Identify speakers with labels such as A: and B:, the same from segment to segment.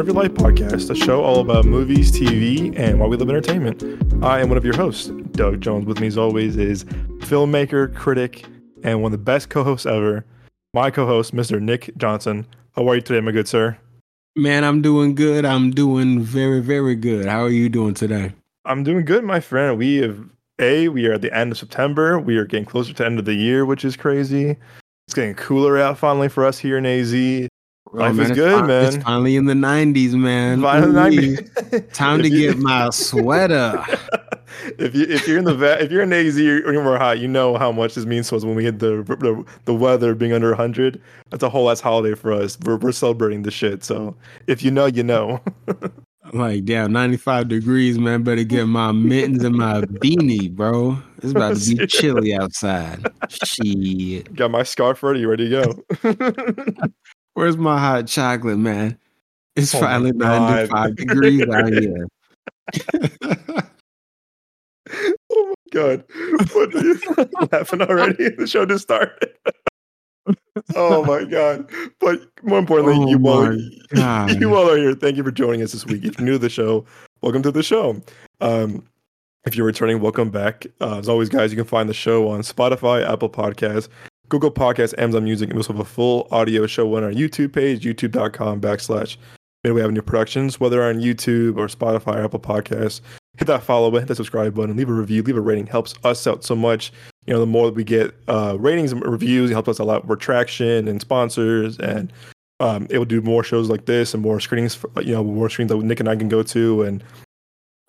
A: everybody. Welcome. Welcome to the Genre of Your Life podcast, a show all about movies, TV, and why we live entertainment. I am one of your hosts, Doug Jones. With me, as always, is filmmaker, critic, and one of the best co hosts ever, my co host, Mr. Nick Johnson. How are you today, my good sir?
B: Man, I'm doing good. I'm doing very, very good. How are you doing today?
A: I'm doing good, my friend. We have a we are at the end of September. We are getting closer to the end of the year, which is crazy. It's getting cooler out finally for us here in AZ. Life
B: man,
A: is good,
B: fi-
A: man.
B: It's finally in the 90s, man.
A: Finally,
B: Ooh-wee. Time to get my sweater.
A: if you if you're in the va- if you're in AZ or anywhere hot, you know how much this means to us when we hit the the, the weather being under 100. That's a whole ass holiday for us. We're we're celebrating the shit. So if you know, you know.
B: I'm like, damn, 95 degrees, man. Better get my mittens and my beanie, bro. It's about to be chilly outside. Shit.
A: Got my scarf ready, ready to go.
B: Where's my hot chocolate, man? It's
A: Oh
B: finally 95 degrees out here.
A: oh my god! What are you laughing already? The show just started. oh my god! But more importantly,
B: Oh
A: you all
B: God.
A: you all are here. Thank you for joining us this week. If you're new to the show, welcome to the show. Um, if you're returning, welcome back. Uh, as always, guys, you can find the show on Spotify, Apple Podcasts, Google Podcasts, Amazon Music, and we also have a full audio show on our YouTube page, youtube.com backslash Midway Avenue Productions, whether on YouTube or Spotify or Apple Podcasts. Hit that follow button, hit that subscribe button, leave a review, leave a rating. Helps us out so much. You know, the more that we get uh, ratings and reviews, it helps us a lot more traction and sponsors, and um, it will do more shows like this and more screenings. For, you know, more screens that Nick and I can go to, and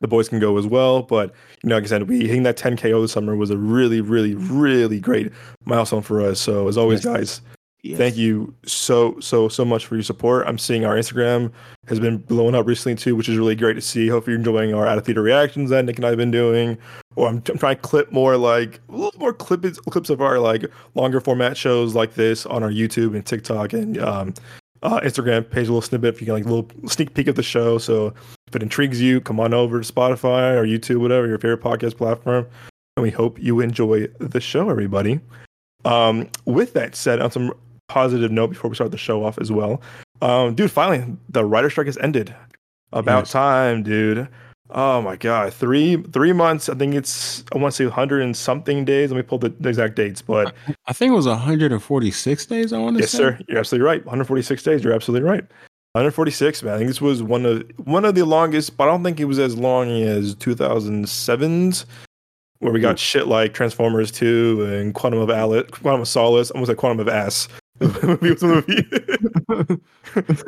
A: the boys can go as well. But you know, like I said, we hitting that 10k over the summer was a really, really, really great milestone for us. So as always,
B: Yes.
A: guys,
B: Yes.
A: Thank you so so so much for your support. I'm seeing our Instagram has been blowing up recently too, which is really great to see. Hope you're enjoying our out of theater reactions that Nick and I have been doing. Or I'm, I'm trying to clip more like a little more clips clips of our like longer format shows like this on our YouTube and TikTok and um, uh, Instagram page. A little snippet if you can like a little sneak peek of the show. So if it intrigues you, come on over to Spotify or YouTube, whatever your favorite podcast platform. And we hope you enjoy the show, everybody. Um, with that said, on some positive note before we start the show off as well. Um, dude, finally the writer strike has ended. About
B: Yes.
A: time, dude. Oh my god, three three months. I think it's I want to say hundred and something days. Let me pull the, the exact dates, but
B: I think it was 146 days, I want to
A: yes,
B: say.
A: sir, you're absolutely right. 146 days. You're absolutely right. 146, man. I think this was one of one of the longest, but I don't think it was as long as 2007's, where we got hmm. shit like Transformers 2 and Quantum of Alice, Quantum of Solace, almost like Quantum of Ass. Movie was a movie.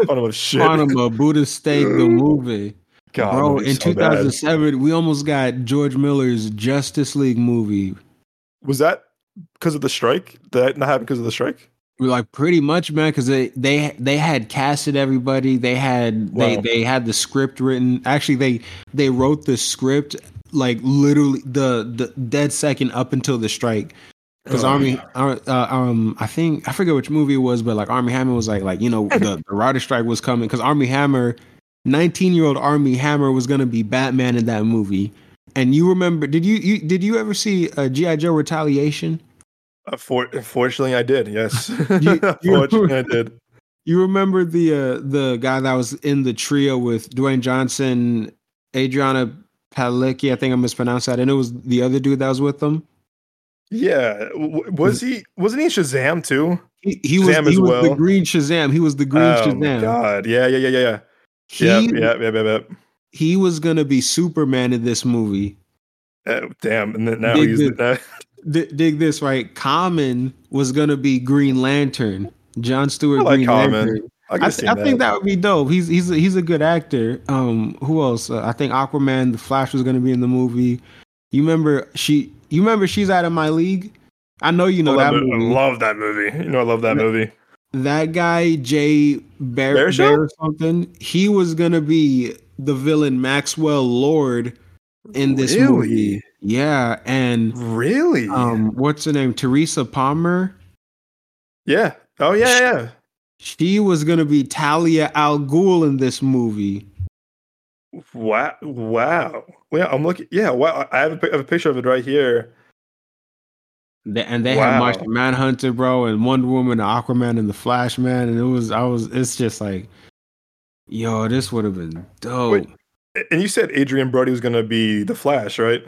A: Quantum of shit.
B: Quantum of Buddha State, the movie.
A: God,
B: Bro, in
A: so bad.
B: 2007, we almost got George Miller's Justice League movie.
A: Was that because of the strike? Did that not happen because of the strike?
B: Like pretty much, man, because they they they had casted everybody. They had they
A: Wow.
B: they had the script written. Actually, they they wrote the script like literally the the dead second up until the strike. Because
A: Oh,
B: Armie, uh, um, I think I forget which movie it was, but like Armie Hammer was like, like you know, the, the writer strike was coming because Armie Hammer, nineteen year old Armie Hammer was gonna be Batman in that movie. And you remember? Did you, you did you ever see uh, GI Joe Retaliation?
A: Uh, for, unfortunately, I did. Yes,
B: You- you-
A: unfortunately, I did.
B: You remember the uh, the guy that was in the trio with Dwayne Johnson, Adriana Palicki, I think I mispronounced that, and it was the other dude that was with them.
A: Yeah, was he? Wasn't he Shazam too?
B: He, he was
A: Shazam
B: he
A: as
B: was
A: well.
B: the Green Shazam. He was the Green
A: oh
B: Shazam.
A: God! Yeah, yeah, yeah, yeah, yeah.
B: He
A: Yep, yep, yep, yep, yep.
B: he was gonna be Superman in this movie.
A: Uh, damn, and then now
B: Dig
A: he's
B: this.
A: uh,
B: D- dig this right. Common was gonna be Green Lantern. John Stewart
A: I like
B: Green
A: Common.
B: Lantern.
A: I,
B: I, th- I think that would be dope. He's he's a, he's a good actor. Um, who else? Uh, I think Aquaman, the Flash was going to be in the movie. You remember she? You remember she's out of my league. I know you know
A: I
B: that
A: love, it. I love that movie. You know, I love that movie.
B: that guy Jay Bear? Bear or something. He was gonna be the villain Maxwell Lord in this
A: Really?
B: movie. Yeah, and
A: Really?
B: um, what's her name? Teresa Palmer.
A: yeah. Oh yeah, yeah.
B: She was gonna be Talia Al Ghul in this movie.
A: Wow! Wow! Yeah, I'm looking. Yeah, wow! I have a, have a picture of it right here.
B: They, and they had
A: Wow.
B: Martian Manhunter, bro, and Wonder Woman, and Aquaman, and the Flash, man. And it was, I was, it's just like, yo, this would have been dope.
A: Wait. And you said Adrian Brody was to be the Flash, right?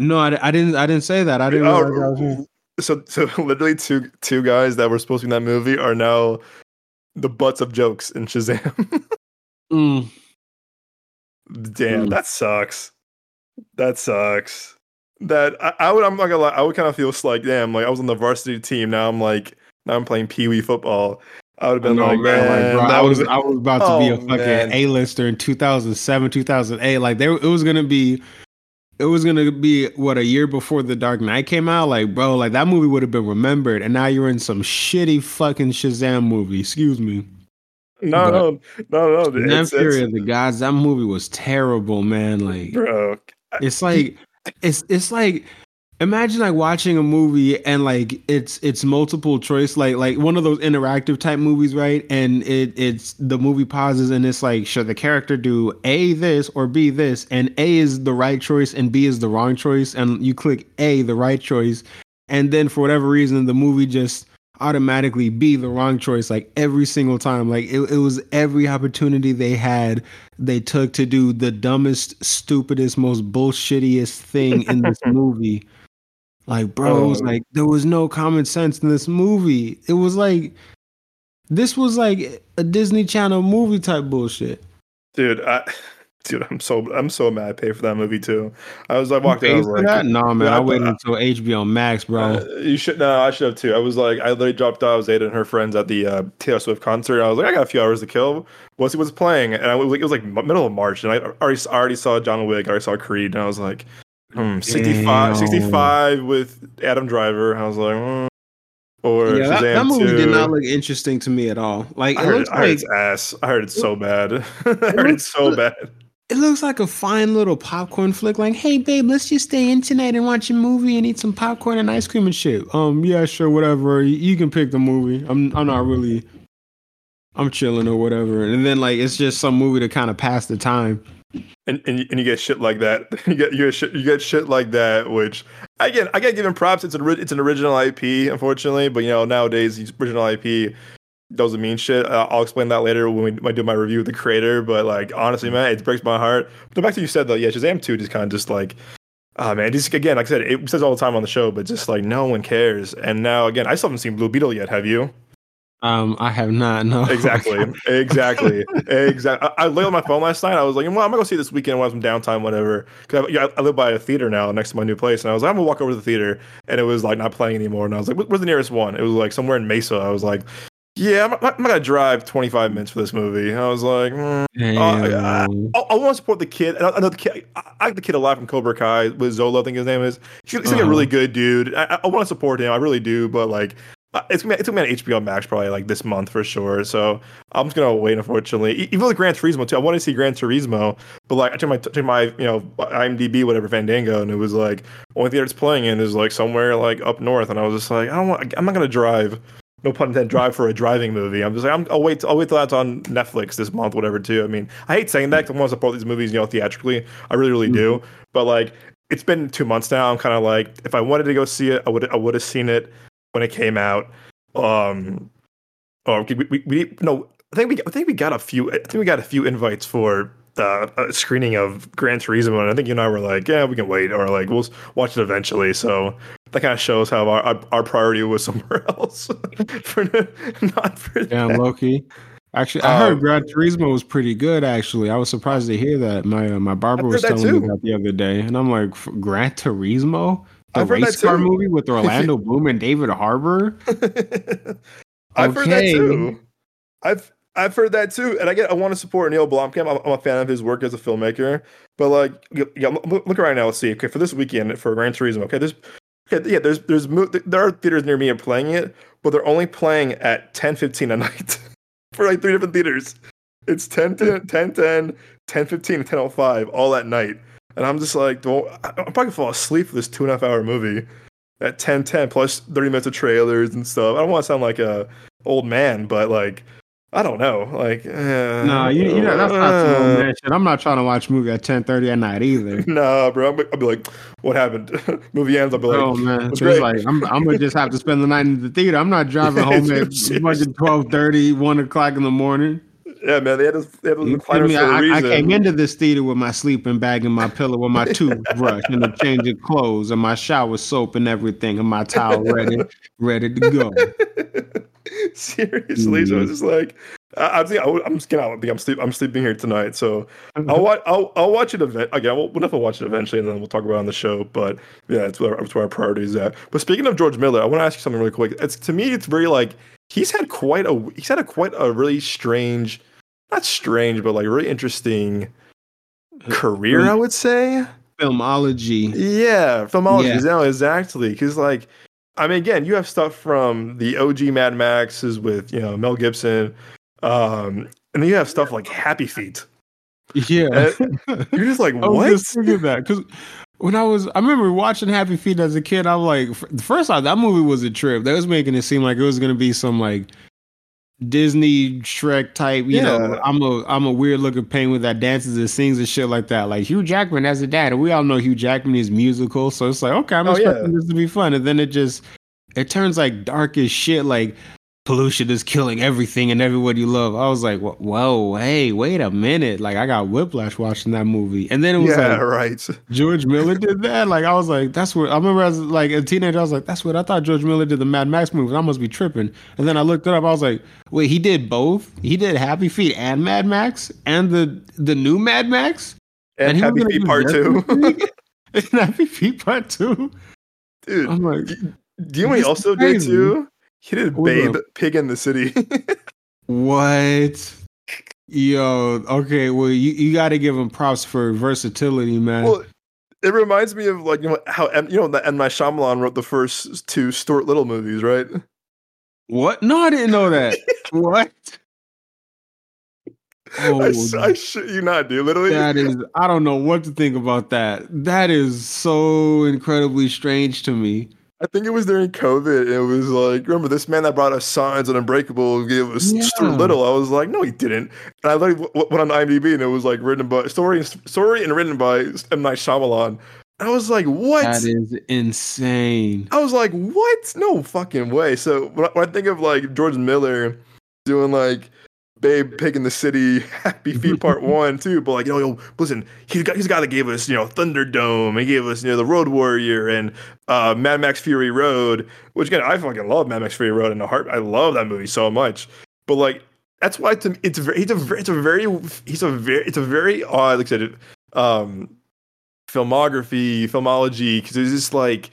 B: No, I, I didn't, I didn't say that. I didn't.
A: Oh, so so literally two two guys that were supposed to be in that movie are now the butts of jokes in Shazam.
B: Mm.
A: Damn,
B: Mm.
A: that sucks. That sucks. That I, I would I'm not gonna lie, I would kind of feel like damn, like I was on the varsity team. Now I'm like now I'm playing pee wee football. I would have been
B: No,
A: like,
B: man, like, bro,
A: that
B: I was, I was about to be a
A: Oh,
B: fucking. A-lister in 2007, 2008. Like, there, it was gonna be, it was gonna be what a year before The Dark Knight came out. Like, bro, like that movie would have been remembered, and now you're in some shitty fucking Shazam movie. Excuse me.
A: no, no, no, no.
B: Shazam
A: It's,
B: Fury
A: it's,
B: of the Gods. That movie was terrible, man. Like,
A: bro.
B: it's like, it's it's like. Imagine like watching a movie and like it's it's multiple choice like like one of those interactive type movies right? And it it's the movie pauses and it's like should the character do a this or b this? And a is the right choice and b is the wrong choice. And you click a the right choice. And then for whatever reason the movie just automatically be the wrong choice like every single time. Like it, it was every opportunity they had they took to do the dumbest stupidest most bullshittiest thing in this movie like bro it was
A: Oh.
B: like there was no common sense in this movie it was like this was like a disney channel movie type bullshit
A: dude, I dude, I'm so I'm so mad I paid for that movie too. I was like walking
B: for
A: like,
B: that? No, man.
A: Yeah,
B: I waited
A: I-
B: until HBO Max, bro.
A: Uh, you should no, I should have too. I was like, I literally dropped out. I was Ada and her friends at the uh, Taylor Swift concert. I was like, I got a few hours to kill. What's he was playing? And I was like, it was like middle of March, and I already I already saw John Wick. I already saw Creed, and I was like, hmm, 65, 65 with Adam Driver. I was like, hmm. or
B: yeah, that, that movie
A: 2.
B: did not look interesting to me at all. Like
A: I
B: it
A: heard, I heard
B: like
A: it's ass. I heard it's so bad. I heard it's
B: looks-
A: so bad.
B: it looks like a fine little popcorn flick. Like, hey babe, let's just stay in tonight and watch a movie and eat some popcorn and ice cream and shit. Um, yeah, sure, whatever. You, you can pick the movie. I'm I'm not really. I'm chilling or whatever. And then like it's just some movie to kind of pass the time.
A: And and you, and you get shit like that. You get you get shit you get shit like that. Which again, I given props. It's an it's an original IP, unfortunately. But you know nowadays, original IP doesn't mean shit. Uh, I'll explain that later when, we, I do my review of the creator. But like honestly, man, it breaks my heart. But back to you said though, yeah, Shazam two just kind of just like. Oh man, just again, like I said, it says all the time on the show, but just like no one cares. And now again, I still haven't seen Blue Beetle yet. Have you?
B: Um, I have not. No.
A: Exactly. exactly. Exactly. I, I lay on my phone last night. I was like, well, I'm gonna go see this weekend when I have some downtime, whatever. Because I, yeah, I live by a theater now next to my new place, and I was like, I'm gonna walk over to the theater, and it was like not playing anymore. And I was like, where's the nearest one? It was like somewhere in Mesa. I was like, yeah, I'm, I'm gonna drive 25 minutes for this movie. I was like, mm. I, I, I want to support the kid. I, know the kid. I, like the kid a lot from Cobra Kai with Zola. I think his name is. He's, he's like a
B: Uh-huh.
A: really good dude. I, I want to support him. I really do. But like, Uh, it's gonna be, it's gonna be on HBO Max probably like this month for sure. So I'm just gonna wait. Unfortunately, even with Gran Turismo too. I want to see Gran Turismo, but like I took my took my you know IMDb whatever Fandango, and it was like only theater it's playing in is like somewhere like up north, and I was just like I don't want. I'm not gonna drive. No pun intended. Drive for a driving movie. I'm just like I'm, I'll wait. I'll wait till that's on Netflix this month, whatever. Too. I mean, I hate saying that because I want to support these movies, you know, theatrically. I really, really do. Mm-hmm. But like, it's been two months now. I'm kind of like, if I wanted to go see it, I would I would have seen it when it came out. Um, or we, we, we no, I think we I think we got a few. I think we got a few invites for the uh, screening of Gran Turismo, and I think you and I were like, yeah, we can wait, or like we'll watch it eventually. So that kind of shows how our our, our priority was somewhere else for not for that.
B: Loki. Actually, I heard
A: Um,
B: Gran Turismo was pretty good. Actually, I was surprised to hear that. My uh, my barber was telling me
A: too.
B: that the other day, and I'm like, "F- Gran Turismo, the
A: I've heard that
B: race car
A: too.
B: movie with Orlando Bloom and David Harbour.
A: I've heard that too. I've I've heard that too, and I get I want to support Neil Blomkamp. I'm, I'm a fan of his work as a filmmaker, but like, yeah, look, look right now. Let's see. Okay, for this weekend for Gran Turismo. Okay, there's okay, yeah, there's there's there are theaters near me are playing it, but they're only playing at 10:15 at night for like three different theaters. It's 10 10 10 10 10 15 10 05 all at night, and I'm just like, well, I'm probably gonna fall asleep for this two and a half hour movie at 10 10 plus 30 minutes of trailers and stuff. I don't want to sound like a old man, but like I don't know. Like, uh,
B: No, you, you know that's not some old man shit. I'm not trying to watch a movie at 10:30 at night either.
A: Nah, bro. I'll be like, what happened? Movie ends. I'll be like,
B: oh man,
A: "It's
B: it's
A: great."
B: like I'm, I'm gonna just have to spend the night in the theater. I'm not driving home at fucking 12:30, 1 o'clock in the morning.
A: Yeah, man. They had those, they had those
B: You
A: recliners
B: me?
A: for a
B: I, I
A: reason.
B: came into this theater with my sleeping bag and my pillow, with my toothbrush and a change of clothes and my shower soap and everything, and my towel ready, ready to go.
A: Seriously, so
B: Mhm.
A: it's just like I, I think I, I'm just gonna. I I'm sleep. I'm sleeping here tonight, so I'll watch. I'll, I'll watch it event again. We'll, we'll definitely watch it eventually, and then we'll talk about it on the show. But yeah, that's where that's where our priorities at. But speaking of George Miller, I want to ask you something really quick. It's to me, it's very like he's had quite a he's had a quite a really strange, not strange, but like really interesting career. I would say.
B: Filmology.
A: Yeah, filmology.
B: Yeah.
A: No, exactly. Because like, I mean, again, you have stuff from the OG Mad Maxes with you know Mel Gibson, um, and then you have stuff like Happy Feet.
B: Yeah.
A: You're just like,
B: I was
A: what?
B: just thinking that because when I was, I remember watching Happy Feet as a kid. I was like, the first time that movie was a trip. That was making it seem like it was gonna be some like Disney Shrek type. You know, I'm a I'm a weird looking penguin that dances and sings and shit like that. Like Hugh Jackman as a dad, and we all know Hugh Jackman is musical, so it's like okay, I'm
A: Oh, yeah.
B: expecting this to be fun, and then it just it turns like dark as shit. Like pollution is killing everything and everyone you love. I was like, wh- whoa, hey, wait a minute. Like I got whiplash watching that movie, and then it was
A: yeah,
B: like
A: right.
B: George Miller did that. Like I was like, that's what I remember as like a teenager. I was like, that's what I thought George Miller did the Mad Max movie. I must be tripping. And then I looked it up. I was like, wait, he did both. He did Happy Feet and Mad Max and the the new Mad Max.
A: And,
B: was
A: Happy Feet Part Two,
B: and Happy Feet Part Two.
A: dude.
B: I'm like,
A: Do you know what he also did
B: crazy.
A: too? He did
B: Hold
A: Babe,
B: up.
A: Pig in the City.
B: what? Yo, okay. Well, you, you got to give him props for versatility, man.
A: well, it reminds me of like you know how you know that M Night Shyamalan wrote the first two Stuart Little movies, right?
B: what? No, I didn't know that. what? Oh,
A: I, I shit you not, dude. Literally,
B: That is, I don't know what to think about that. That is so incredibly strange to me.
A: I think it was during COVID. and It was like, remember this man that brought us Signs and Unbreakable gave us
B: Yeah.
A: Stuart Little. I was like, no, he didn't. And I like went on IMDb and it was like written by story, story and written by M Night Shyamalan. I was like, what?
B: That is insane.
A: I was like, what? No fucking way. So when I think of like George Miller doing like Babe Pig in the City, Happy Feet Part One, too, but like, yo, yo, listen, he's got he's guy that gave us, you know, Thunderdome, he gave us, you know, the Road Warrior and uh Mad Max Fury Road, which again, I fucking love Mad Max Fury Road in the heart. I love that movie so much. But like that's why to it's very he's a very it's a very he's a very it's a very odd like I said um filmography, filmology, because it's just like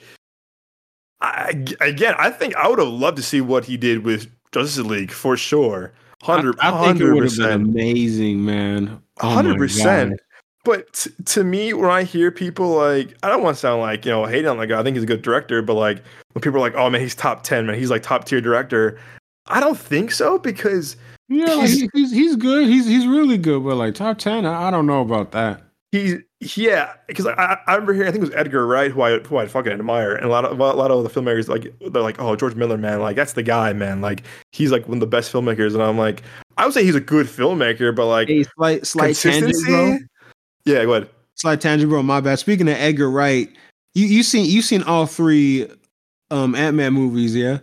A: I, again, I think I would have loved to see what he did with Justice League for sure. Hundred,
B: I, I think it would have been amazing, man. Oh my
A: hundred percent. But t- to me, when I hear people like, I don't want to sound like you know hating on the guy. I think he's a good director, but like when people are like, "Oh man, he's top ten, man, he's like top tier director," I don't think so because
B: Yeah,
A: He's-
B: he- he's he's good. He's he's really good. But like top ten, I, I don't know about that.
A: He's yeah, because I, I remember hearing I think it was Edgar Wright who I who I fucking admire, and a lot of a lot of the filmmakers like they're like, oh George Miller, man, like that's the guy, man, like he's like one of the best filmmakers, and I'm like, I would say he's a good filmmaker, but like
B: Hey, slight slight tangent, bro.
A: yeah, go ahead.
B: Slight tangent, bro. My bad. Speaking of Edgar Wright, you you seen you seen all three um Ant Man movies, yeah?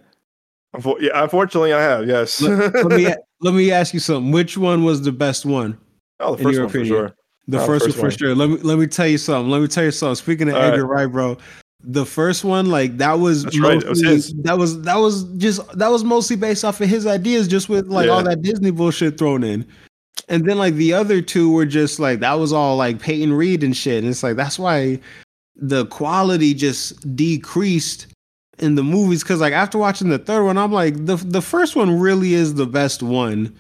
A: Yeah, unfortunately, I have yes.
B: Let, let me let me ask you something. Which one was the best one?
A: oh, the first one for sure.
B: The
A: Oh,
B: first,
A: first
B: one for sure. Let me let me tell you something. Let me tell you something. Speaking of
A: All
B: Edgar Wright, bro, the first one, like that was
A: That's right, was
B: that was that was just that was mostly based off of his ideas, just with like all that Disney bullshit thrown in. And then like the other two were just like that was all like Peyton Reed and shit. And it's like that's why the quality just decreased in the movies. Cause like after watching the third one, I'm like, the the first one really is the best one.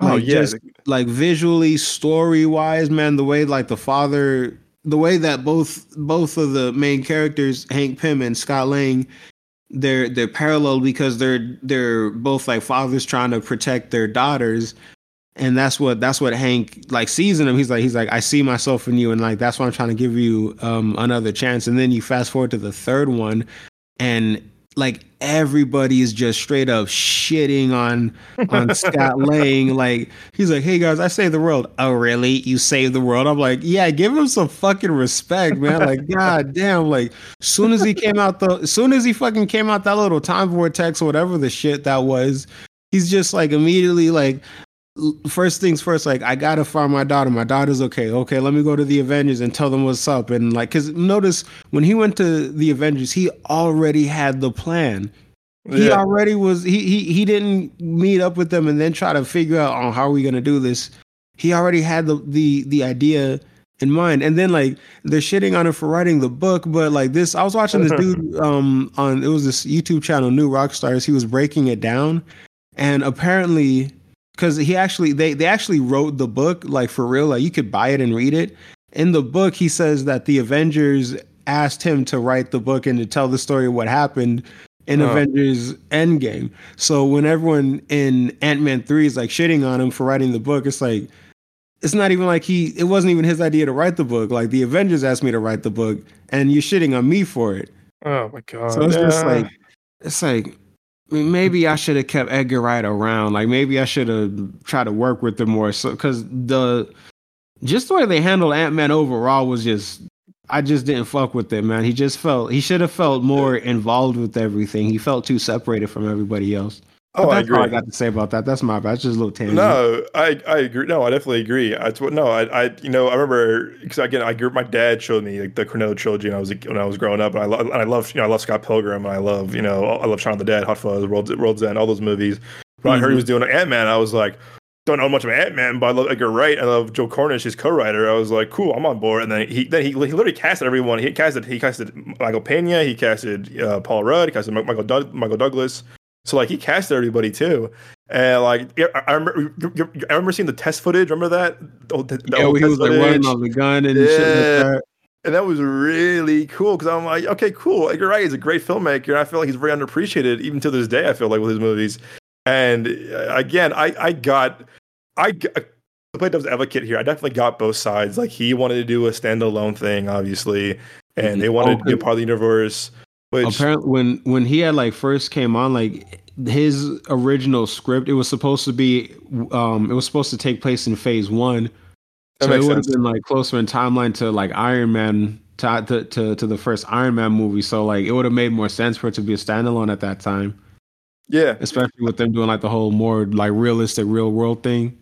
A: Oh
B: Like,
A: yeah,
B: just like visually story wise man the way like the father the way that both both of the main characters hank pym and scott lang they're they're parallel because they're they're both like fathers trying to protect their daughters. And that's what that's what hank like sees in him he's like he's like i see myself in you and like that's why i'm trying to give you um another chance. And then you fast forward to the third one and like everybody is just straight up shitting on on Scott Lang. Like he's like, "Hey guys, I saved the world." Oh, really? You saved the world? I'm like, "Yeah, give him some fucking respect, man." Like, god damn. Like, soon as he came out the, soon as he fucking came out that little time vortex or whatever the shit that was, he's just like immediately like. First things first, like I gotta find my daughter. My daughter's okay. Okay, let me go to the Avengers and tell them what's up. And like, cause notice when he went to the Avengers, he already had the plan he yeah. already was he, he he didn't meet up with them and then try to figure out on oh, how are we gonna do this he already had the the the idea in mind and then like they're shitting on him for writing the book but like this i was watching this dude um on it was this youtube channel new rock stars he was breaking it down and apparently because he actually they they actually wrote the book like for real like you could buy it and read it in the book he says that the avengers asked him to write the book and to tell the story of what happened in Avengers Endgame. So when everyone in Ant Man three is like shitting on him for writing the book, it's like it's not even like he it wasn't even his idea to write the book. Like the Avengers asked me to write the book, and you're shitting on me for it.
A: Oh my god!
B: So it's yeah. just like it's like. Maybe I should have kept Edgar Wright around. Like maybe I should have tried to work with him more. So because the just the way they handled Ant Man overall was just I just didn't fuck with it, man. He just felt he should have felt more involved with everything. He felt too separated from everybody else.
A: Oh, I agree.
B: I got to say about that. That's my bad. It's just a little tangent.
A: No, I, I agree. No, I definitely agree. I no, I, I you know I remember because again I grew my dad showed me like the Cornetto trilogy when I was when I was growing up and I love and I love you know I love Scott Pilgrim and I love you know I love Shaun of the Dead, Hot Fuzz, World's, World's End, all those movies. But mm-hmm. I heard he mm-hmm. was doing Ant Man. I was like, don't know much of Ant Man, but I love Edgar Wright. I love Joe Cornish, his co-writer. I was like, cool, I'm on board. And then he then he, he literally casted everyone. He casted he casted Michael Pena, he casted uh, Paul Rudd, he casted Michael Doug, Michael Douglas. So like he casted everybody too. And like I, I remember, I remember seeing the test footage. Remember that?
B: The, the yeah, he was like running on the gun and yeah. shit like that.
A: And that was really cool because I'm like, okay, cool. Edgar Wright. He's a great filmmaker. And I feel like he's very underappreciated even to this day. I feel like with his movies. And uh, again, I I got I to play devil's advocate here. I definitely got both sides. Like he wanted to do a standalone thing, obviously, and mm-hmm. they wanted to be part of the universe. Which
B: apparently, when when he had like first came on, like his original script, it was supposed to be, um, it was supposed to take place in Phase One. so it would have been like closer in timeline to like Iron Man to, to to the first Iron Man movie. So like it would have made more sense for it to be a standalone at that time.
A: Yeah,
B: especially with them doing like the whole more like realistic real world thing.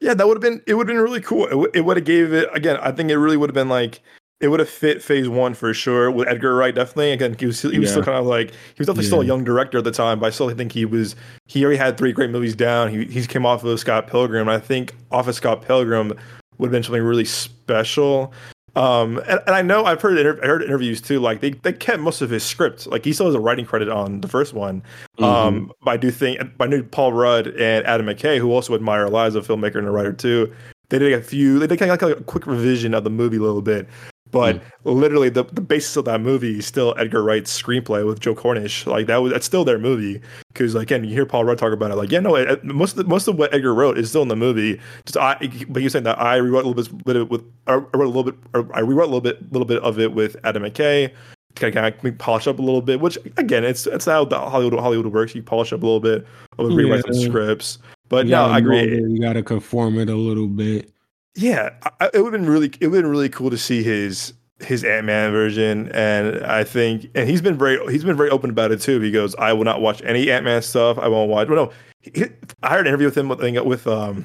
A: Yeah, that would have been it. Would have been really cool. It, w- it would have gave it again. I think it really would have been like it would have fit Phase One for sure with Edgar Wright. Definitely. Again, he was he was yeah. still kind of like he was definitely yeah. still a young director at the time, but I still think he was he already had three great movies down. He he came off of Scott Pilgrim. I think off of Scott Pilgrim would have been something really special. Um, and, and I know I've heard inter- I heard interviews too. Like they, they kept most of his script. Like he still has a writing credit on the first one. Mm-hmm. Um, but I do think I knew Paul Rudd and Adam McKay, who also admire Eliza, a filmmaker and a writer too. They did a few. They did kind of like a quick revision of the movie a little bit. But mm. literally, the, the basis of that movie is still Edgar Wright's screenplay with Joe Cornish. Like that was that's still their movie. Because like, again, you hear Paul Rudd talk about it. Like, yeah, no, it, most of the, most of what Edgar wrote is still in the movie. Just I, but you're saying that I rewrote a little bit with I wrote a little bit, I rewrote a little bit, little bit of it with Adam McKay. To kind of polish up a little bit, which again, it's it's how the Hollywood Hollywood works. You polish up a little bit, of rewrite yeah. some scripts. But no, I agree.
B: You got to conform it a little bit.
A: Yeah, I, it would have been really it would been really cool to see his his Ant Man version, and I think, and he's been very he's been very open about it too. He goes, "I will not watch any Ant Man stuff. I won't watch." Well, no, he, I heard an interview with him with, with um,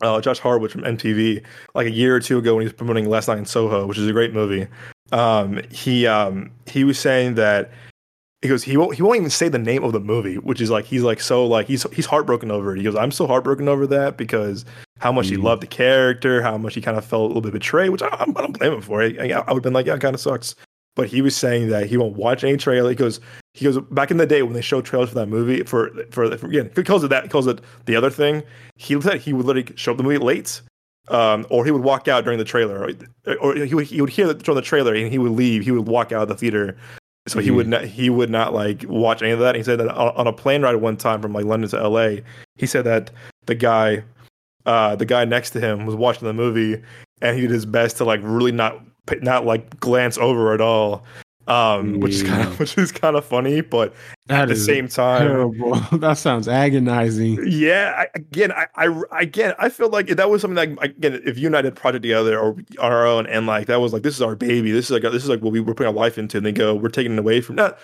A: uh, Josh Horowitz from MTV like a year or two ago when he was promoting Last Night in Soho, which is a great movie. Um, he um, he was saying that he goes he won't he won't even say the name of the movie which is like he's like so like he's he's heartbroken over it. He goes i'm so heartbroken over that because how much mm. he loved the character how much he kind of felt a little bit betrayed which i, I don't blame him for it. I, I would have been like yeah it kind of sucks. But he was saying that he won't watch any trailer. He goes he goes back in the day when they showed trailers for that movie for for, for again he calls it that he calls it the other thing. He said he would literally show up the movie late um, or he would walk out during the trailer, or, or he would he would hear the, during the trailer and he would leave. He would walk out of the theater so mm-hmm. he would not he would not like watch any of that. He said that on, a plane ride one time from like London to L.A. He said that the guy, uh, the guy next to him was watching the movie, and he did his best to like really not not like glance over at all. Um, which is kind of which is kind of funny, but
B: That
A: at the same time,
B: terrible. that sounds agonizing.
A: yeah. I, again, I, I again, I feel like if that was something like again, if you and I did project together or on our own, and like that was like this is our baby, this is like this is like what we were putting our life into, and they go, we're taking it away from that.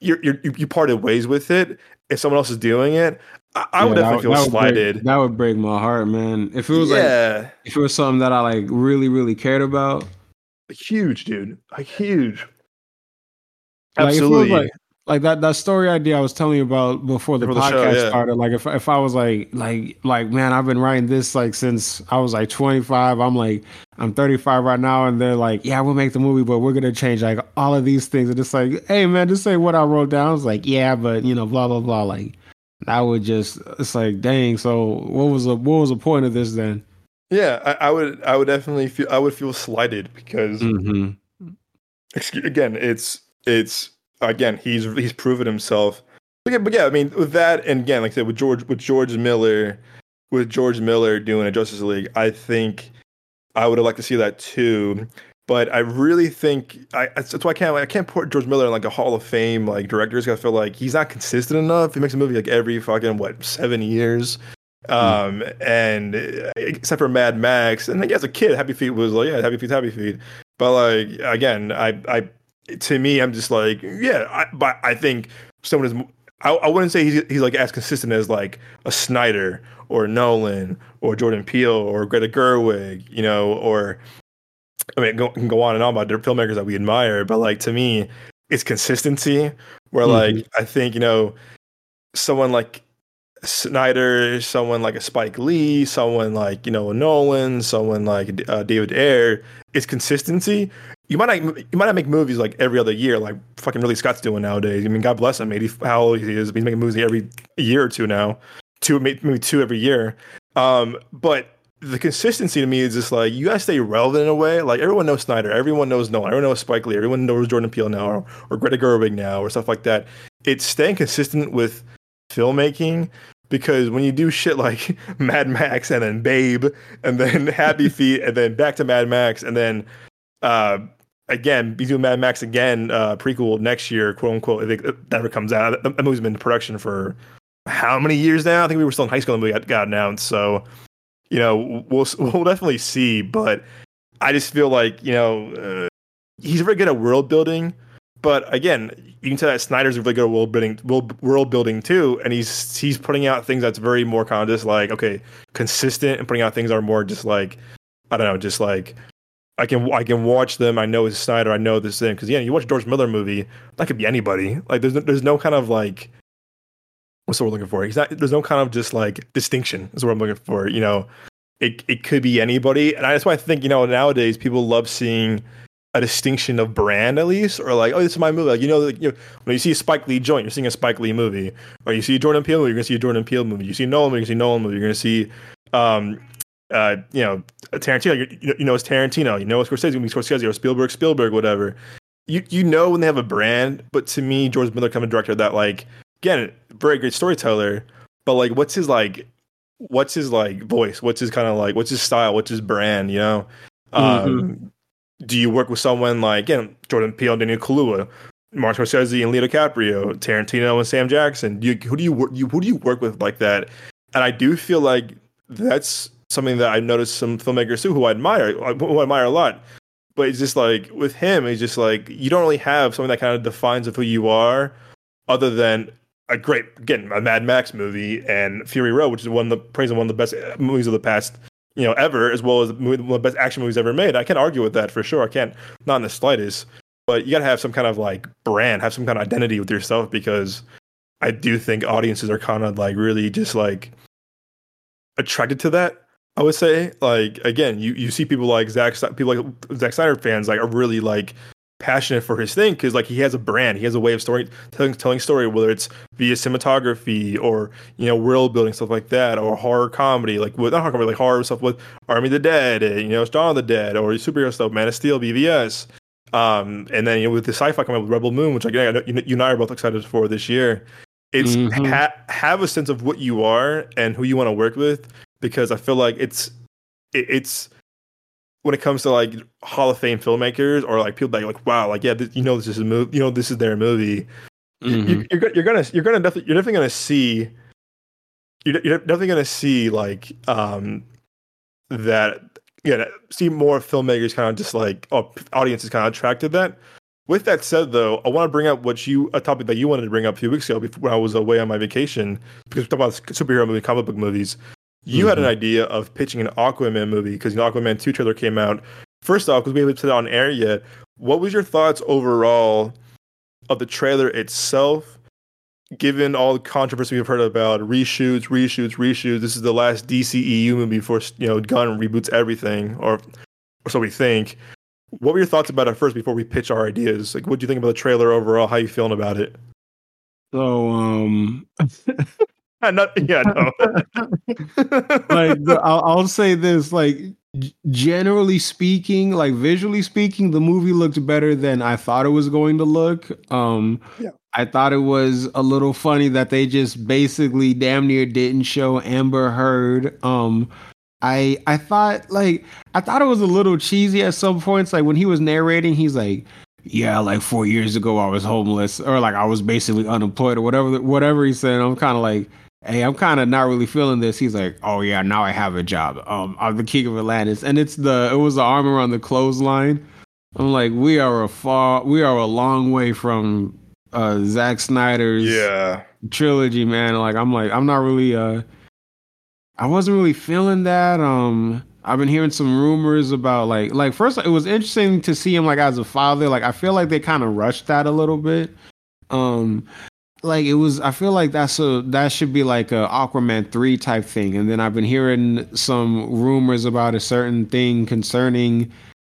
A: You're, you're you you parted ways with it. If someone else is doing it, I, I would
B: Yeah,
A: definitely
B: that-
A: feel
B: that would break-
A: slighted.
B: that would break my heart, man. If it was like
A: yeah,
B: if it was something that I like really, really cared about,
A: huge, dude, like huge.
B: Like, if it was,
A: Absolutely.
B: like, like that that story idea I was telling you about before the
A: Before the
B: podcast
A: show, yeah.
B: started. Like if if I was like like like man, I've been writing this like since I was like 25. I'm like I'm 35 right now, and they're like, yeah, we'll make the movie, but we're gonna change like all of these things. And it's like, hey man, just say what I wrote down. It's like, yeah, but you know, blah blah blah. Like that would just it's like, dang. So what was the what was the point of this then?
A: yeah, I, I would I would definitely feel I would feel slighted because
B: Mm-hmm.
A: excuse, again, it's it's again he's he's proven himself. But yeah, but yeah, I mean with that and again, like I said, with George with George Miller, with George Miller doing a Justice League, I think I would have liked to see that too. But I really think I that's why I can't I can't put George Miller in like a Hall of Fame like directors. I feel like he's not consistent enough. He makes a movie like every fucking what seven years. Um and except for Mad Max, and like as a kid, Happy Feet was like yeah, Happy Feet, Happy Feet. But like again, I I to me, I'm just like yeah, I, but I think someone is. I, I wouldn't say he's he's like as consistent as like a Snyder or Nolan or Jordan Peele or Greta Gerwig, you know, or I mean, go, can go on and on about different filmmakers that we admire, but like to me, it's consistency. Where like mm-hmm. I think you know, someone like Snyder, someone like a Spike Lee, someone like you know Nolan, someone like uh, David Ayer, it's consistency. You might not you might not make movies like every other year, like fucking Ridley Scott's doing nowadays. I mean, God bless him. Maybe how old he is, he's making movies every year or two now, two maybe two every year. Um, but the consistency to me is just like you gotta stay relevant in a way. Like everyone knows Snyder, everyone knows Nolan, everyone knows Spike Lee, everyone knows Jordan Peele now, or, or Greta Gerwig now, or stuff like that. It's staying consistent with filmmaking because when you do shit like Mad Max and then Babe and then Happy Feet and then back to Mad Max and then uh, again be doing Mad Max again uh, prequel next year, quote unquote, if it never comes out. That, that movie's been in production for how many years now? I think we were still in high school when we got, got announced. So you know we'll we'll definitely see, but I just feel like you know uh, he's very good at world building. But again, you can tell that Snyder's really good at world building, world, building too, and he's he's putting out things that's very more kind of just like okay, consistent, and putting out things that are more just like I don't know, just like I can I can watch them. I know it's Snyder. I know this thing because yeah, you watch a George Miller movie, that could be anybody. Like there's no, there's no kind of like what's the we're looking for? Not, there's no kind of just like distinction is what I'm looking for. You know, it it could be anybody, and that's why I think you know nowadays people love seeing a distinction of brand at least, or like, oh, this is my movie. Like you know, like, you know when you see a Spike Lee joint, you're seeing a Spike Lee movie, or you see Jordan Peele movie, you're gonna see a Jordan Peele movie. You see Nolan movie, you see Nolan movie. You're gonna see, um, uh, you know, Tarantino. You, you know- it's Tarantino. You know it's Scorsese. Gonna be Scorsese or Spielberg, Spielberg, whatever. You you know when they have a brand, but to me, George Miller kind of director that like again, very great storyteller, but like, what's his like? What's his like voice? What's his kind of like? What's his style? What's his brand? You know. Um, do you work with someone like again Jordan Peele, Daniel Kaluuya, Martin Scorsese, and Leo DiCaprio, Tarantino, and Sam Jackson? Do you, who do you work? You, who do you work with like that? And I do feel like that's something that I've noticed some filmmakers too, who I admire, uh, who I admire a lot. But it's just like with him, it's just like you don't really have something that kind of defines of who you are, other than a great again a Mad Max movie and Fury Road, which is one of the praised as one of the best uh, movies of the past you know ever, as well as one of the best action movies ever made. I can't argue with that for sure. I can't, not in the slightest. But you got to have some kind of like brand, have some kind of identity with yourself because I do think audiences are kind of like really just like attracted to that. I would say, like again, you, you see people like Sny- people like Zack Snyder fans like are really like passionate for his thing because like he has a brand, he has a way of story telling telling story, whether it's via cinematography or you know world building stuff like that, or horror comedy, like with not horror comedy, like horror stuff with Army of the Dead, and, you know, Dawn of the Dead, or superhero stuff, Man of Steel, BVS. Um, and then you know with the sci-fi coming up with Rebel Moon, which I know you, you and I are both excited for this year. It's
B: Mhm.
A: ha- have a sense of what you are and who you want to work with because I feel like it's it, it's when it comes to like Hall of Fame filmmakers or like people that are like, wow, like yeah, this, you know this is a movie, you know this is their movie.
B: Mhm.
A: You, you're, go- you're gonna you're gonna definitely you're definitely gonna see you're, you're definitely gonna see like um that yeah see more filmmakers kind of just like oh audiences kind of attracted that. With that said, though, I want to bring up what you a topic that you wanted to bring up a few weeks ago before when I was away on my vacation because we talked about superhero movie, comic book movies. You had an idea of pitching an Aquaman movie because you know, Aquaman two trailer came out. First off, because we haven't put it on air yet, what was your thoughts overall of the trailer itself? Given all the controversy we've heard about reshoots, reshoots, reshoots, this is the last DCEU movie before you know Gunn reboots everything, or, or so we think. What were your thoughts about it first before we pitch our ideas? Like, what do you think about the trailer overall? How are you feeling about it?
B: So um
A: Not, yeah, no.
B: like I'll, I'll say this like generally speaking like visually speaking the movie looked better than i thought it was going to look um
A: Yeah.
B: i thought it was a little funny that they just basically damn near didn't show amber heard um i i thought like i thought it was a little cheesy at some points like when he was narrating he's like yeah like four years ago i was homeless or like i was basically unemployed or whatever whatever he said i'm kind of like hey, I'm kind of not really feeling this. He's like, oh yeah, now I have a job. Um, I'm the king of Atlantis, and it's the it was the armor on the clothesline. I'm like, we are a far, we are a long way from uh Zack Snyder's
A: yeah.
B: trilogy, man. Like, I'm like, I'm not really uh, I wasn't really feeling that. Um, I've been hearing some rumors about like, like first, it was interesting to see him like as a father. Like, I feel like they kind of rushed that a little bit. Um, like it was i feel like that's a that should be like a aquaman 3 type thing. And then i've been hearing some rumors about a certain thing concerning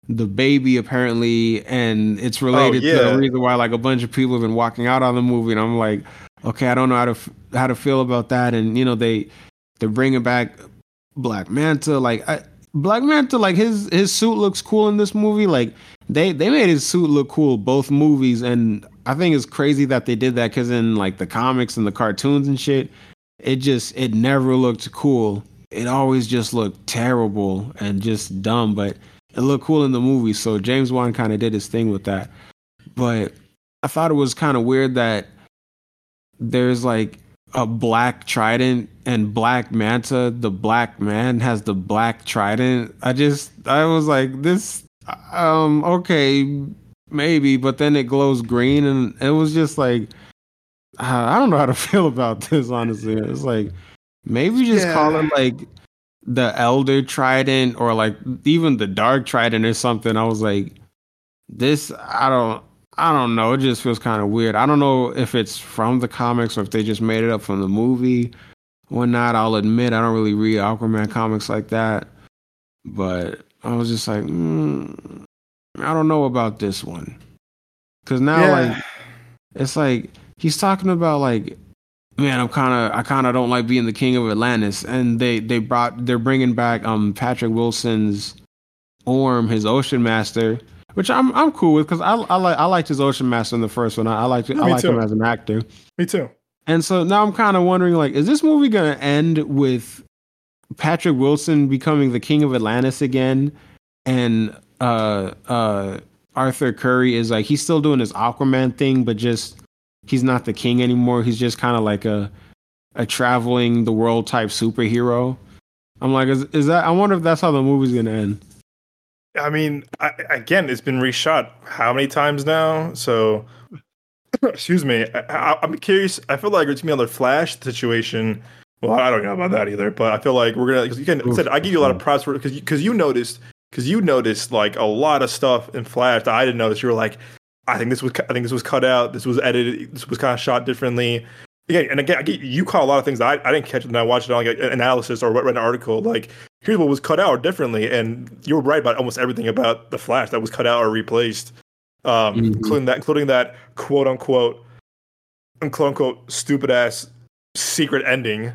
B: the baby apparently. And it's oh, related to
A: yeah.
B: the reason why like a bunch of people have been walking out on the movie. And i'm like okay i don't know how to f- how to feel about that. And you know they they're bringing back black manta. Like I, black manta like his his suit looks cool in this movie. Like they they made his suit look cool both movies and i think it's crazy that they did that because in like the comics and the cartoons and shit it just it never looked cool. It always just looked terrible and just dumb but it looked cool in the movie so james wan kind of did his thing with that. But i thought it was kind of weird that there's like a black trident and black manta the black man has the black trident. I just i was like this um okay maybe but then it glows green and it was just like i don't know how to feel about this honestly. It's like maybe just call it like the elder trident or like even the dark trident or something. I was like this i don't i don't know. It just feels kind of weird. I don't know if it's from the comics or if they just made it up from the movie or not. I'll admit i don't really read aquaman comics like that. But i was just like mm, i don't know about this one. Because now like it's like he's talking about like man i'm kind of i kind of don't like being the king of atlantis. And they they brought they're bringing back um patrick wilson's orm his ocean master which i'm i'm cool with because i i like i liked his ocean master in the first one. I, I liked
A: Yeah,
B: i
A: me
B: like him as an actor.
A: Me too.
B: and so now i'm kind of wondering like is this movie gonna end with patrick wilson becoming the king of atlantis again? And uh uh arthur curry is like he's still doing his aquaman thing but just he's not the king anymore. He's just kind of like a a traveling the world type superhero. I'm like is, is that i wonder if that's how the movie's gonna end
A: I mean, I, again, it's been reshot how many times now? So, excuse me. I, I'm curious. I feel like it's me on the Flash situation. Well, I don't know about that either, but I feel like we're gonna. Because you can
B: Oof.
A: said I give you a lot of props for because because you noticed because you noticed like a lot of stuff in Flash that I didn't notice. You were like, I think this was I think this was cut out. This was edited. This was kind of shot differently. Again, and again, you caught a lot of things I, I didn't catch when I watched it on like an analysis or read an article. Like, here's what was cut out differently, and you were right about almost everything about the Flash that was cut out or replaced, um,
B: Mhm.
A: including that, including that quote unquote, quote unquote, stupid ass secret ending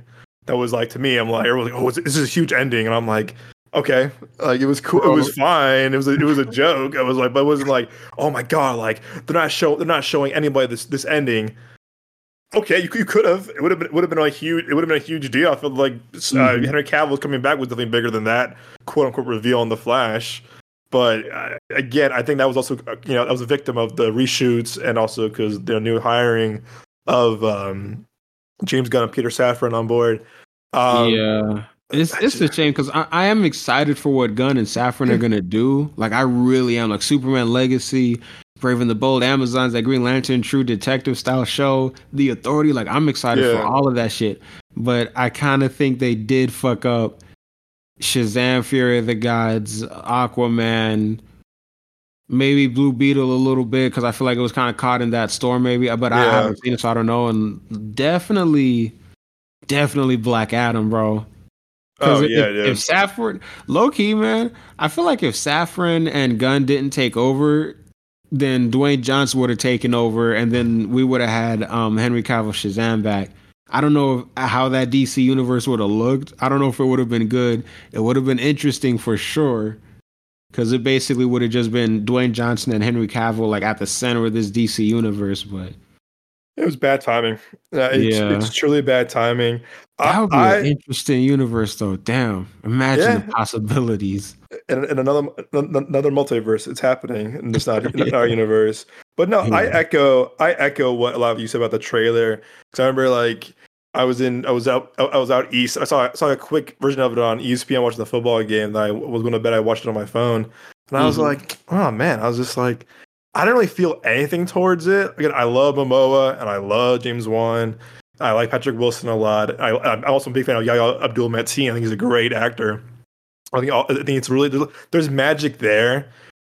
A: that was like to me. I'm like, everyone's like, oh, this is a huge ending, and I'm like, okay, like it was cool, it was fine, it was a, it was a joke. I was like, but it wasn't like, oh my god, like they're not show they're not showing anybody this this ending. Okay, you, could- you could have. It would have been it would have been a huge it would have been a huge deal. I feel like uh,
B: Mhm.
A: Henry Cavill coming back was nothing bigger than that quote unquote reveal on the Flash. But uh, again, I think that was also uh, you know that was a victim of the reshoots and also because the new hiring of um, James Gunn and Peter Safran on board. Um,
B: yeah, it's it's a shame because I, I am excited for what Gunn and Safran are gonna do. Like I really am. Like Superman Legacy, Brave and the Bold, Amazon's that Green Lantern True Detective style show, The Authority. Like I'm excited
A: Yeah.
B: for all of that shit. But I kind of think they did fuck up Shazam, Fury of the Gods, Aquaman, maybe Blue Beetle a little bit because I feel like it was kind of caught in that storm. Maybe, but I haven't seen it, so I don't know. And definitely, definitely Black Adam, bro.
A: Oh
B: if,
A: yeah,
B: if Safran, low key, man, I feel like if Safran and Gunn didn't take over, then Dwayne Johnson would have taken over, and then we would have had um, Henry Cavill Shazam back. I don't know how that DC universe would have looked. I don't know if it would have been good. It would have been interesting for sure, because it basically would have just been Dwayne Johnson and Henry Cavill like at the center of this DC universe. But
A: It was bad timing. Uh, it's,
B: Yeah.
A: it's truly bad timing.
B: that would be
A: I-
B: an interesting universe, though. Damn, imagine
A: Yeah.
B: the possibilities.
A: in, in another another multiverse, it's happening, and it's not in our universe. But no, I echo I echo what a lot of you said about the trailer. Because I remember like I was in I was out I was out east. I saw I saw a quick version of it on ESPN watching the football game. That I was going to bed. I watched it on my phone, and I was
B: Mhm.
A: like, oh man, I was just like. I didn't really feel anything towards it. Again, I love Momoa and I love James Wan. I like Patrick Wilson a lot. I, I'm also a big fan of Yahya Abdul Mateen. I think he's a great actor. I think all, I think it's really there's, magic there,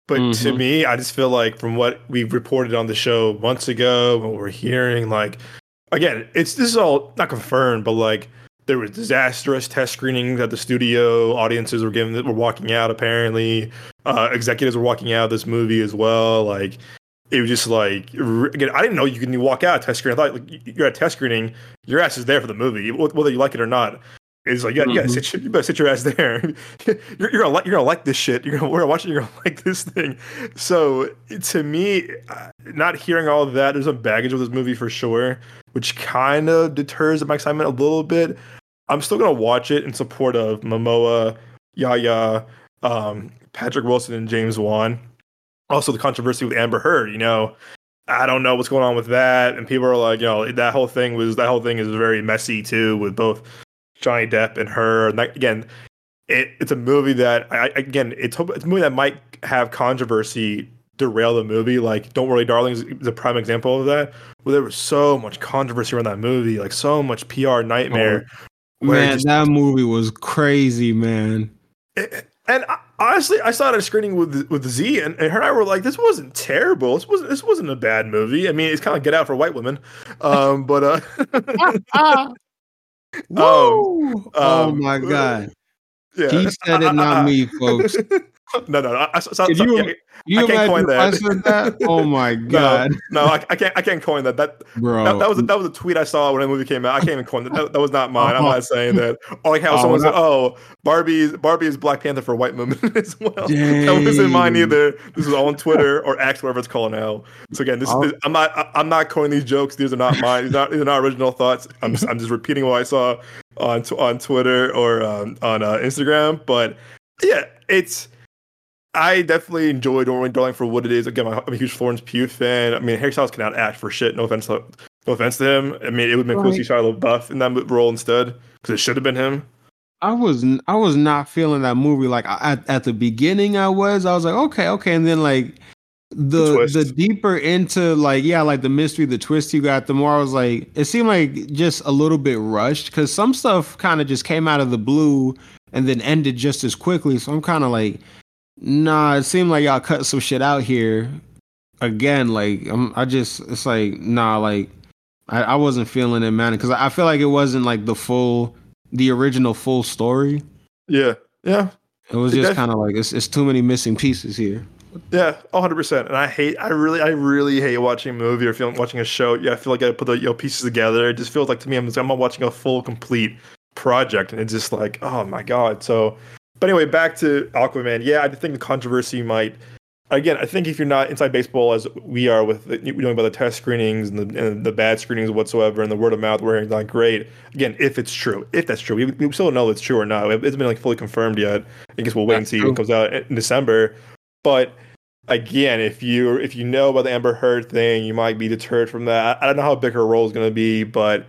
A: but to
B: Mhm.
A: me, I just feel like from what we've reported on the show months ago, what we're hearing, like again, it's this is all not confirmed, but like there was disastrous test screenings at the studio. Audiences were given were walking out. Apparently, uh, executives were walking out of this movie as well. Like it was just like again, I didn't know you can walk out test screening. I thought like, you're at a test screening, your ass is there for the movie, whether you like it or not. It's like, yeah, yeah,
B: Mhm.
A: sit, you better sit your ass there. you're, you're gonna like, you're gonna like this shit. You're gonna, we're gonna watch it. You're gonna like this thing. So to me, uh, not hearing all of that, there's a baggage with this movie for sure, which kind of deters my excitement a little bit. I'm still gonna watch it in support of Momoa, Yahya, um, Patrick Wilson, and James Wan. Also, the controversy with Amber Heard. You know, I don't know what's going on with that, and people are like, you know, that whole thing was that whole thing is very messy too, with both Johnny Depp and her. And that, again, it, it's a movie that I, again, it's it's a movie that might have controversy derail the movie. Like, Don't Worry, Darling is a prime example of that. Where there was so much controversy around that movie, like so much PR nightmare. it
B: Man,
A: just-
B: that movie was crazy, man.
A: and I, honestly, I saw it at a screening with with Z, and, and her and I were like, "This wasn't terrible. This wasn't this wasn't a bad movie. I mean, it's kind of Get Out for white women, um, but uh,
B: Woo! oh
A: um,
B: my god.
A: yeah,
B: He said it, not me, folks.
A: no, no, no. I, saw-
B: Could you- You
A: I can't coin that.
B: that? Oh my god,
A: no, I, I can't. I can't coin that. That
B: bro.
A: that, that was a, that was a tweet I saw when the movie came out. I can't even coin that. That, that was not mine. I'm not saying that. Or like how
B: Oh,
A: someone said, "Oh, Barbie, Barbie is Black Panther for white women as well." That wasn't mine either. This is all on Twitter or X, whatever it's called now. So again, this,
B: Oh.
A: is I'm not I- I'm not coining these jokes. These are not mine. These are not these are not original thoughts. I'm just, I'm just repeating what I saw on on Twitter or um, on uh, Instagram. But yeah, it's. I definitely enjoy Don't Darling for what it is. Again, I'm a huge Florence Pugh fan. I mean, Harry Styles cannot act for shit. No offense, to, no offense to him. I mean, it would make cool to see Shia LaBeouf in that role instead because it should have been him.
B: I was n- I was not feeling that movie. Like at at the beginning, I was. I was like, okay, okay, and then like the
A: twist.
B: the deeper into like yeah, like the mystery, the twist you got, the more I was like, it seemed like just a little bit rushed because some stuff kind of just came out of the blue and then ended just as quickly. So I'm kind of like, nah. It seemed like y'all cut some shit out here. Again, like I'm, I just it's like nah, like I, I wasn't feeling it, man, because I feel like it wasn't like the full, the original full story.
A: Yeah, yeah,
B: It was just kind of like it's it's too many missing pieces here.
A: Yeah, hundred percent. And I hate, I really, I really hate watching a movie or feeling watching a show. Yeah, I feel like I put the you know, pieces together. It just feels like to me, I'm I'm not watching a full, complete project, and it's just like, oh my god. So, but anyway, back to Aquaman. Yeah, I think the controversy might. Again, I think if you're not inside baseball as we are with the, you know about the test screenings and the, and the bad screenings whatsoever, and the word of mouth where it's not great. Again, if it's true, if that's true, we, we still don't know if it's true or not. It's been like fully confirmed yet. I guess we'll wait and see
B: true.
A: it comes out in December. But again, if you if you know about the Amber Heard thing, you might be deterred from that. I don't know how big her role is going to be, but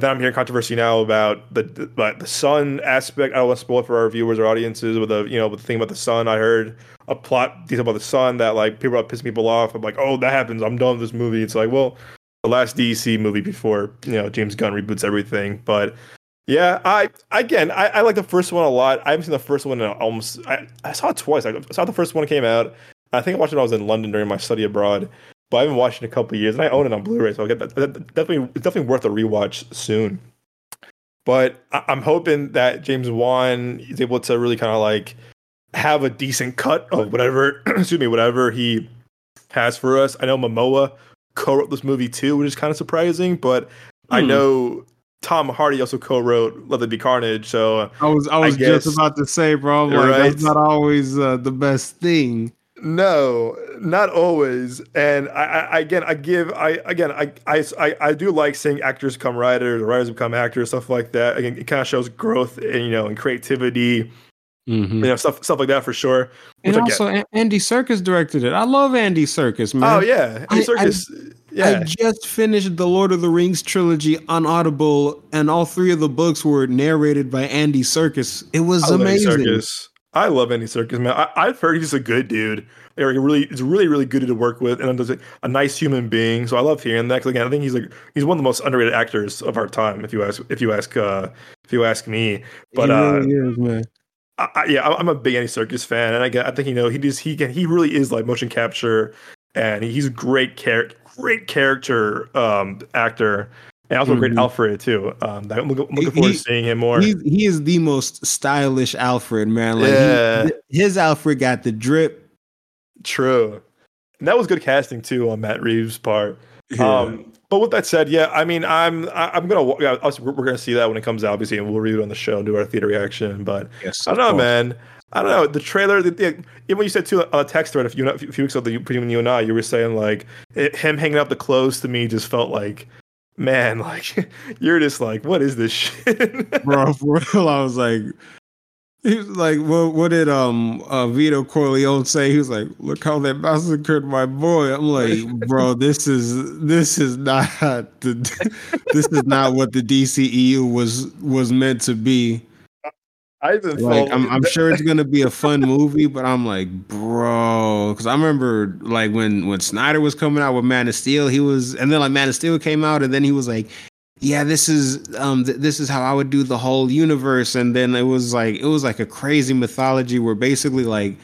A: then I'm hearing controversy now about the the, the son aspect. I don't want to spoil it for our viewers or audiences with the you know with the thing about the sun. I heard a plot detail about the sun that like people are pissing people off. I'm like, oh, that happens. I'm done with this movie. It's like, well, the last DC movie before you know James Gunn reboots everything, but. Yeah, I again, I, I like the first one a lot. I haven't seen the first one in almost. I, I saw it twice. I saw the first one came out. I think I watched it when I was in London during my study abroad, but I haven't watched in a couple years, and I own it on Blu-ray, so I'll get that. that definitely, it's definitely worth a rewatch soon. But I, I'm hoping that James Wan is able to really kind of like have a decent cut of whatever, excuse me, whatever he has for us. I know Momoa co-wrote this movie too, which is kind of surprising, but hmm. I know Tom Hardy also co-wrote "Let There Be Carnage." So
B: I was I was I guess, just about to say, bro, like right? that's not always uh, the best thing.
A: No, not always. And I, I again, I give, I again, I, I, I do like seeing actors become writers, or writers become actors, stuff like that. Again, it kind of shows growth and you know, and creativity. Mm-hmm. You know, stuff stuff like that for sure.
B: And also, Andy Serkis directed it. I love Andy Serkis, man.
A: Oh yeah, Andy Serkis.
B: I, yeah. I just finished the Lord of the Rings trilogy on Audible, and all three of the books were narrated by Andy Serkis. It was amazing.
A: I love Andy Serkis, man. I, have heard he's a good dude. Like, really, he's really, really good to work with, and does a, a nice human being. So I love hearing that. Because again, I think he's like he's one of the most underrated actors of our time. If you ask, if you ask, uh, if you ask me, but really uh, is, man. I, I, yeah, I'm a big Andy Serkis fan, and I I think you know he just he can he really is like motion capture, and he's a great character, great character um, actor and also mm-hmm. great Alfred too. Um, I'm looking, looking forward he, to seeing him more.
B: he is the most stylish Alfred, man. Like yeah. He, his Alfred got the drip.
A: True, and that was good casting too on Matt Reeves' part. Yeah. Um, but with that said, yeah, I mean, I'm I'm gonna yeah, we're gonna see that when it comes out, obviously, and we'll review it on the show and do our theater reaction. But yes, I don't know, course. man. I don't know the trailer. The, the, even when you said to a text thread a few, a few weeks ago, between you and I, you were saying like it, him hanging up the clothes to me just felt like man, like you're just like, what is this shit,
B: bro? For real, I was like, he was like, what, what did um uh, Vito Corleone say? He was like, look how they massacred my boy. I'm like, bro, this is this is not the this is not what the DCEU was was meant to be. I even like I'm, I'm sure it's gonna be a fun movie, but I'm like, bro, because I remember like when when Snyder was coming out with Man of Steel, he was, and then like Man of Steel came out, and then he was like, yeah, this is um th- this is how I would do the whole universe, and then it was like it was like a crazy mythology where basically like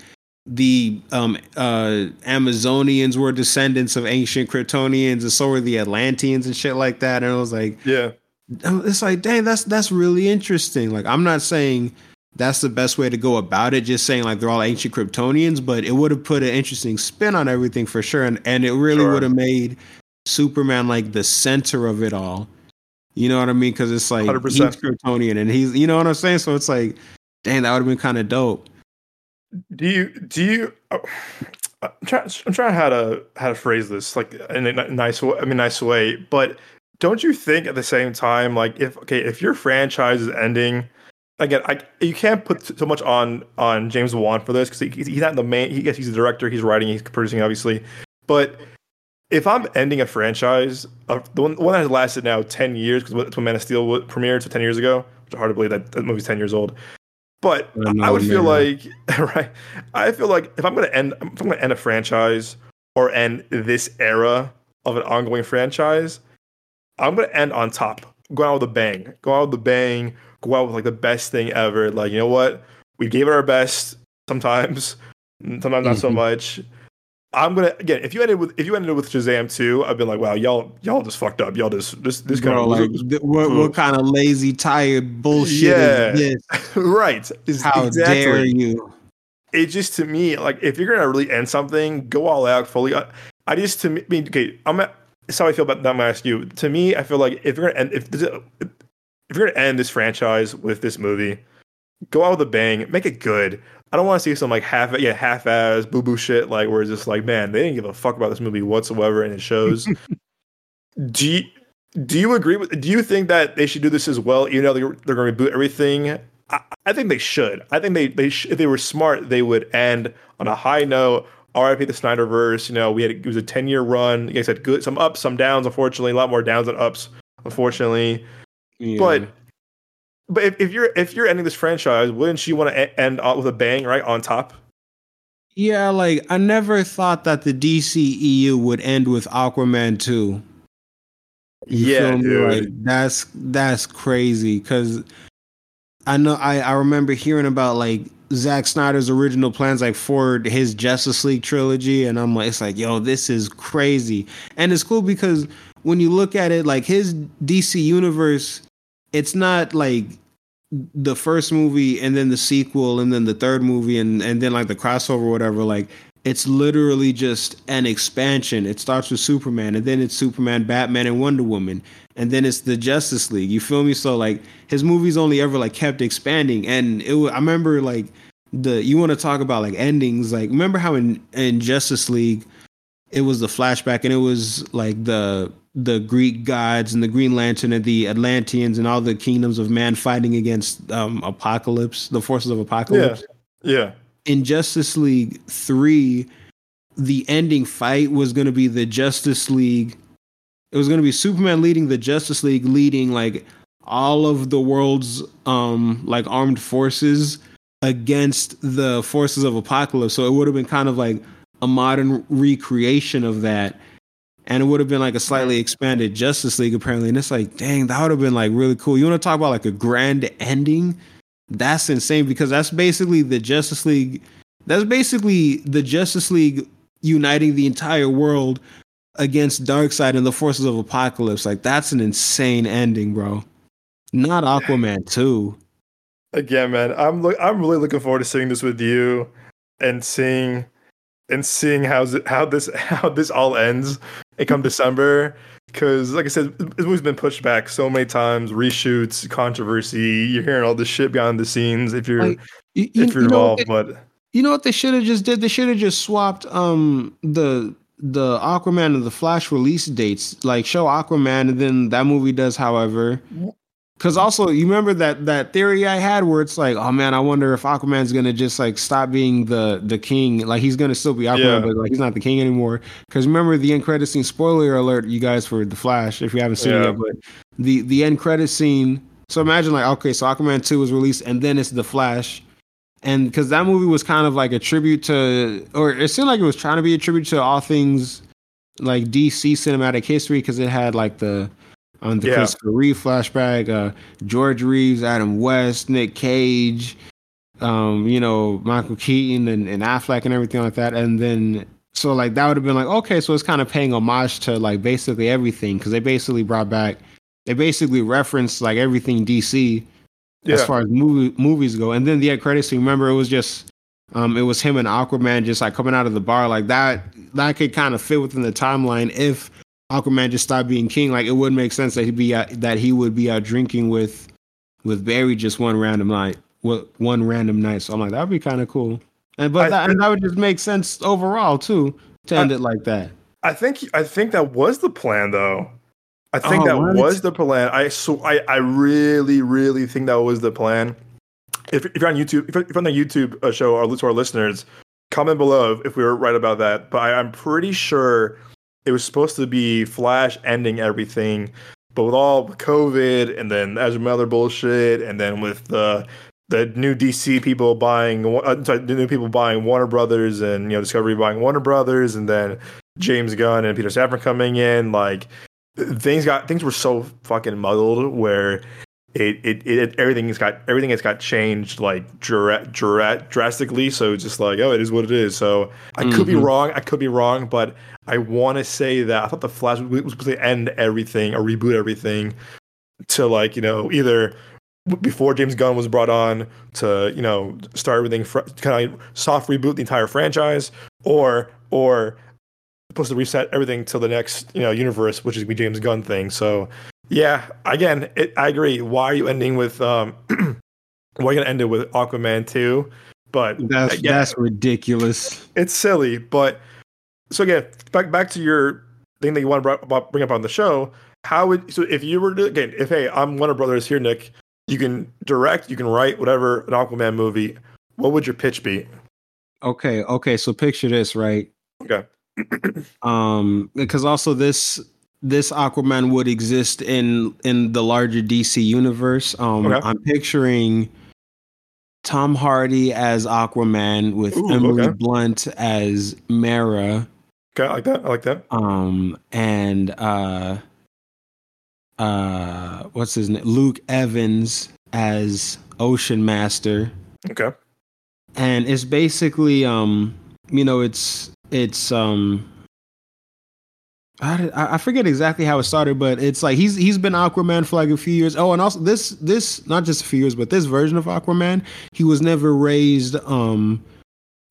B: the um uh Amazonians were descendants of ancient Kryptonians, and so were the Atlanteans and shit like that, and it was like,
A: yeah,
B: it's like, dang, that's that's really interesting. Like, I'm not saying that's the best way to go about it. Just saying like they're all ancient Kryptonians, but it would have put an interesting spin on everything for sure, and and it really sure. would have made Superman like the center of it all. You know what I mean? Because it's like 100%. he's Kryptonian, and he's you know what I'm saying. So it's like, dang, that would have been kind of dope.
A: Do you do you? Uh, I'm trying. I'm trying how to how to phrase this like in a nice way. I mean, nice way, but don't you think at the same time, like if okay, if your franchise is ending again, I, you can't put so much on on James Wan for this because he, he's not the main. He, yes, he's the director. He's writing. He's producing, obviously. But if I'm ending a franchise, uh, the, one, the one that has lasted now ten years because that's when Man of Steel premiered, so ten years ago. Which is hard to believe that that movie's ten years old. But I, I would feel like right. I feel like if I'm going to end, if I'm going to end a franchise or end this era of an ongoing franchise, I'm going to end on top. Go out with a bang. Go out with a bang go out with like the best thing ever. Like, you know what? We gave it our best sometimes, sometimes not mm-hmm. so much. I'm gonna again. If you ended with if you ended with Shazam two, I've been like, wow, y'all y'all just fucked up. Y'all just this this kind of
B: like what, what kind of lazy tired bullshit yeah. is this?
A: right.
B: How exactly. dare you?
A: It just to me like if you're gonna really end something, go all out fully. I, I just to me, I mean, okay, I'm. At, that's how I feel about that. I'm gonna ask you. To me, I feel like if you're gonna end, if if you're gonna end this franchise with this movie, go out with a bang, make it good. I don't want to see some like half yeah half ass boo boo shit like where it's just like man they didn't give a fuck about this movie whatsoever and it shows. do you, do you agree with? Do you think that they should do this as well? You know they're, they're going to reboot everything. I, I think they should. I think they they sh- if they were smart, they would end on a high note. RIP the Snyderverse. You know, we had it was a ten year run. Like I said, good some ups, some downs. Unfortunately, a lot more downs than ups. Unfortunately,
B: Yeah.
A: but but if, if you're if you're ending this franchise, wouldn't you want to end out with a bang right on top?
B: yeah, like I never thought that the DCEU would end with Aquaman 2. You
A: Yeah, dude.
B: Like that's that's crazy because I know I I remember hearing about like Zack Snyder's original plans like for his Justice League trilogy, and I'm like, it's like, yo, this is crazy, and it's cool because when you look at it, like his DC universe, it's not like the first movie and then the sequel and then the third movie and and then like the crossover or whatever. Like it's literally just an expansion. It starts with superman and then it's superman batman and wonder woman. And then it's the justice league. You feel me? So like his movies only ever like kept expanding. And it wa- i remember like the you want to talk about like endings like remember how in in justice league it was the flashback and it was like the the Greek gods and the Green Lantern and the Atlanteans and all the kingdoms of man fighting against um, Apocalypse, the forces of Apocalypse.
A: Yeah.
B: In Justice League 3, the ending fight was going to be the Justice League. It was going to be Superman leading the Justice League, leading like all of the world's um like armed forces against the forces of Apocalypse. So it would have been kind of like a modern recreation of that and it would have been like a slightly expanded Justice League apparently. And it's like, dang, that would have been like really cool. You want to talk about like a grand ending? That's insane because that's basically the Justice League. That's basically the Justice League uniting the entire world against Darkseid and the forces of Apocalypse. Like that's an insane ending, bro. Not Aquaman too.
A: Again, man, I'm look. I'm really looking forward to seeing this with you, and seeing, and seeing how how this how this all ends. And come December, because like I said, this movie's been pushed back so many times. Reshoots, controversy. You're hearing all this shit behind the scenes. If you're
B: Like, You, you-
A: if you're
B: you know what
A: involved,
B: they-
A: but
B: You know what they should have just did? They should have just swapped um the the Aquaman and the Flash release dates. Like show Aquaman and then that movie does however. Cause also you remember that that theory I had where it's like, oh man, I wonder if Aquaman's gonna just like stop being the the king. Like he's gonna still be Aquaman,
A: Yeah.
B: but like he's not the king anymore. Cause remember the end credit scene, spoiler alert, you guys for the Flash, if you haven't seen it
A: Yeah.
B: yet, but the the end credit scene. So imagine like, okay, so Aquaman 2 was released and then it's the Flash and because that movie was kind of like a tribute to, or it seemed like it was trying to be a tribute to all things like DC cinematic history because it had like the on the
A: Yeah.
B: Christopher Reeve flashback, uh, George Reeves, Adam West, Nick Cage, um, you know, Michael Keaton and, and Affleck and everything like that, and then so like that would have been like okay, so it's kind of paying homage to like basically everything because they basically brought back, they basically referenced like everything DC
A: yeah,
B: as far as movie movies go. And then the end credits scene, remember it was just um it was him and Aquaman just like coming out of the bar like that that could kind of fit within the timeline if Aquaman just stopped being king. Like it wouldn't make sense that he'd be out, that he would be out drinking with with Barry just one random night. Well, one random night. So I'm like, that would be kind of cool. And but
A: I
B: that, and that would just make sense overall too to end
A: I-
B: it like that.
A: I think I think that was the plan, though. I think
B: Oh,
A: that
B: what?
A: was the plan. I so I, I really really think that was the plan. If, if you're on YouTube, if you're, if on the YouTube uh, show, or to our listeners, comment below if we were right about that. But I, I'm pretty sure it was supposed to be Flash ending everything, but with all COVID and then Ezra Miller bullshit, and then with the the new DC people buying, uh, sorry, the new people buying Warner Brothers, and you know Discovery buying Warner Brothers, and then James Gunn and Peter Safran coming in, like things got things were so fucking muddled where it it, it everything's got everything has got changed like dra- dra- drastically. So it's just like oh, it is what it is. So I could be
B: Mhm.
A: wrong. I could be wrong, but I want to say that I thought the Flash was was supposed to end everything or reboot everything to like you know either before James Gunn was brought on to you know start everything fr- kind of soft reboot the entire franchise, or or supposed to reset everything to the next you know universe, which is the James Gunn thing. So yeah, again, it, I agree. Why are you ending with um? why are you gonna end it with Aquaman two? But
B: That's
A: again,
B: that's ridiculous.
A: it's silly. But so again, back back to your thing that you want to bring up on the show. How would so if you were to again if hey I'm Warner Brothers here, Nick. You can direct, you can write whatever an Aquaman movie. What would your pitch be?
B: Okay, okay. So picture this, right?
A: Okay.
B: um, because also this this Aquaman would exist in in the larger DC universe. Um,
A: Okay.
B: I'm picturing Tom Hardy as Aquaman with
A: Ooh,
B: Emily
A: okay.
B: Blunt as Mara.
A: Okay, I like that. I like that.
B: um and uh uh what's his name luke evans as ocean master
A: Okay.
B: and it's basically um you know it's it's um I, I forget exactly how it started, but it's like he's he's been Aquaman for like a few years. Oh, and also this this not just a few years, but this version of Aquaman, he was never raised um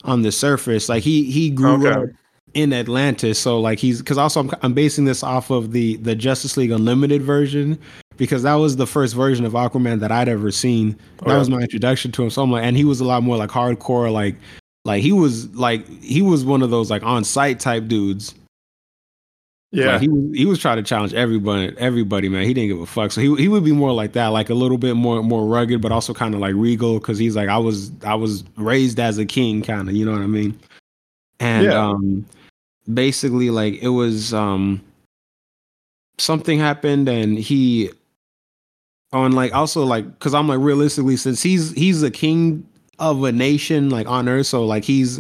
B: on the surface. Like he he grew
A: Okay.
B: up in Atlantis, so like he's because also I'm I'm basing this off of the the Justice League Unlimited version because that was the first version of Aquaman that I'd ever seen. That was my introduction to him. So I'm like, and he was a lot more like hardcore, like like he was like he was one of those like on site type dudes.
A: Yeah.
B: Like, he was he was trying to challenge everybody, everybody, man. He didn't give a fuck. So he he would be more like that, like a little bit more more rugged, but also kind of like regal, because he's like I was I was raised as a king, kind of, you know what I mean? And
A: Yeah.
B: um, basically, like it was um, something happened, and he on like also like because I'm like realistically, since he's he's a king of a nation like on Earth, so like he's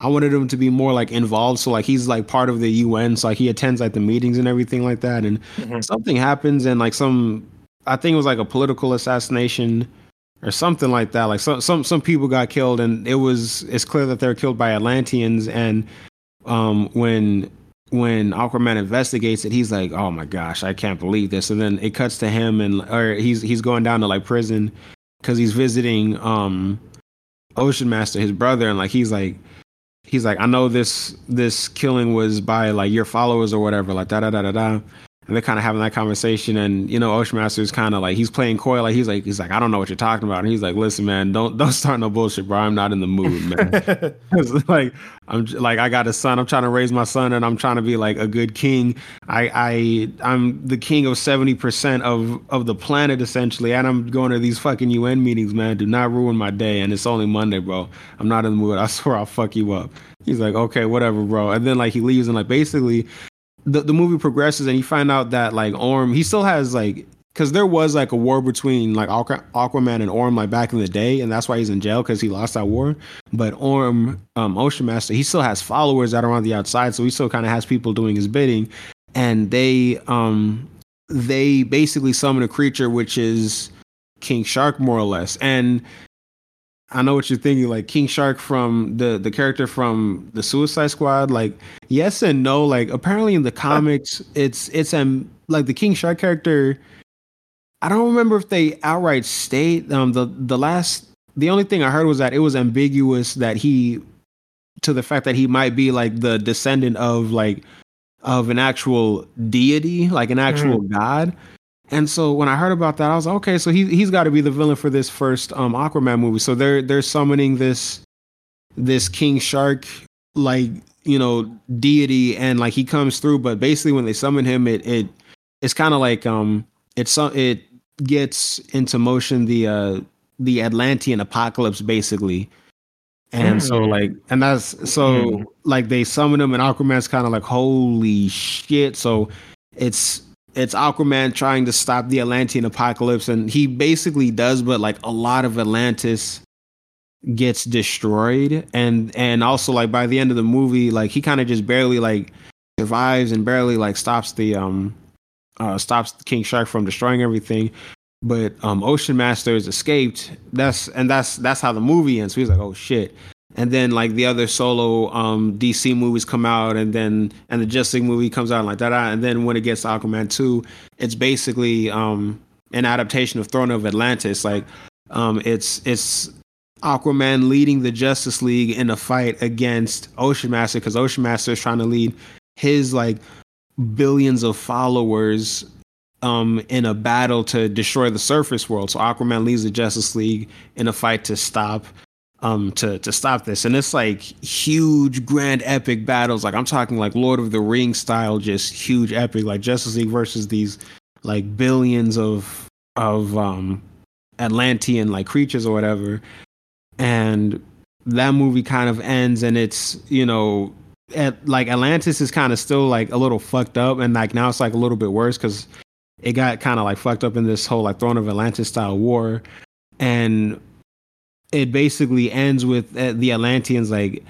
B: I wanted him to be more like involved. So like he's like part of the UN. So like he attends like the meetings and everything like that. And
A: Mhm.
B: something happens and like some I think it was like a political assassination or something like that. Like some some some people got killed and it was it's clear that they were killed by Atlanteans and um when when Aquaman investigates it, he's like, "Oh my gosh, I can't believe this!" And then it cuts to him, and or he's he's going down to like prison because he's visiting um Ocean Master, his brother, and like he's like he's like, I know this this killing was by like your followers or whatever, like da da da da da. And they're kind of having that conversation, and you know, Ocean Master is kind of like he's playing coy, like he's like he's like I don't know what you're talking about, and he's like, listen, man, don't don't start no bullshit, bro. I'm not in the mood, man. Like I'm like I got a son. I'm trying to raise my son, and I'm trying to be like a good king. I I I'm the king of seventy percent of of the planet essentially, and I'm going to these fucking UN meetings, man. Do not ruin my day, and it's only Monday, bro. I'm not in the mood. I swear I'll fuck you up. He's like, okay, whatever, bro. And then like he leaves, and like basically, the the movie progresses, and you find out that like Orm, he still has like because there was like a war between like Aqu- Aquaman and Orm like back in the day, and that's why he's in jail because he lost that war. But Orm, um, Ocean Master, he still has followers that are on the outside, so he still kind of has people doing his bidding, and they um they basically summon a creature which is King Shark more or less, and I know what you're thinking, like King Shark from the the character from the Suicide Squad. Like, yes and no. Like, apparently in the comics, it's it's um like the King Shark character. I don't remember if they outright state um the the last the only thing I heard was that it was ambiguous that he to the fact that he might be like the descendant of like of an actual deity, like an actual god. And so when I heard about that, I was like, okay, so he he's got to be the villain for this first um Aquaman movie. So they're they're summoning this this King Shark like you know deity, and like he comes through. But basically, when they summon him, it it it's kind of like um it's it gets into motion the uh the Atlantean apocalypse basically. And so
A: Hmm.
B: like and that's so
A: Hmm.
B: like they summon him and Aquaman's kind of like holy shit. So it's it's Aquaman trying to stop the Atlantean apocalypse and he basically does but like a lot of Atlantis gets destroyed. And and also like by the end of the movie like he kind of just barely like survives and barely like stops the um uh stops King Shark from destroying everything. But um Ocean Masters escaped. That's and that's that's how the movie ends. So he's like oh shit and then like the other solo um DC movies come out and then and the Justice League movie comes out like that and then when it gets to Aquaman 2 it's basically um an adaptation of Throne of Atlantis like um it's it's Aquaman leading the Justice League in a fight against Ocean Master because Ocean Master is trying to lead his like billions of followers um in a battle to destroy the surface world. So Aquaman leads the Justice League in a fight to stop um to to stop this. And it's like huge grand epic battles. Like I'm talking like Lord of the Rings style just huge epic like Justice League versus these like billions of of um Atlantean like creatures or whatever. And that movie kind of ends and it's, you know, at, like Atlantis is kind of still like a little fucked up and like now it's like a little bit worse cuz it got kind of like fucked up in this whole like throne of Atlantis style war and it basically ends with uh, the Atlanteans like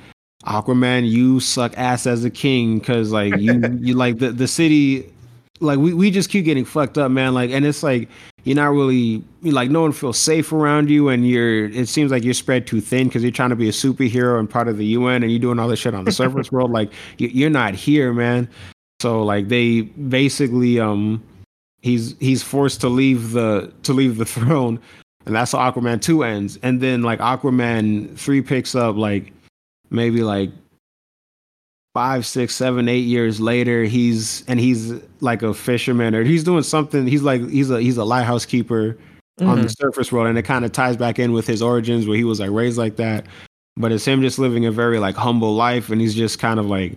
B: Aquaman, you suck ass as a king because like you you like the the city like we, we just keep getting fucked up, man. Like and it's like you're not really like no one feels safe around you and you're it seems like you're spread too thin because you're trying to be a superhero and part of the UN and you're doing all this shit on the surface world. Like you're not here, man. So like they basically um he's he's forced to leave the to leave the throne and that's how Aquaman 2 ends. And then like Aquaman 3 picks up like maybe like five, six, seven, eight years later, he's and he's like a fisherman or he's doing something. He's like he's a he's a lighthouse keeper mm-hmm. on the mm-hmm. surface world, and it kind of ties back in with his origins where he was like raised like that. But it's him just living a very like humble life, and he's just kind of like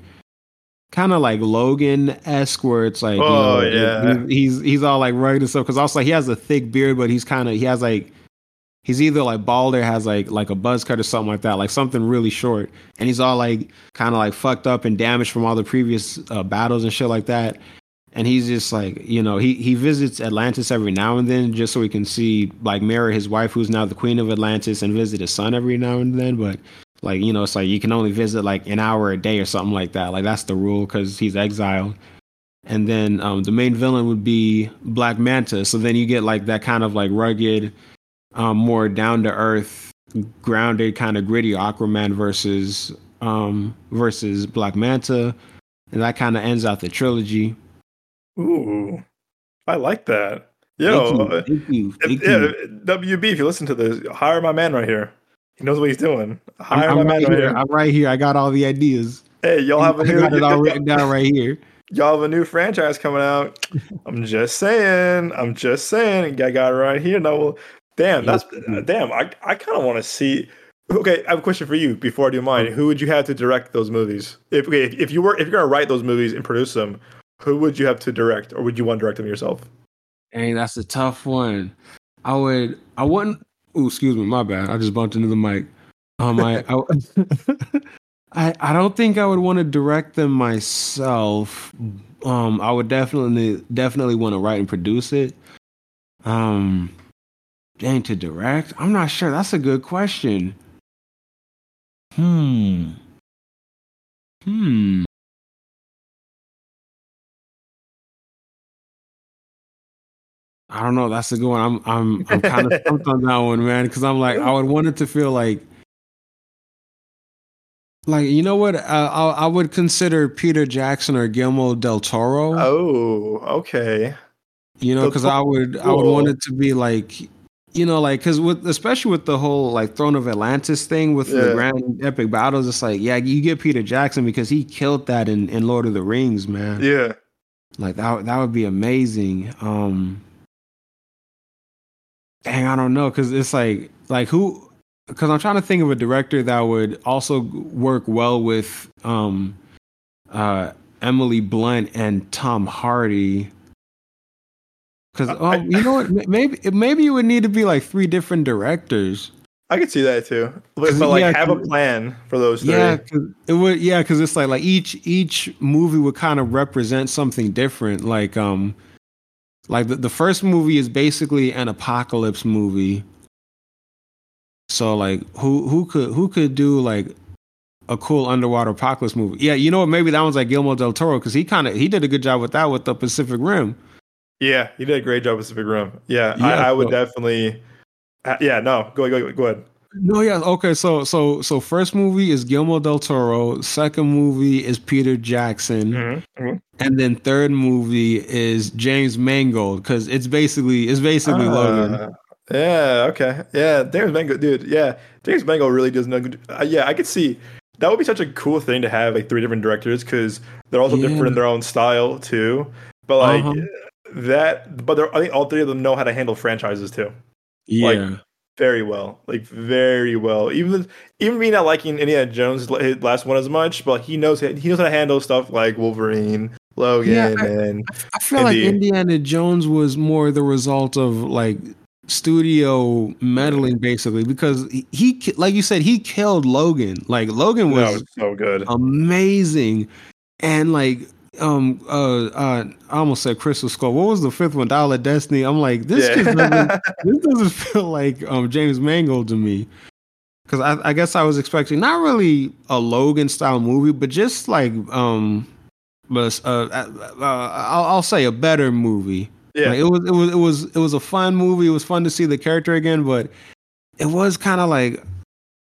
B: kind of like Logan esque, where it's like,
A: oh you know,
B: yeah, he's he's all like rugged and stuff. Because also he has a thick beard, but he's kind of he has like he's either like bald or has like like a buzz cut or something like that, like something really short. And he's all like kind of like fucked up and damaged from all the previous uh, battles and shit like that. And he's just like, you know, he he visits Atlantis every now and then just so he can see like marry his wife, who's now the queen of Atlantis, and visit his son every now and then. But like, you know, it's like you can only visit like an hour a day or something like that. Like that's the rule because he's exiled. And then um, the main villain would be Black Manta. So then you get like that kind of like rugged, um, more down to earth, grounded, kind of gritty Aquaman versus um, versus Black Manta, and that kind of ends out the trilogy.
A: Ooh, I like that. Yo,
B: thank you, thank you, thank
A: if. Yeah, WB, if you listen to this, hire my man right here. He knows what he's doing. Hire
B: I'm,
A: my
B: I'm
A: man
B: right
A: right
B: here.
A: here.
B: I'm right here. I got all the ideas.
A: Hey, y'all have a new.
B: I got it all written down right here.
A: Y'all have a new franchise coming out. I'm just saying. I'm just saying. I got it right here. No, damn. That's damn. I I kind of want to see. Okay, I have a question for you before I do mine. Who would you have to direct those movies? If okay, if, if you were if you're gonna write those movies and produce them, who would you have to direct, or would you want to direct them yourself?
B: Hey, that's a tough one. I would. I wouldn't. Oh, excuse me. My bad. I just bumped into the mic. Um, I, I, I, I don't think I would want to direct them myself. Um, I would definitely, definitely want to write and produce it. Um, dang, to direct, I'm not sure. That's a good question. Hmm. Hmm. I don't know. That's a good one. I'm I'm I'm kind of stumped on that one, man. Because I'm like, I would want it to feel like, like you know what? Uh, I I would consider Peter Jackson or Guillermo del Toro.
A: Oh, okay.
B: You know, because I would I would want it to be like, you know, like because with especially with the whole like Throne of Atlantis thing with the grand epic battles, it's like yeah, you get Peter Jackson because he killed that in in Lord of the Rings, man.
A: Yeah.
B: Like that that would be amazing. Um Dang, I don't know cuz it's like like who cuz I'm trying to think of a director that would also work well with um uh Emily Blunt and Tom Hardy.
A: I-
B: oh, you know what maybe maybe it would need to be like three different directors.
A: I could see that too. But, but like
B: yeah,
A: have a plan for those three.
B: Yeah, cause it would. Yeah, because it's like like each each movie would kind of represent something different. Like um, like the, the first movie is basically an apocalypse movie. So like who who could who could do like a cool underwater apocalypse movie? Yeah, you know what? Maybe that one's like Guillermo del Toro because he kind of he did a good job with that with the Pacific Rim.
A: Yeah, you did a great job with Pacific Rim. Yeah,
B: Yeah,
A: I, I would
B: so-
A: definitely. uh, yeah, no, go go go ahead.
B: No, yeah, okay. So so so first movie is Guillermo del Toro. Second movie is Peter Jackson.
A: Mm-hmm. Mm-hmm.
B: and then third movie is James Mangold because it's basically it's basically Logan.
A: Uh, yeah. Okay. Yeah. James Mangold, dude. Yeah. James Mango really does know. Uh, yeah, I could see that would be such a cool thing to have like three different directors because they're also
B: Yeah.
A: different in their own style too. But like
B: Uh-huh.
A: That, but they're, I think all three of them know how to handle franchises too.
B: Yeah,
A: very well, like very well. Even even me not liking Indiana Jones his last one as much, but he knows he knows how to handle stuff like Wolverine, Logan,
B: Yeah, I-
A: and
B: I feel like Indiana Jones was more the result of like studio meddling basically because he, he like you said he killed Logan. Like Logan was
A: was so good.
B: amazing, and like um uh uh I almost said Crystal Skull. What was the fifth one? Dial of Destiny. I'm like this
A: Yeah.
B: doesn't this doesn't feel like um James Mangold to me. Because I, I guess I was expecting not really a Logan style movie, but just like um, but uh, uh, uh I'll, I'll say a better movie.
A: yeah.
B: Like, it was it was it was it was a fun movie. It was fun to see the character again, but it was kind of like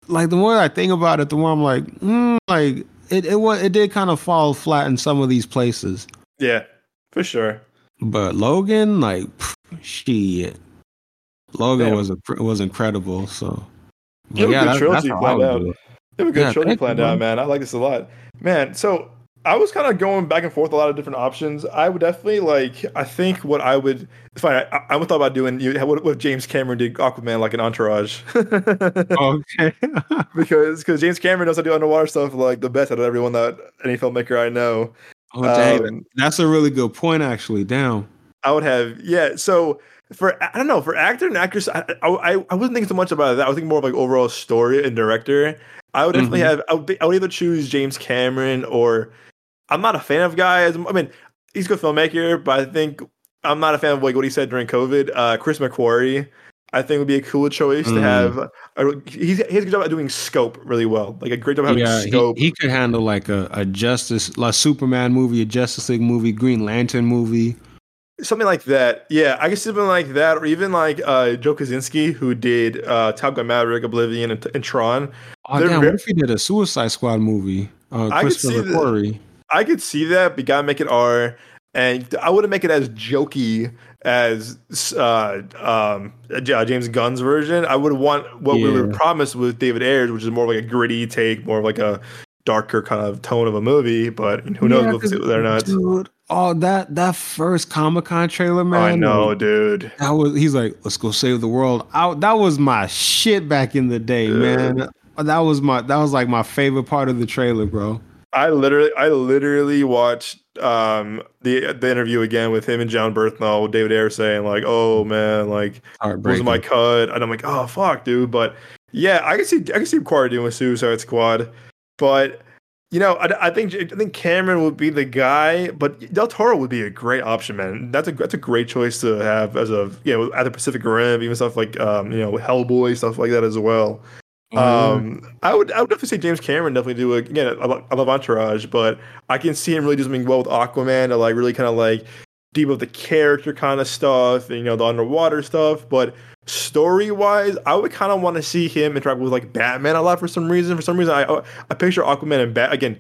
B: like the more I think about it, the more I'm like, mm, like it it was it did kind of fall flat in some of these places.
A: yeah. For sure.
B: But Logan, like, shit, Logan
A: Damn.
B: was a was incredible. So
A: a good trilogy planned out.
B: it.
A: You have a good
B: Yeah,
A: trilogy planned out,
B: man.
A: I like this a lot, man. So I was kind of going back and forth a lot of different options. I would definitely like. I think what I would. It's fine. I, I would thought about doing. You, what, what if James Cameron did Aquaman like an Entourage?
B: Okay.
A: because because James Cameron knows how to do underwater stuff like the best out of everyone that any filmmaker I know.
B: oh, dang,
A: Um,
B: that's a really good point, actually. Down.
A: I would have yeah. So for I don't know for actor and actress, I I, I wasn't thinking so much about that. I was thinking more of like overall story and director. I would definitely
B: Mhm.
A: have. I would, be- I would either choose James Cameron or I'm not a fan of guys. I mean, he's a good filmmaker, but I think I'm not a fan of like what he said during COVID. Uh, Chris McQuarrie. I think would be a cool choice to
B: Mm.
A: have. A, he's, he has a good job at doing scope really well, like a great job having
B: Yeah, he,
A: scope.
B: he could handle like a, a Justice, like Superman movie, a Justice League movie, Green Lantern movie.
A: something like that. Yeah, I guess something like that, or even like uh, Joe Kosinski, who did uh, Top Gun Maverick, Oblivion, and, and Tron.
B: Oh
A: They're
B: damn!
A: very-
B: What if he did a Suicide Squad movie? Uh,
A: I could see
B: Christopher
A: the-
B: McQuarrie.
A: I could see that, but you gotta make it R, and I wouldn't make it as jokey as uh, um, James Gunn's version. I would want what we were
B: Yeah.
A: promised with David Ayers, which is more like a gritty take, more of like a darker kind of tone of a movie. But who knows
B: Yeah,
A: if
B: 'cause,
A: it's or not?
B: Dude, oh that that first Comic Con trailer, man.
A: I know,
B: like,
A: dude.
B: That was he's like, let's go save the world. I, that was my shit back in the day, man. That was my that was like my favorite part of the trailer, bro.
A: I literally, I literally watched um, the the interview again with him and Jon Bernthal, with David Ayer saying like, "Oh man, like was my cut," and I'm like, "Oh fuck, dude." But yeah, I can see, I can see Quarry doing Suicide Squad, but you know, I, I think I think Cameron would be the guy, but Del Toro would be a great option, man. That's a that's a great choice to have as a you know at the Pacific Rim, even stuff like um, you know Hellboy stuff like that as well.
B: Oh,
A: Um, I would I would definitely say James Cameron definitely do a, again. I love, I love Entourage, but I can see him really do something well with Aquaman to like really kind of like deep with the character kind of stuff, and, you know, the underwater stuff. But story wise, I would kind of want to see him interact with like Batman a lot for some reason. For some reason, I I picture Aquaman and Bat again.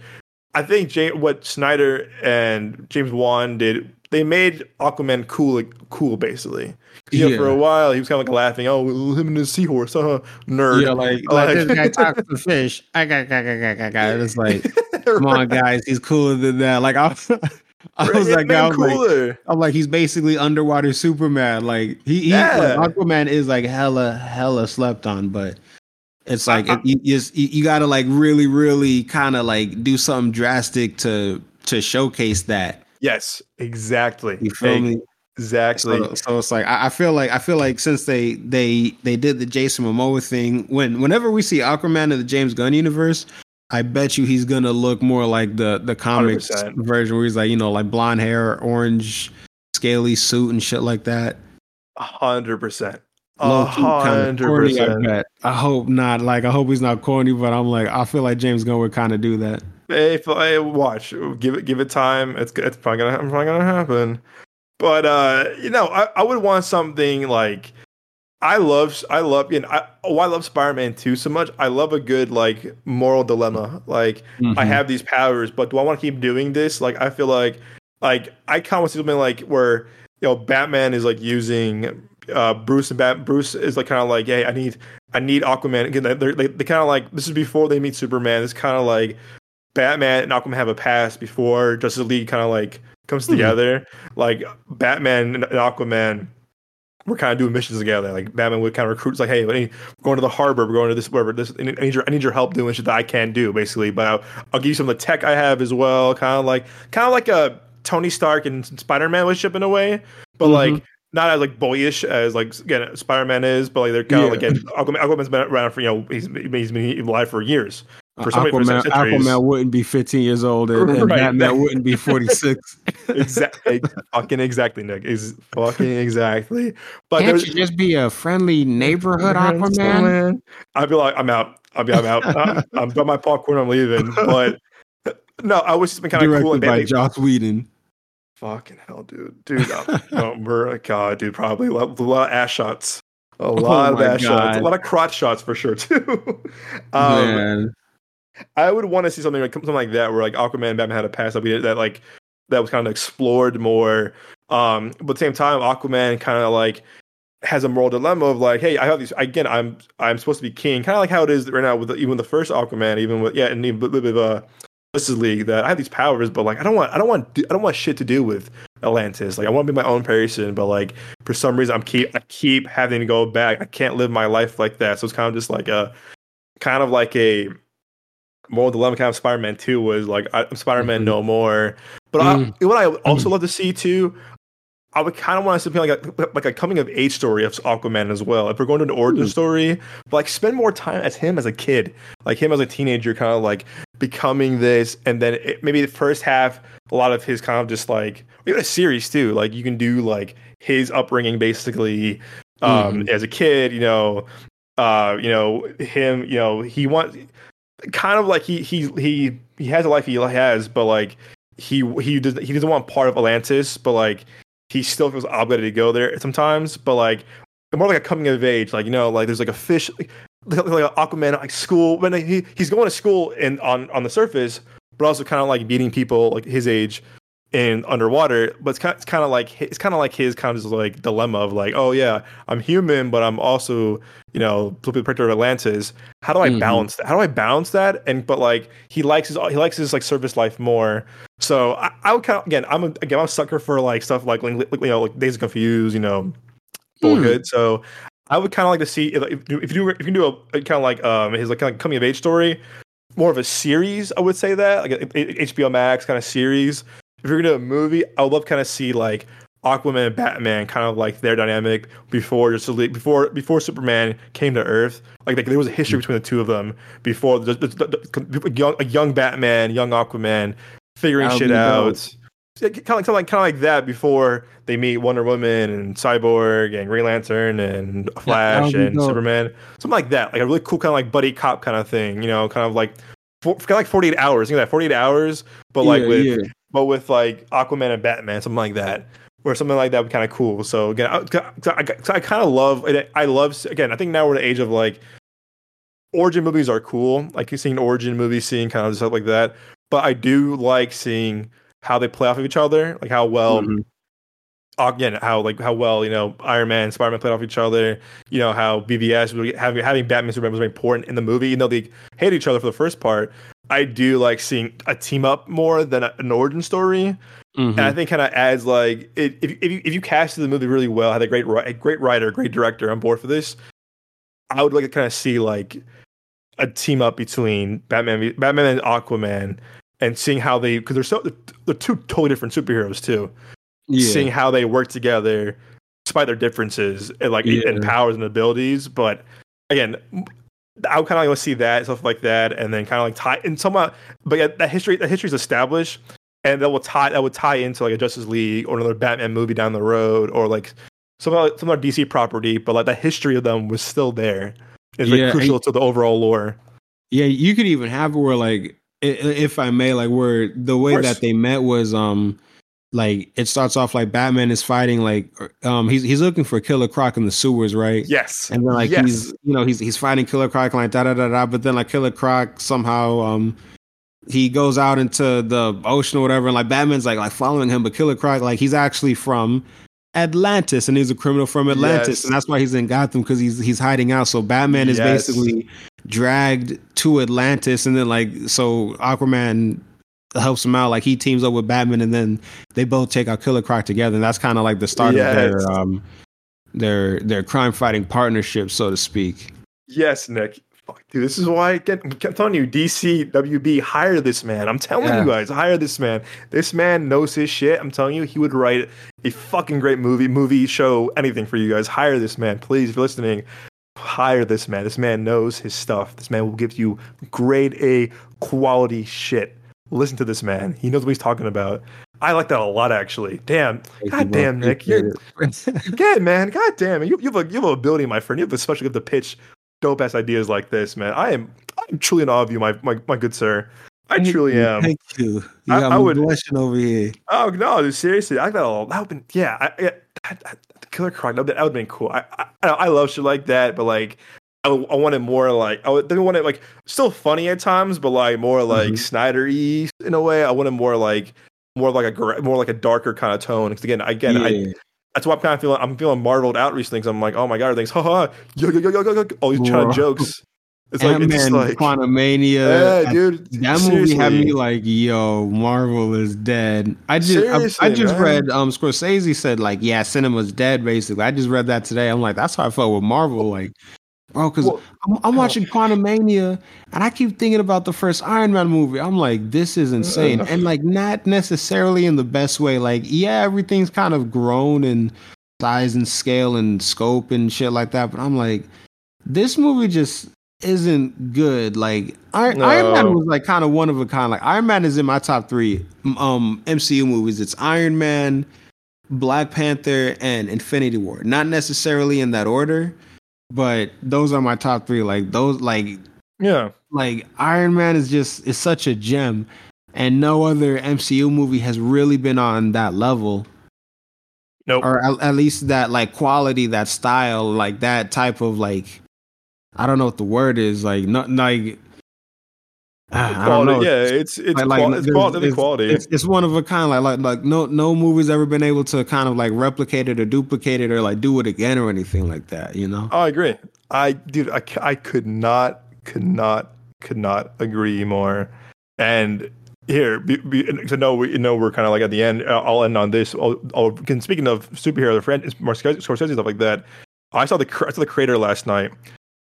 A: I think what Snyder and James Wan did, they made Aquaman cool, like, cool basically. You know, for a while, he was kind of like laughing. Oh, him and his seahorse, uh, nerd.
B: yeah, like, like this guy talks to fish. I got, got, got, got, got. It's like, come on, guys, he's cooler than that. Like I was, I was
A: It
B: like, I was like,
A: cooler.
B: I'm like, he's basically underwater Superman. Like he, he
A: Yeah.
B: like, Aquaman is like hella, hella slept on, but it's like
A: I-
B: it, you, just- you, you got to like really, really kind of like do something drastic to to showcase that.
A: yes, exactly.
B: You feel me?
A: Exactly.
B: So, so it's like I, I feel like I feel like since they they they did the Jason Momoa thing, when whenever we see Aquaman in the James Gunn universe, I bet you he's gonna look more like the the comics
A: 100%.
B: version where he's like you know like blonde hair, orange, scaly suit and shit like that.
A: A hundred percent. Hundred percent.
B: I hope not. Like I hope he's not corny, but I'm like I feel like James Gunn would kind of do that.
A: Hey, if I watch, give it, give it time. It's it's probably gonna, probably gonna happen. But uh, you know, I, I would want something like I love, I love, you know, I, oh, I love Spider-Man 2 so much. I love a good like moral dilemma. Like I
B: Mhm.
A: have these powers, but do I want to keep doing this? Like I feel like, like I kind of see something like where you know Batman is like using uh Bruce and Bat. Bruce is like kind of like, hey, I need, I need Aquaman. Again, they're, they they kind of like this is before they meet Superman. It's kind of like Batman and Aquaman have a past before Justice League kind of like comes
B: Hmm.
A: together. Like Batman and Aquaman we're kind of doing missions together. Like Batman would kind of recruit, like, hey, we're going to the harbor, we're going to this, wherever. This, I need your, I need your help doing shit that I can't do, basically. But I'll, I'll give you some of the tech I have as well. Kind of like, kind of like a Tony Stark and Spider Man relationship in a way. But
B: Mhm.
A: like, not as like boyish as like again Spider Man is, but like they're kind of like Aquaman, Aquaman's been around for you know he's he's been alive for years. For some for
B: Aquaman,
A: centuries.
B: Aquaman wouldn't be 15 years old, and, and
A: Right.
B: Batman wouldn't be 46.
A: exactly, fucking exactly, Nick is fucking exactly. But
B: Can't you just be a friendly neighborhood Aquaman?
A: I'd be like, I'm out. I'll be, I'm out. I'm, uh, I'm done my popcorn. I'm leaving. But no, I was kind of
B: Directed
A: cool. And
B: by
A: they,
B: Joss Whedon.
A: fucking hell, dude, dude. I'm, no, we're uh, God, dude. Probably a lot, a lot of ass shots. A oh lot of
B: Oh my
A: ass shots. A lot of crotch shots for sure too. um,
B: Man.
A: I would want to see something like something like that, where like Aquaman and Batman had a past that we did that like that was kind of explored more. Um, but at the same time, Aquaman kind of like has a moral dilemma of like, hey, I have these again. I'm I'm supposed to be king, kind of like how it is right now with the, even the first Aquaman, even with yeah, and even with, with uh, Justice League. That I have these powers, but like I don't want I don't want I don't want shit to do with Atlantis. Like I want to be my own person, but like for some reason I'm keep I keep having to go back. I can't live my life like that. So it's kind of just like a kind of like a moral dilemma kind of Spider-Man 2 was like I'm Spider-Man
B: Mhm.
A: no more. But
B: Mm.
A: I, what I also love to see too, I would kind of want to see something like a, like a coming of age story of Aquaman as well. If we're going to an origin
B: Hmm.
A: story, but like spend more time as him as a kid, like him as a teenager, kind of like becoming this, and then it, maybe the first half, a lot of his kind of just like even a series too. Like you can do like his upbringing basically um, as a kid, you know, uh, you know him, you know he wants kind of like he he he he has a life he has, but like he he doesn't he doesn't want part of Atlantis, but like he still feels obligated to go there sometimes. But like more like a coming of age, like you know, like there's like a fish, like, like an Aquaman like school when he he's going to school and on on the surface, but also kind of like meeting people like his age in underwater. But it's kind it's kind of like it's kind of like his kind of like dilemma of like, oh yeah, I'm human, but I'm also you know the protector of Atlantis. How do I
B: Mhm.
A: balance that? How do I balance that? And but like he likes his he likes his like service life more. So I, I would kind of again I'm a, again I'm a sucker for like stuff like, like you know like Dazed and Confused, you know, Bullhead. So I would kind of like to see if, if you do if you can do a, kind of like um his like kind of coming of age story, more of a series. I would say that like a, a- HBO Max kind of series. If you're gonna do a movie, I would love kind of see like Aquaman and Batman kind of like their dynamic before just before before Superman came to Earth. Like, like there was a history between the two of them before the, the, the, young a young Batman, young Aquaman figuring
B: That'll
A: shit out. kind of like kind of like kind of like that before they meet Wonder Woman and Cyborg and Green Lantern and Flash
B: that'll
A: and
B: dope.
A: Superman, something like that, like a really cool kind of like buddy cop kind of thing, you know, kind of like for, kind of like forty eight hours, you know, that forty eight hours, but like
B: Yeah,
A: with
B: yeah.
A: But with like Aquaman and Batman, something like that, or something like that would be kind of cool. So again, I, I, I kind of love, I love again. I think now we're in the age of like origin movies are cool, like you're seeing origin movies, seeing kind of stuff like that. But I do like seeing how they play off of each other, like how well
B: Mhm.
A: Again how like how well you know Iron Man, and Spider Man played off each other. You know how BVS having having Batman Superman was very important in the movie, even though they hate each other for the first part. I do like seeing a team up more than a, an origin story,
B: Mhm.
A: and I think kind of adds like it, if if you, if you casted the movie really well, had a great a great writer, great director on board for this, I would like to kind of see like a team up between Batman, Batman and Aquaman, and seeing how they because they're so they're two totally different superheroes too
B: yeah.
A: seeing how they work together despite their differences and like
B: Yeah.
A: and powers and abilities. But again, I would kind of like to see that stuff like that, and then kind of like tie and somewhat. But yeah, that history that history is established, and that will tie that would tie into like a Justice League or another Batman movie down the road, or like some other, some other DC property. But like the history of them was still there. It's like
B: Yeah,
A: crucial to the overall lore.
B: Yeah, you could even have where like if I may, like where the way that they met was um like it starts off like Batman is fighting like um he's he's looking for Killer Croc in the sewers, right?
A: Yes,
B: And then like
A: yes.
B: he's you know he's he's fighting Killer Croc like da da da da, but then like Killer Croc somehow um he goes out into the ocean or whatever, and like Batman's like like following him, but Killer Croc like he's actually from Atlantis and he's a criminal from Atlantis,
A: Yes.
B: and that's why he's in Gotham because he's he's hiding out. So Batman is
A: Yes.
B: basically dragged to Atlantis, and then like so Aquaman helps him out. Like he teams up with Batman, and then they both take out Killer Croc together, and that's kind of like the start
A: Yes.
B: of their um their their crime fighting partnership, so to speak.
A: Yes, Nick. Dude, this is why I get, I'm telling you, DC, WB, hire this man. I'm telling
B: Yeah.
A: you guys, hire this man. This man knows his shit. I'm telling you, he would write a fucking great movie, movie, show, anything for you guys. Hire this man, please. If you're listening, hire this man. This man knows his stuff. This man will give you grade A quality shit. Listen to this man. He knows what he's talking about. I like that a lot, actually. Damn, god damn, Nick, you're Good man. God damn. You, you have a you have an ability, my friend. You have a special gift to pitch dope ass ideas like this, man. I am I'm truly in awe of you, my my, my good sir. I truly am.
B: Thank you. You
A: I- I would-
B: blushing over here.
A: Oh no, dude, seriously. I got that would been yeah, I, yeah that Killer Croc, that, that would have been cool. I, I I love shit like that, but like I, I wanted more like I didn't want it like still funny at times, but like more like
B: Mhm.
A: Snyder y in a way. I wanted more like more like a more like a darker kind of tone. Because again, again, I,
B: Yeah.
A: that's why I'm kind of feeling I'm feeling marveled out recently. Because I'm like, oh my god, everything's haha, yo yo yo yo yo, yo all these of jokes. It's like it's just like
B: Quantumania.
A: yeah, dude.
B: That movie had
A: seriously.
B: me like, yo, Marvel is dead. I just, I, I
A: Seriously,
B: just
A: man.
B: read, um, Scorsese said like, yeah, cinema's dead. Basically, I just read that today. I'm like, that's how I felt with Marvel, like, bro, because
A: Well,
B: I'm, I'm oh. watching Quantumania and I keep thinking about the first Iron Man movie. I'm like, this is uh, uh, insane, uh. and like, not necessarily in the best way. Like, yeah, everything's kind of grown in size and scale and scope and shit like that, but I'm like, this movie just isn't good. Like Iron, Iron Man was like kind of one of a kind. Like Iron Man is in my top three um MCU movies. It's Iron Man, Black Panther, and Infinity War. Not necessarily in that order, but those are my top three. Like those, like
A: yeah.
B: like Iron Man is just is such a gem, and no other MCU movie has really been on that level
A: Nope.
B: or at, at least that like quality, that style, like that type of like I don't know what the word is like not like
A: Quality,
B: know.
A: yeah, it's it's
B: Like- like,
A: it's quality.
B: it's-
A: quality.
B: It's, it's one of a kind. Like like like no no movie's ever been able to kind of like replicate it or duplicate it or like do it again or anything like that. You know?
A: Oh, I agree. I dude, I I could not, could not, could not agree more. And here, be, be, to know we you know we're kind of like at the end. uh, I'll end on this. I'll, I'll, can- speaking of superhero, the friend, Scorsese Scorsese, stuff like that. I saw the I saw the Creator last night.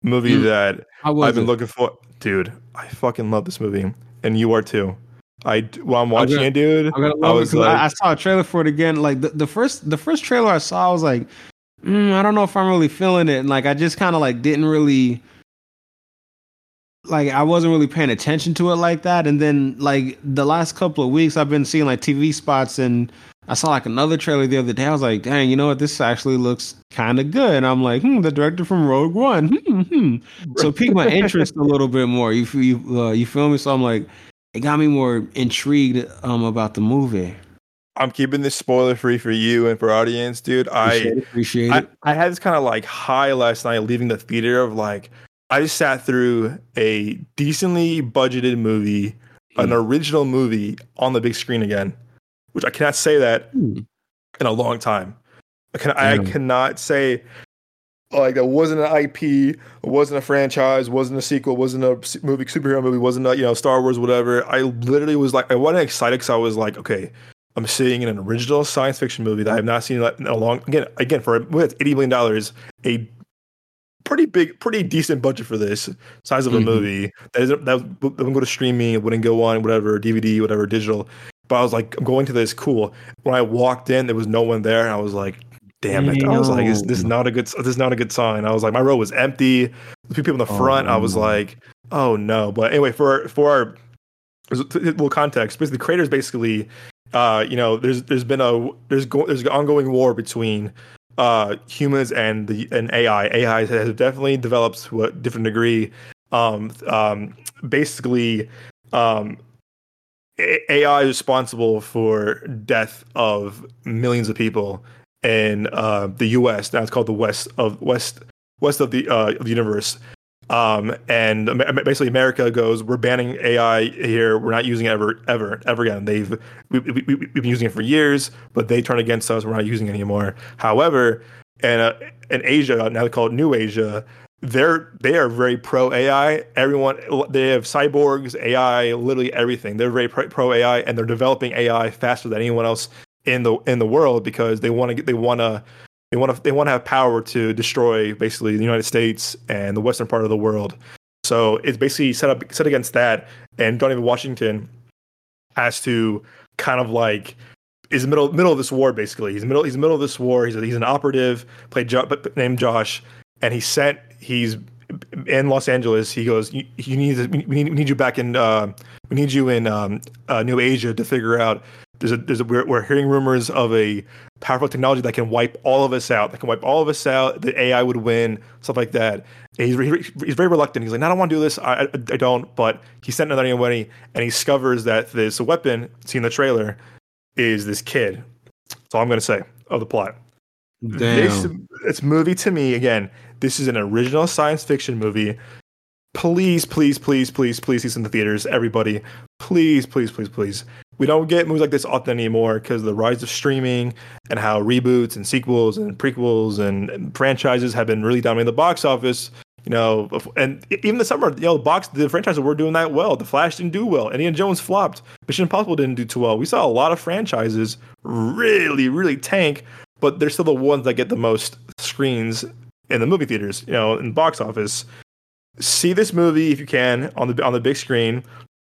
A: Movie
B: Mm.
A: that I've been
B: it?
A: looking for, dude. I fucking love this movie, and you are too. I while I'm watching
B: gonna-
A: it, dude.
B: I'm gonna
A: I
B: love it
A: like,
B: I, I saw a trailer for it again. Like the, the first the first trailer I saw, I was like, mm, I don't know if I'm really feeling it, and like I just kind of like didn't really like I wasn't really paying attention to it like that. And then like the last couple of weeks, I've been seeing like TV spots, and I saw like another trailer the other day. I was like, dang, you know what? This actually looks kind of good. And I'm like, hmm, the director from Rogue One. Hmm, hmm. So it piqued my interest a little bit more. You feel you, uh, you feel me? So I'm like, it got me more intrigued um about the movie.
A: I'm keeping this spoiler free for you and for audience, dude. I
B: Appreciate it. Appreciate
A: I,
B: it.
A: I had this kind of like high last night leaving the theater of like I just sat through a decently budgeted movie, an
B: Hmm.
A: original movie on the big screen again, which I cannot say that
B: Hmm.
A: in a long time. I can I cannot say like that wasn't an IP, wasn't a franchise, wasn't a sequel, wasn't a movie superhero movie, wasn't a you know Star Wars whatever. I literally was like I wasn't excited because I was like okay. I'm seeing an original science fiction movie that I have not seen in a long again again for with eighty million dollars a pretty big pretty decent budget for this size of a
B: Mhm.
A: movie that isn't that wouldn't go to streaming it wouldn't go on whatever DVD whatever digital but I was like I'm going to this cool when I walked in there was no one there I was like damn it. I was like this, this is not a good this is not a good sign. I was like my row was empty. The few people in the
B: Oh,
A: front I was
B: no.
A: like oh no. But anyway for for our well context basically the creators basically uh you know there's there's been a there's go, there's an ongoing war between uh humans and the and AI AI has definitely developed to a different degree. Um um basically um AI is responsible for death of millions of people in uh the US now it's called the west of west west of the uh of the universe um, and basically America goes, we're banning AI here. We're not using it ever, ever, ever again. They've we, we, we, we've been using it for years, but they turn against us. We're not using it anymore. However, and uh, in Asia, now they call it New Asia, they're they are very pro AI. Everyone they have cyborgs, AI, literally everything. They're very pro, AI, and they're developing AI faster than anyone else in the in the world because they want to they want to they want to they want to have power to destroy basically the United States and the western part of the world. So it's basically set up set against that, and Johnny Washington has to kind of like is middle middle of this war basically. He's middle he's middle of this war. He's a, he's an operative played jo- named Josh, and he's sent. He's in Los Angeles. He goes, "You, you need we need, we need you back in. Uh, we need you in um, uh, New Asia to figure out." There's a there's a we're, we're hearing rumors of a powerful technology that can wipe all of us out. That can wipe all of us out. The AI would win, stuff like that. And he's he's very reluctant. He's like, "No, I don't want to do this. I, I, I don't." But he sent another anyway, and he discovers that this weapon, seen in the trailer, is this kid. That's all I'm going to say of the plot.
B: Damn.
A: This, this movie to me again. This is an original science fiction movie. Please, please, please, please, please see this in the theaters, everybody. Please, please, please, please. We don't get movies like this often anymore because the rise of streaming and how reboots and sequels and prequels and, and franchises have been really dominating the box office. You know, and even the summer, you know, the box the franchises were doing that well. The Flash didn't do well. Indiana Jones flopped. Mission Impossible didn't do too well. We saw a lot of franchises really, really tank, but they're still the ones that get the most screens in the movie theaters. You know, in the box office. See this movie if you can on the on the big screen.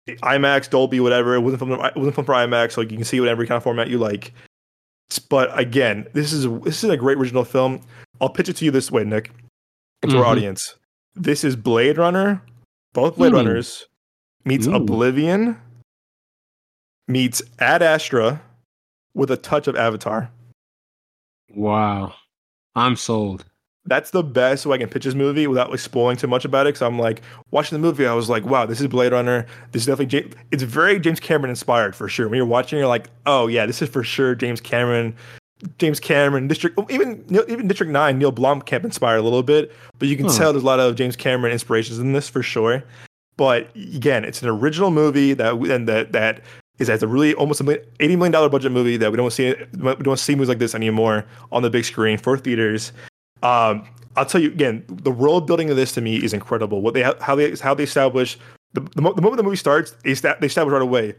A: IMAX, Dolby, whatever. It wasn't from it wasn't from for IMAX, so you can see whatever kind of format you like. But again, this is this is a great original film. I'll pitch it to you this way, Nick, to
B: Mhm.
A: our audience. This is Blade Runner, both Blade
B: Hmm.
A: Runners meets
B: Ooh.
A: Oblivion meets Ad Astra with a touch of Avatar.
B: Wow. I'm sold.
A: That's the best way I can pitch this movie without like spoiling too much about it. Because I'm like watching the movie, I was like, wow, this is Blade Runner. This is definitely James, it's very James Cameron inspired for sure. When you're watching, you're like, oh yeah, this is for sure James Cameron. James Cameron, District, oh, even even District Nine, Neil Blomkamp inspired a little bit, but you can
B: Huh.
A: tell there's a lot of James Cameron inspirations in this for sure. But again, it's an original movie that and that that is has a really almost a million- eighty million dollar budget movie that we don't see we don't see movies like this anymore on the big screen for theaters. Um, I'll tell you again, the world building of this to me is incredible. What they how they how they establish the, the, mo- the moment the movie starts, they, sta- they establish right away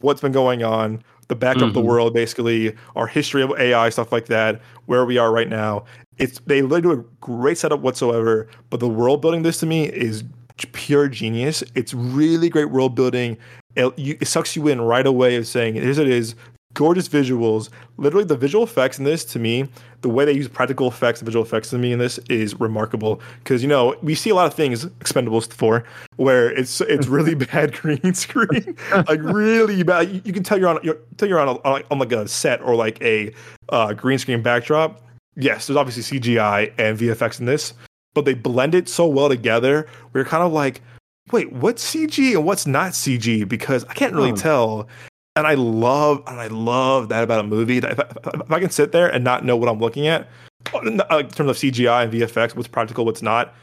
A: what's been going on, the backdrop of the
B: Mhm.
A: world, basically our history of AI, stuff like that, where we are right now. It's they literally do a great setup whatsoever, but the world building this to me is pure genius. It's really great world building. It, you, it sucks you in right away of saying here's it is gorgeous visuals. Literally, the visual effects in this, to me, the way they use practical effects and visual effects to me in this is remarkable. Because you know we see a lot of things Expendables for where it's it's really bad green screen, like really bad. You, you can tell you're on you're tell you're on, a, on, like, on like a set or like a uh, green screen backdrop. Yes, there's obviously CGI and VFX in this, but they blend it so well together. We're kind of like, wait, what's CG and what's not CG? Because I can't really
B: Oh.
A: tell and I love and I love that about a movie. That if I, if I can sit there and not know what I'm looking at uh, in terms of CGI and VFX, what's practical, what's not,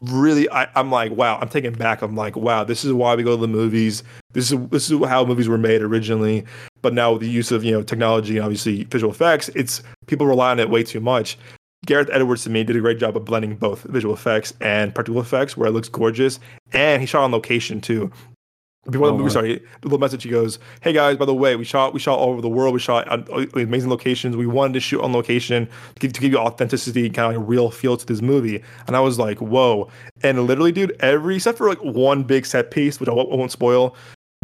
A: really, I, I'm like, wow. I'm taken back. I'm like, wow. This is why we go to the movies. This is this is how movies were made originally. But now with the use of you know technology and obviously visual effects, it's people rely on it way too much. Gareth Edwards to me did a great job of blending both visual effects and practical effects, where it looks gorgeous, and he shot on location too. Before the
B: Oh,
A: movie
B: wow.
A: started, the little message he goes, "Hey guys, by the way, we shot we shot all over the world. We shot on uh, amazing locations. We wanted to shoot on location to give, to give you authenticity, kind of like a real feel to this movie." And I was like, "Whoa!" And literally, dude, every except for like one big set piece, which I won't, won't spoil.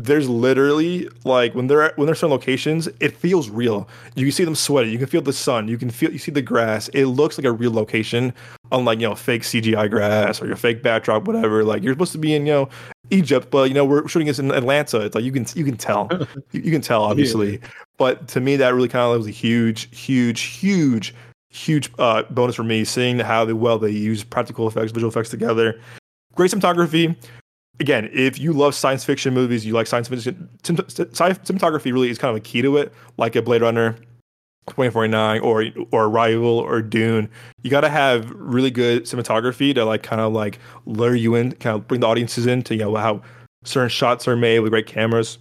A: There's literally like when they're at, when they're certain locations, it feels real. You can see them sweating. You can feel the sun. You can feel you see the grass. It looks like a real location, unlike you know fake CGI grass or your fake backdrop, whatever. Like you're supposed to be in you know Egypt, but you know we're shooting this in Atlanta. It's like you can you can tell, you, can tell obviously. But to me, that really kind of was a huge, huge, huge, huge uh, bonus for me seeing how they, well they use practical effects, visual effects together. Great cinematography. Again, if you love science fiction movies, you like science fiction. Cinematography really is kind of a key to it, like a Blade Runner, 2049 or or Arrival or Dune. You got to have really good cinematography to like kind of like lure you in, kind of bring the audiences in to you know how certain shots are made with great cameras.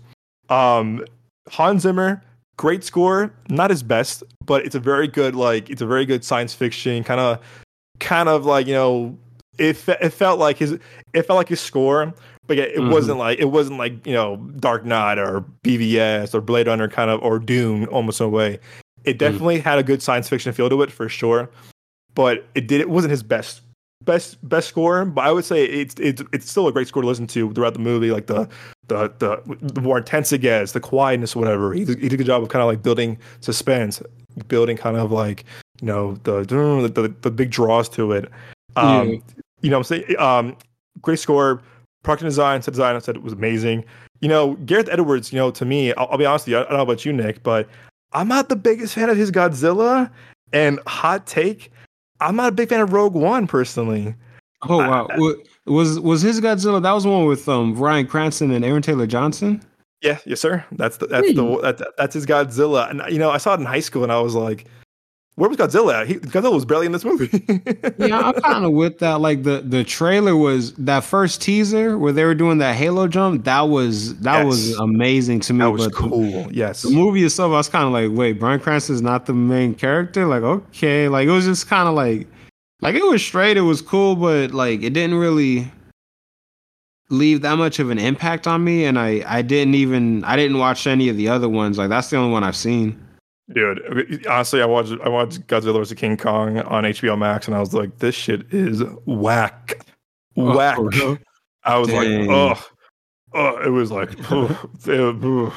A: Um, Hans Zimmer, great score, not his best, but it's a very good like it's a very good science fiction kind of kind of like you know it it felt like his it felt like his score, but yeah, it
B: Mhm.
A: wasn't like it wasn't like you know Dark Knight or BVS or Blade Runner kind of or Dune almost in a way. It definitely had a good science fiction feel to it for sure, but it did it wasn't his best best best score, but I would say it's it's it's still a great score to listen to throughout the movie. Like the the the, the more intense it gets, the quietness, whatever. He, he did a good job of kind of like building suspense, building kind of like you know the the, the, the big draws to it. Um, yeah. You know, I'm saying um, great score, production design, set design. I said it was amazing. You know, Gareth Edwards. You know, to me, I'll, I'll be honest with you. I don't know about you, Nick, but I'm not the biggest fan of his Godzilla. And hot take, I'm not a big fan of Rogue One personally.
B: Oh wow, I, was was his Godzilla? That was one with um Bryan Cranston and Aaron Taylor Johnson.
A: Yeah, yes, sir. That's the that's the that, that's his Godzilla. And you know, I saw it in high school, and I was like, where was Godzilla? He, Godzilla was barely in this movie.
B: yeah, I'm kind of with that. Like the the trailer was that first teaser where they were doing that Halo jump. That was that yes. was amazing to me.
A: That was cool.
B: The,
A: yes.
B: The movie itself, I was kind of like, wait, Cranston is not the main character. Like, okay, like it was just kind of like, like it was straight. It was cool, but like it didn't really leave that much of an impact on me. And I I didn't even I didn't watch any of the other ones. Like that's the only one I've seen.
A: Dude, honestly, I watched I watched Godzilla vs King Kong on HBO Max, and I was like, this shit is whack, oh, whack. Oh, I was Dang. like, oh, oh, it was like, oh,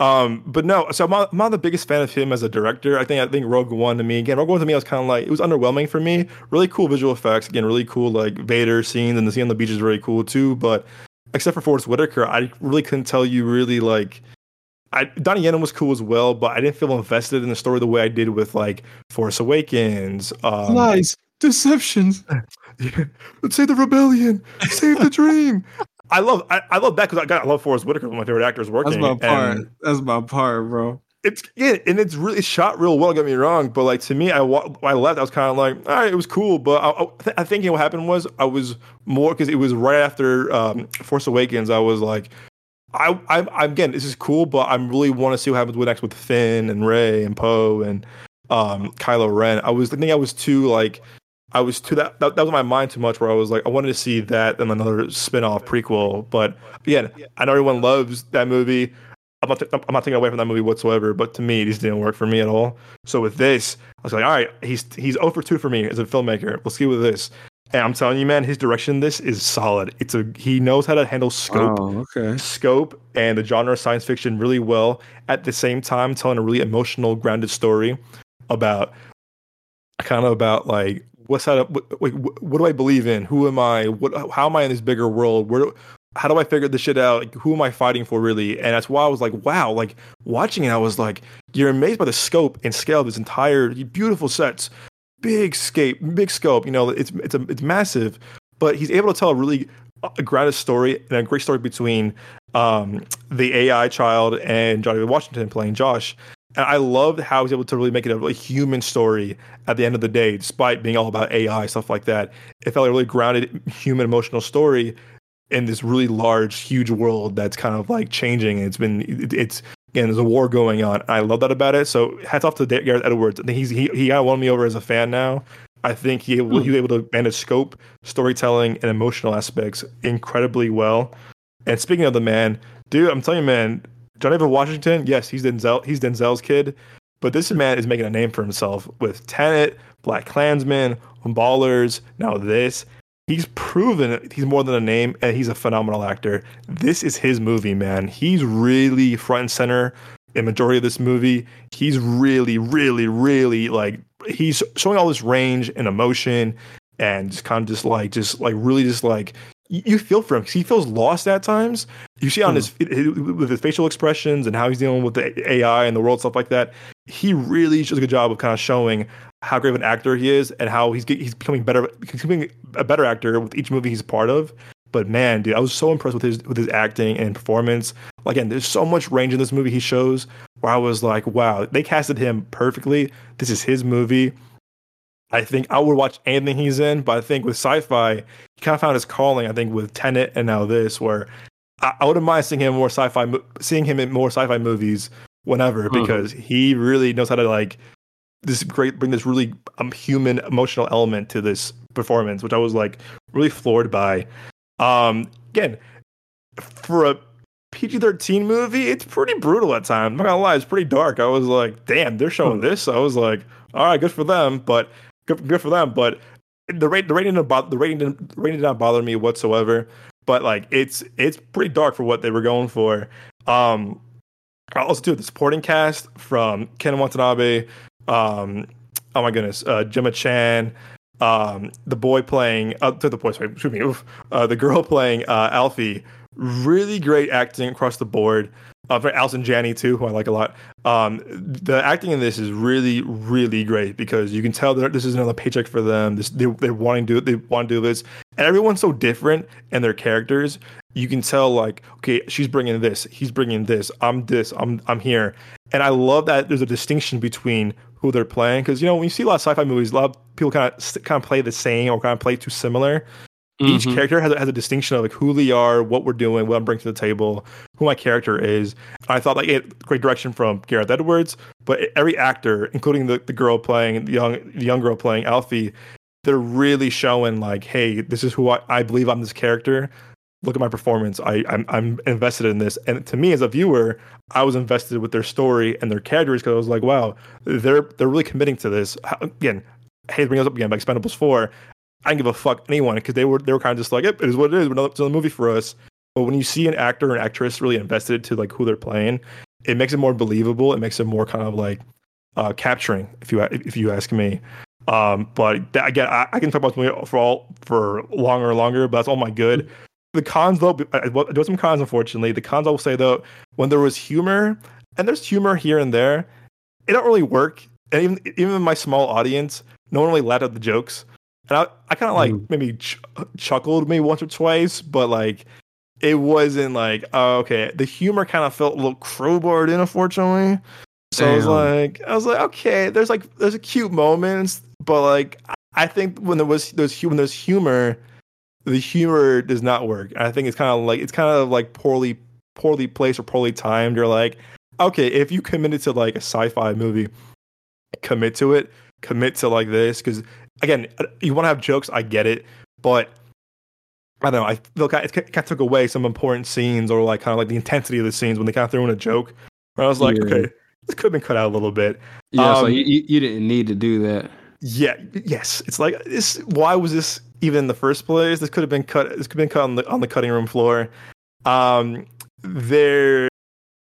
A: um, but no. So I'm not, I'm not, the biggest fan of him as a director. I think I think Rogue One to me again, Rogue One to me was kind of like it was underwhelming for me. Really cool visual effects, again, really cool like Vader scenes, and the scene on the beach is really cool too. But except for Forest Whitaker, I really couldn't tell you really like I, Donnie Yen was cool as well, but I didn't feel invested in the story the way I did with like Force Awakens.
B: Um, Lies, deceptions.
A: Let's say the rebellion, save the dream. I love I, I love that because I got I love Forest Whitaker, one of my favorite actors working.
B: That's my part. That's my part, bro.
A: It's yeah, and it's really shot real well. Get me wrong, but like to me, I I left. I was kind of like, all right, it was cool, but I, I, I think what happened was I was more because it was right after um, Force Awakens. I was like, I, I, again, this is cool, but I really want to see what happens with next with Finn and Rey and Poe and um, Kylo Ren. I was, I think I was too like, I was too that, that, that was my mind too much. Where I was like, I wanted to see that and another spin-off prequel. But again, I know everyone loves that movie. I'm not, I'm not taking away from that movie whatsoever. But to me, just didn't work for me at all. So with this, I was like, all right, he's he's 0 for two for me as a filmmaker. Let's see with this. And I'm telling you, man, his direction in this is solid. It's a he knows how to handle scope,
B: okay.
A: scope, and the genre of science fiction really well. At the same time, telling a really emotional, grounded story about kind of about like what's that? What, what, what do I believe in? Who am I? What? How am I in this bigger world? Where? How do I figure this shit out? Like, who am I fighting for, really? And that's why I was like, wow. Like watching it, I was like, you're amazed by the scope and scale of this entire beautiful sets big scape, big scope. You know, it's it's a, it's massive, but he's able to tell a really a grounded story and a great story between um, the AI child and Johnny Washington playing Josh. And I loved how he's able to really make it a really human story at the end of the day, despite being all about AI stuff like that. It felt like a really grounded human emotional story in this really large, huge world that's kind of like changing. It's been it's Again, there's a war going on. I love that about it. So hats off to Gareth Edwards. I think he's he he got won me over as a fan now. I think he hmm. he was able to manage scope, storytelling, and emotional aspects incredibly well. And speaking of the man, dude, I'm telling you, man, John David Washington, yes, he's Denzel, he's Denzel's kid, but this man is making a name for himself with Tenet, Black Klansman, Ballers, now this he's proven he's more than a name and he's a phenomenal actor. This is his movie, man. He's really front and center in majority of this movie. He's really, really, really like he's showing all this range and emotion and just kind of just like just like really just like you feel for him because he feels lost at times. You see on his hmm. with his facial expressions and how he's dealing with the AI and the world stuff like that. He really does a good job of kind of showing how great of an actor he is and how he's he's becoming better he's becoming a better actor with each movie he's part of. But man, dude, I was so impressed with his with his acting and performance. Again, there's so much range in this movie he shows where I was like, wow, they casted him perfectly. This is his movie. I think I would watch anything he's in, but I think with sci-fi, he kind of found his calling. I think with Tenet and now this, where I, I wouldn't mind seeing him more sci-fi, seeing him in more sci-fi movies whenever, hmm. because he really knows how to like this great bring this really um, human emotional element to this performance, which I was like really floored by. Um, again, for a PG thirteen movie, it's pretty brutal at times. I'm not gonna lie, it's pretty dark. I was like, damn, they're showing this. I was like, all right, good for them, but good, good for them. But the rate the rating didn't bother, the rating didn't, the rating did not bother me whatsoever. But like it's it's pretty dark for what they were going for. Um, I also too the supporting cast from Ken Watanabe, um, oh my goodness, uh, Gemma Chan, um, the boy playing uh, the boy sorry, excuse me, oof, uh, the girl playing uh, Alfie. Really great acting across the board. Uh, for Allison Janney too, who I like a lot. Um, the acting in this is really, really great because you can tell that this is another paycheck for them. This, they they wanting to do they want to do this, and everyone's so different in their characters. You can tell like, okay, she's bringing this, he's bringing this, I'm this, I'm I'm here, and I love that there's a distinction between who they're playing because you know when you see a lot of sci-fi movies, a lot of people kind of kind of play the same or kind of play too similar. Each
B: Mhm.
A: character has a, has a distinction of like who they are, what we're doing, what I'm bringing to the table, who my character is. I thought like it great direction from Gareth Edwards, but every actor, including the, the girl playing the young the young girl playing Alfie, they're really showing like, hey, this is who I, I believe I'm this character. Look at my performance. I I'm, I'm invested in this, and to me as a viewer, I was invested with their story and their characters because I was like, wow, they're they're really committing to this. How, again, hey, bring us up again, by Expendables four. I didn't give a fuck anyone because they were they were kind of just like, yep, it is what it is. Another, it's another movie for us. But when you see an actor or an actress really invested to like who they're playing, it makes it more believable. It makes it more kind of like uh, capturing, if you if you ask me. Um, but that, again, I, I can talk about this movie for all for longer and longer, but that's all my good. The cons though, there was some cons unfortunately. The cons I will say though, when there was humor, and there's humor here and there, it don't really work. And even even in my small audience, no one really laughed at the jokes. And I, I kind of like
B: Mm.
A: maybe ch- chuckled maybe once or twice, but like it wasn't like oh, okay. The humor kind of felt a little crowbarred in, unfortunately. So I was like, I was like, okay, there's like there's a cute moments, but like I- think when there was there's when there's humor, the humor does not work. I think it's kind of like it's kind of like poorly poorly placed or poorly timed. You're like, okay, if you committed to like a sci-fi movie, commit to it, commit to like this, because again, you want to have jokes. I get it, but I don't know. I feel like it kind of took away some important scenes or like kind of like the intensity of the scenes when they kind of threw in a joke. Where I was like,
B: Yeah.
A: okay, this could have been cut out a little bit.
B: Yeah,
A: Um,
B: you, you you didn't need to do that.
A: Yeah, yes. It's like this. Why was this even in the first place? This could have been cut. This could have been cut on the on the cutting room floor. Um, there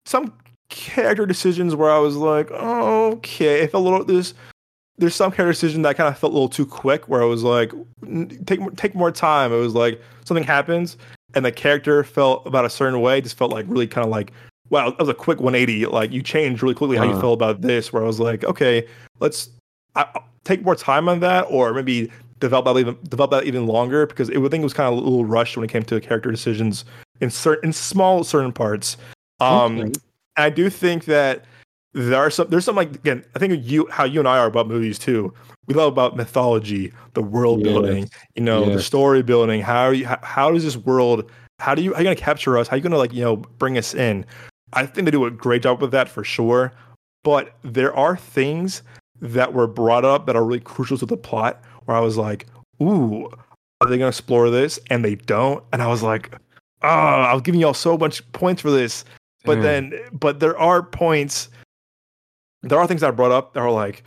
A: some character decisions where I was like, oh, okay. Felt a little. There's there's some character decision that kind of felt a little too quick. Where I was like, take more- take more time. It was like something happens and the character felt about a certain way. Just felt like really kind of like. Wow, that was a quick 180. Like you changed really quickly how you
B: Uh-huh.
A: felt about this. Where I was like, okay, let's I, take more time on that, or maybe develop that even develop that even longer because it would think it was kind of a little rushed when it came to character decisions in certain in small certain parts. Um,
B: Okay.
A: I do think that there are some there's some like again I think you how you and I are about movies too. We love about mythology, the world
B: Yes.
A: building, you know, the story building. How you how, how does this world how do you how are you gonna capture us? How are you gonna like, you know, bring us in? I think they do a great job with that for sure. But there are things that were brought up that are really crucial to the plot where I was like, ooh, are they gonna explore this? And they don't. And I was like, ah, oh, I was giving y'all so much points for this. But
B: Damn.
A: then but there are points there are things I brought up that are like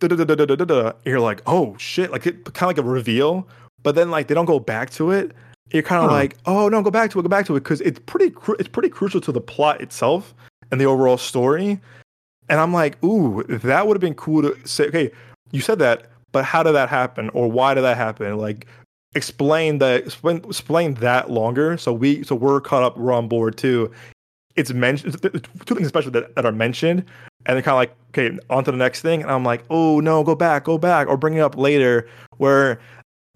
A: da da da da da da da. da. And You're like, oh shit, like it kind of like a reveal, but then like they don't go back to it. You're kind of
B: Huh.
A: like, oh no, go back to it, go back to it, because it's pretty cru- it's pretty crucial to the plot itself and the overall story. And I'm like, ooh, that would have been cool to say. Okay, you said that, but how did that happen, or why did that happen? Like, explain that, explain, explain that longer, so we, so we're caught up, we're on board too. It's mentioned two things especially that, that are mentioned, and they're kind of like, okay, on to the next thing. And I'm like, oh no, go back, go back, or bring it up later. Where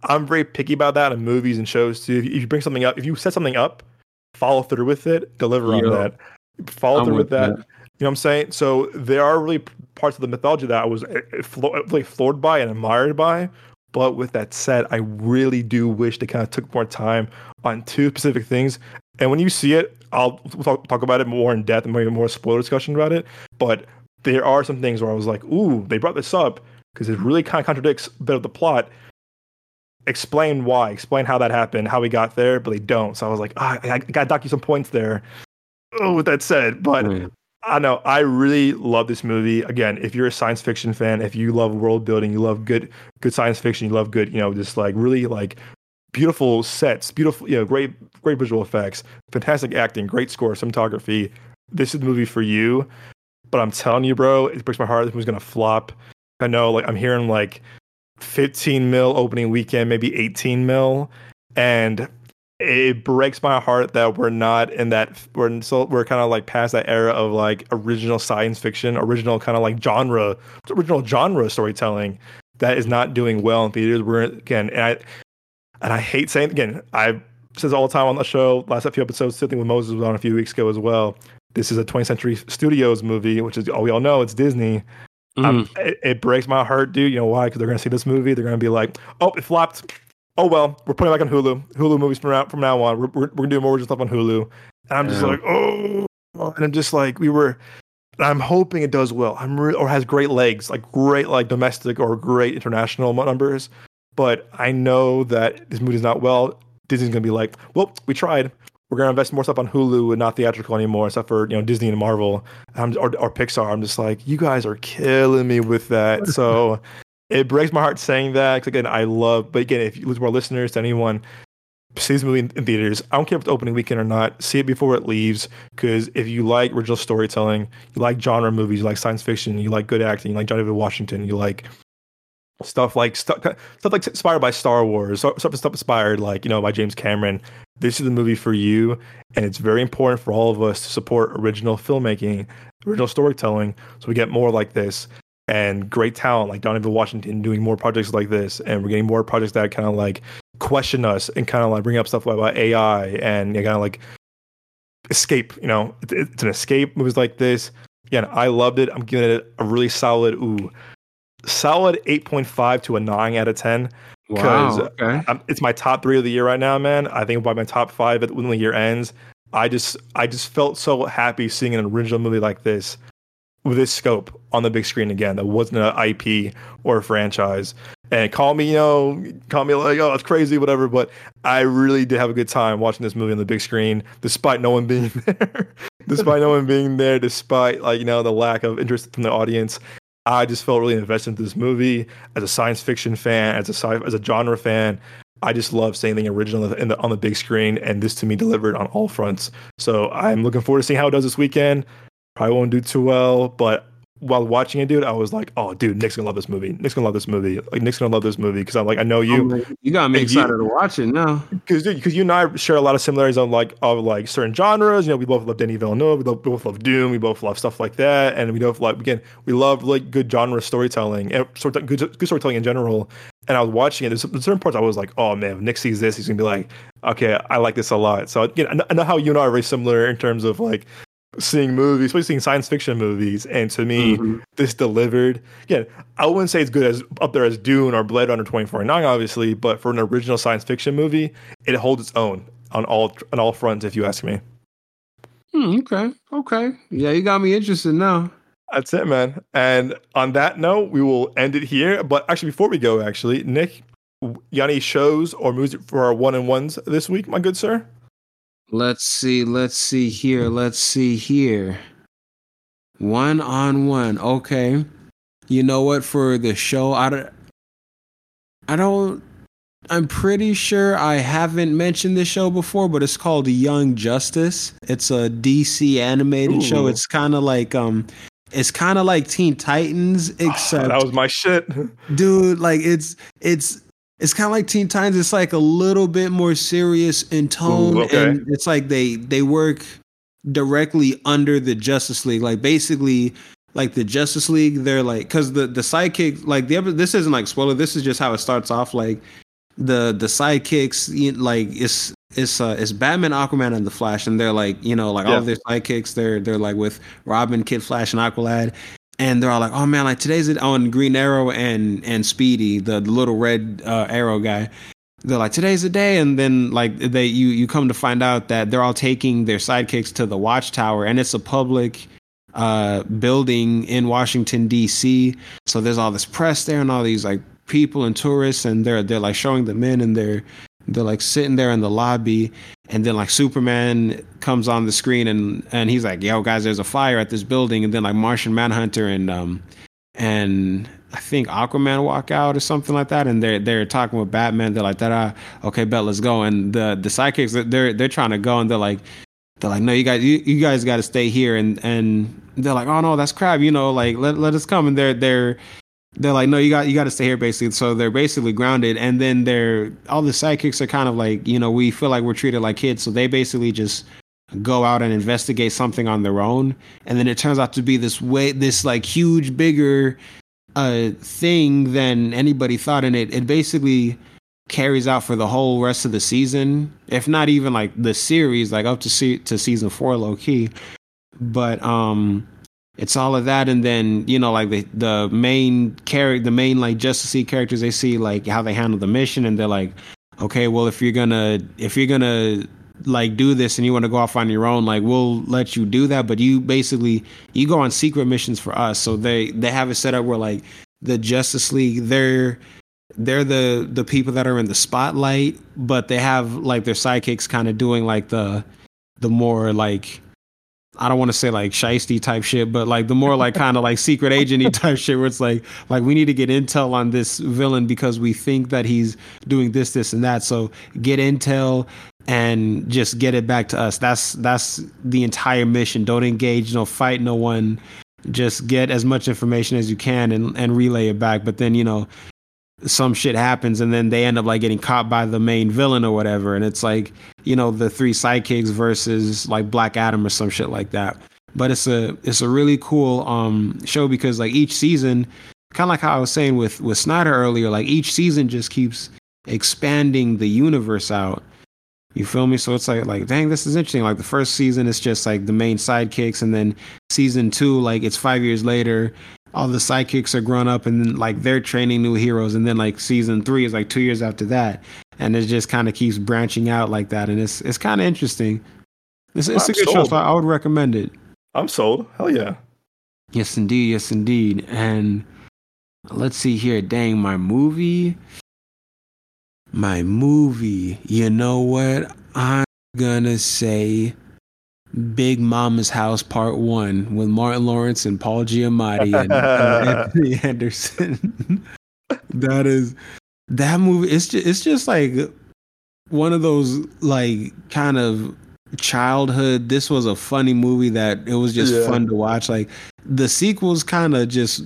A: I'm very picky about that in movies and shows too. If you bring something up, if you set something up, follow through with it, deliver on
B: Yeah.
A: that. Follow
B: I'm
A: through with
B: with
A: that.
B: that.
A: You know what I'm saying? So there are really parts of the mythology that I was uh, uh, flo- really floored by and admired by. But with that said, I really do wish they kind of took more time on two specific things. And when you see it, I'll talk, talk about it more in depth and maybe more spoiler discussion about it. But there are some things where I was like, ooh, they brought this up because it really kind of contradicts a bit of the plot. Explain why, explain how that happened, how we got there, but they don't. So I was like, ah, I, I got to dock you some points there. Oh, with that said, but
B: Mm.
A: I know. I really love this movie. Again, if you're a science fiction fan, if you love world building, you love good good science fiction, you love good, you know, just like really like beautiful sets, beautiful, you know, great great visual effects, fantastic acting, great score, cinematography. This is the movie for you. But I'm telling you, bro, it breaks my heart. This movie's gonna flop. I know, like I'm hearing like 15 mil opening weekend, maybe 18 mil, and it breaks my heart that we're not in that we're so we're kind of like past that era of like original science fiction, original kind of like genre, original genre storytelling that is not doing well in theaters. We're again, and I and I hate saying again, I says all the time on the show. Last few episodes, sitting with Moses was on a few weeks ago as well. This is a 20th Century Studios movie, which is all we all know. It's Disney. Um, it, it, breaks my heart, dude. You know why? Because they're gonna see this movie. They're gonna be like, "Oh, it flopped oh well, we're putting it back on Hulu. Hulu movies from now from now on. We're we're, we're gonna do more original stuff on Hulu. And I'm just yeah. like, oh, and I'm just like, we were. I'm hoping it does well. I'm re- or has great legs, like great like domestic or great international numbers. But I know that this movie's not well. Disney's gonna be like, well, we tried. We're gonna invest more stuff on Hulu and not theatrical anymore, except for you know Disney and Marvel or, or Pixar. I'm just like, you guys are killing me with that. So it breaks my heart saying that because again, I love. But again, if you lose more listeners to anyone, see this movie in, theaters. I don't care if it's opening weekend or not. See it before it leaves because if you like original storytelling, you like genre movies, you like science fiction, you like good acting, you like John David Washington, you like stuff like stuff, stuff like inspired by Star Wars, stuff, stuff inspired like you know by James Cameron. This is the movie for you, and it's very important for all of us to support original filmmaking, original storytelling, so we get more like this and great talent like John David Washington doing more projects like this, and we're getting more projects that kind of like question us and kind of like bring up stuff about AI and you kind of like escape. You know, it's, an escape movies like this. Again, I loved it. I'm giving it a really solid ooh, solid eight point five to a nine out of ten. Because wow, okay. it's my top three of the year right now, man. I think by my top five at when the year ends, I just I just felt so happy seeing an original movie like this with this scope on the big screen again that wasn't an IP or a franchise. And call me, you know, call me like, oh, it's crazy, whatever. But I really did have a good time watching this movie on the big screen, despite no one being there, despite no one being there, despite like you know the lack of interest from the audience. I just felt really invested into this movie as a science fiction fan, as a sci- as a genre fan. I just love seeing the original the, on the big screen, and this to me delivered on all fronts. So I'm looking forward to seeing how it does this weekend probably won't do too well. But while watching it, dude, I was like, oh, dude, Nick's gonna love this movie. Nick's gonna love this movie. Like Nick's gonna love this movie because I'm like, I know you.
B: Oh, you gotta me excited you, to watch it now.
A: Because dude, because you and I share a lot of similarities on like of like certain genres. You know, we both love Denis Villeneuve. We both love Dune. We both love stuff like that, and we both like again, we love like good genre storytelling eh, and sort of good, good storytelling in general. And I was watching it. There's certain parts I was like, oh man, if Nick sees this, he's gonna be like, okay, I like this a lot. So again, I know how you and I are very similar in terms of like seeing movies, especially seeing science fiction movies. And to me, mm-hmm. this delivered. Again, I wouldn't say it's good as up there as Dune or Blade Runner 2049, obviously, but for an original science fiction movie, it holds its own on all on all fronts, if you ask me.
B: Hmm, okay, okay, yeah, you got me interested now.
A: That's it, man. And on that note, we will end it here. But actually, before we go, actually, Nick, any shows or music for our one and ones this week, my good sir?
B: Let's see, let's see here, let's see here. One on one. Okay. You know what? For the show, I don't, I don't, I'm pretty sure I haven't mentioned this show before, but it's called Young Justice. It's a DC animated Ooh. show. It's kind of like, um, it's kind of like Teen Titans, except
A: oh, that was my shit,
B: dude. Like it's it's it's kind of like Teen Titans. It's like a little bit more serious in tone, Ooh, okay. and it's like they they work directly under the Justice League. Like basically, like the Justice League, they're like because the the sidekick like the other, this isn't like spoiler. This is just how it starts off. Like the the sidekicks, like it's it's uh it's Batman, Aquaman, and the Flash, and they're like you know like yeah. all of their sidekicks. They're they're like with Robin, Kid Flash, and Aqualad, and they're all like, "Oh man, like today's it on Green Arrow and and Speedy, the, the little red uh, arrow guy." They're like, "Today's the day," and then like they you you come to find out that they're all taking their sidekicks to the Watchtower, and it's a public uh, building in Washington D.C. So there's all this press there and all these like people and tourists, and they're they're like showing them in, and they're they're like sitting there in the lobby, and then like Superman comes on the screen and and he's like, "Yo, guys, there's a fire at this building," and then like Martian Manhunter and um and I think Aquaman walk out or something like that, and they're they're talking with Batman. They're like, "Da okay, bet, let's go." And the the sidekicks they're they're trying to go, and they're like, they're like, "No, you guys, you, you guys got to stay here." And and they're like, "Oh no, that's crap," you know, like let let us come. And they're they're they're like, "No, you got you got to stay here," basically. So they're basically grounded, and then they're all the sidekicks are kind of like, you know, we feel like we're treated like kids, so they basically just go out and investigate something on their own and then it turns out to be this way this like huge bigger uh thing than anybody thought and it it basically carries out for the whole rest of the season if not even like the series like up to see to season 4 low key but um it's all of that and then you know like the the main character the main like justice league characters they see like how they handle the mission and they're like okay well if you're gonna if you're gonna like do this and you want to go off on your own like we'll let you do that but you basically you go on secret missions for us. So they they have it set up where like the justice league they're they're the the people that are in the spotlight but they have like their sidekicks kind of doing like the the more like I don't want to say like shisty type shit, but like the more like kind of like secret agenty type shit where it's like like we need to get intel on this villain because we think that he's doing this, this, and that. So get intel and just get it back to us. That's that's the entire mission. Don't engage, no fight, no one. Just get as much information as you can and, and relay it back. But then, you know, some shit happens and then they end up like getting caught by the main villain or whatever. And it's like, you know, the three sidekicks versus like Black Adam or some shit like that. But it's a it's a really cool um show because like each season, kind of like how I was saying with with Snyder earlier, like each season just keeps expanding the universe out you feel me? So it's like like dang, this is interesting. Like the first season it's just like the main sidekicks, and then season two, like it's five years later, all the sidekicks are grown up, and like they're training new heroes, and then like season three is like two years after that, and it just kind of keeps branching out like that, and it's it's kind of interesting. It's, it's a good sold. show, so I would recommend it.
A: I'm sold. Hell yeah.
B: Yes, indeed. Yes, indeed. And let's see here. Dang, my movie my movie. You know what? I'm gonna say Big Mama's House Part One with Martin Lawrence and Paul Giamatti and uh, Anthony Anderson. that is that movie. It's just it's just like one of those like kind of childhood. This was a funny movie that it was just yeah. fun to watch. Like the sequels kind of just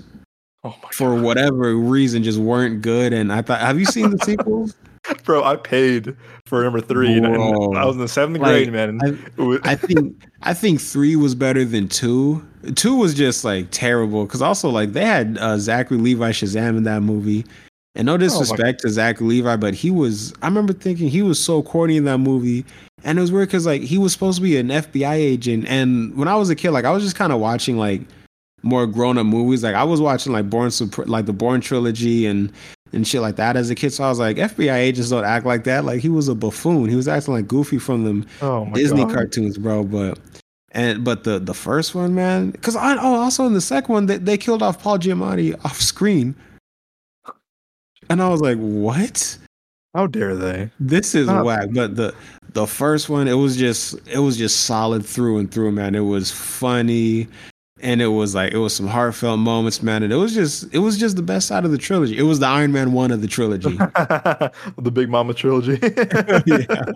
B: oh for God. whatever reason just weren't good. And I thought, have you seen the sequels?
A: Bro, I paid for number three, and I was in the seventh like, grade, man.
B: I, I, think I think three was better than two. Two was just like terrible because also like they had uh, Zachary Levi Shazam in that movie, and no oh disrespect oh to Zachary Levi, but he was. I remember thinking he was so corny in that movie, and it was weird because like he was supposed to be an FBI agent, and when I was a kid, like I was just kind of watching like more grown up movies. Like I was watching like Bourne, like the Bourne trilogy and and shit like that as a kid. So I was like, FBI agents don't act like that. Like he was a buffoon. He was acting like Goofy from the oh Disney God. cartoons, bro. But and but the the first one, man, because I oh also in the second one they, they killed off Paul Giamatti off screen, and I was like, what?
A: How dare they?
B: This is Not whack. But the the first one, it was just it was just solid through and through, man. It was funny and it was like it was some heartfelt moments, man. And it was just it was just the best side of the trilogy. It was the Iron Man one of the trilogy,
A: the Big Mama trilogy.
B: yeah,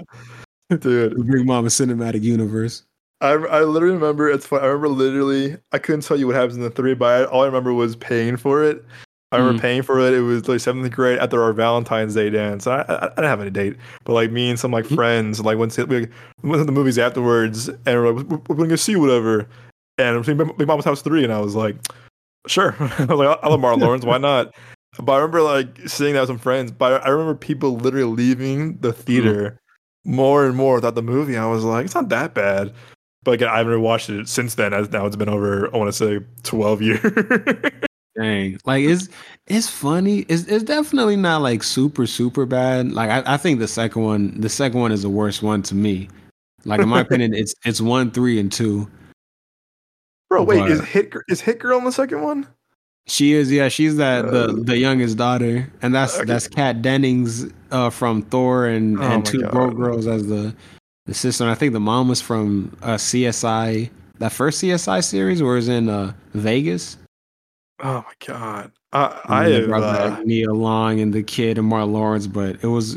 B: dude, the Big Mama cinematic universe.
A: I, I literally remember it's fun. I remember literally I couldn't tell you what happens in the three, but I, all I remember was paying for it. I remember mm. paying for it. It was like seventh grade after our Valentine's Day dance. I, I, I didn't have any date, but like me and some like mm. friends like went to, we went to the movies afterwards, and we're like, we're, we're going to see whatever and I'm seeing Big Mama's House 3, and I was like, sure. I was like, I love Marlon Lawrence, why not? But I remember like seeing that with some friends, but I remember people literally leaving the theater mm. more and more without the movie. I was like, it's not that bad. But again, I haven't watched it since then. As now it's been over, I want to say, twelve years.
B: Dang, like it's it's funny. It's it's definitely not like super super bad. Like I, I think the second one, the second one is the worst one to me. Like in my opinion, it's it's one, three, and two.
A: Bro, wait, but, is Hit is Hit Girl in the second one?
B: She is, yeah. She's that the uh, the youngest daughter, and that's okay. that's Kat Dennings uh, from Thor and oh and Two God. Broke Girls as the the sister. And I think the mom was from uh, CSI, that first CSI series, where it was in uh, Vegas.
A: Oh my god. I
B: then
A: have,
B: brought
A: uh,
B: back Nia Long and the kid and Mark Lawrence, but it was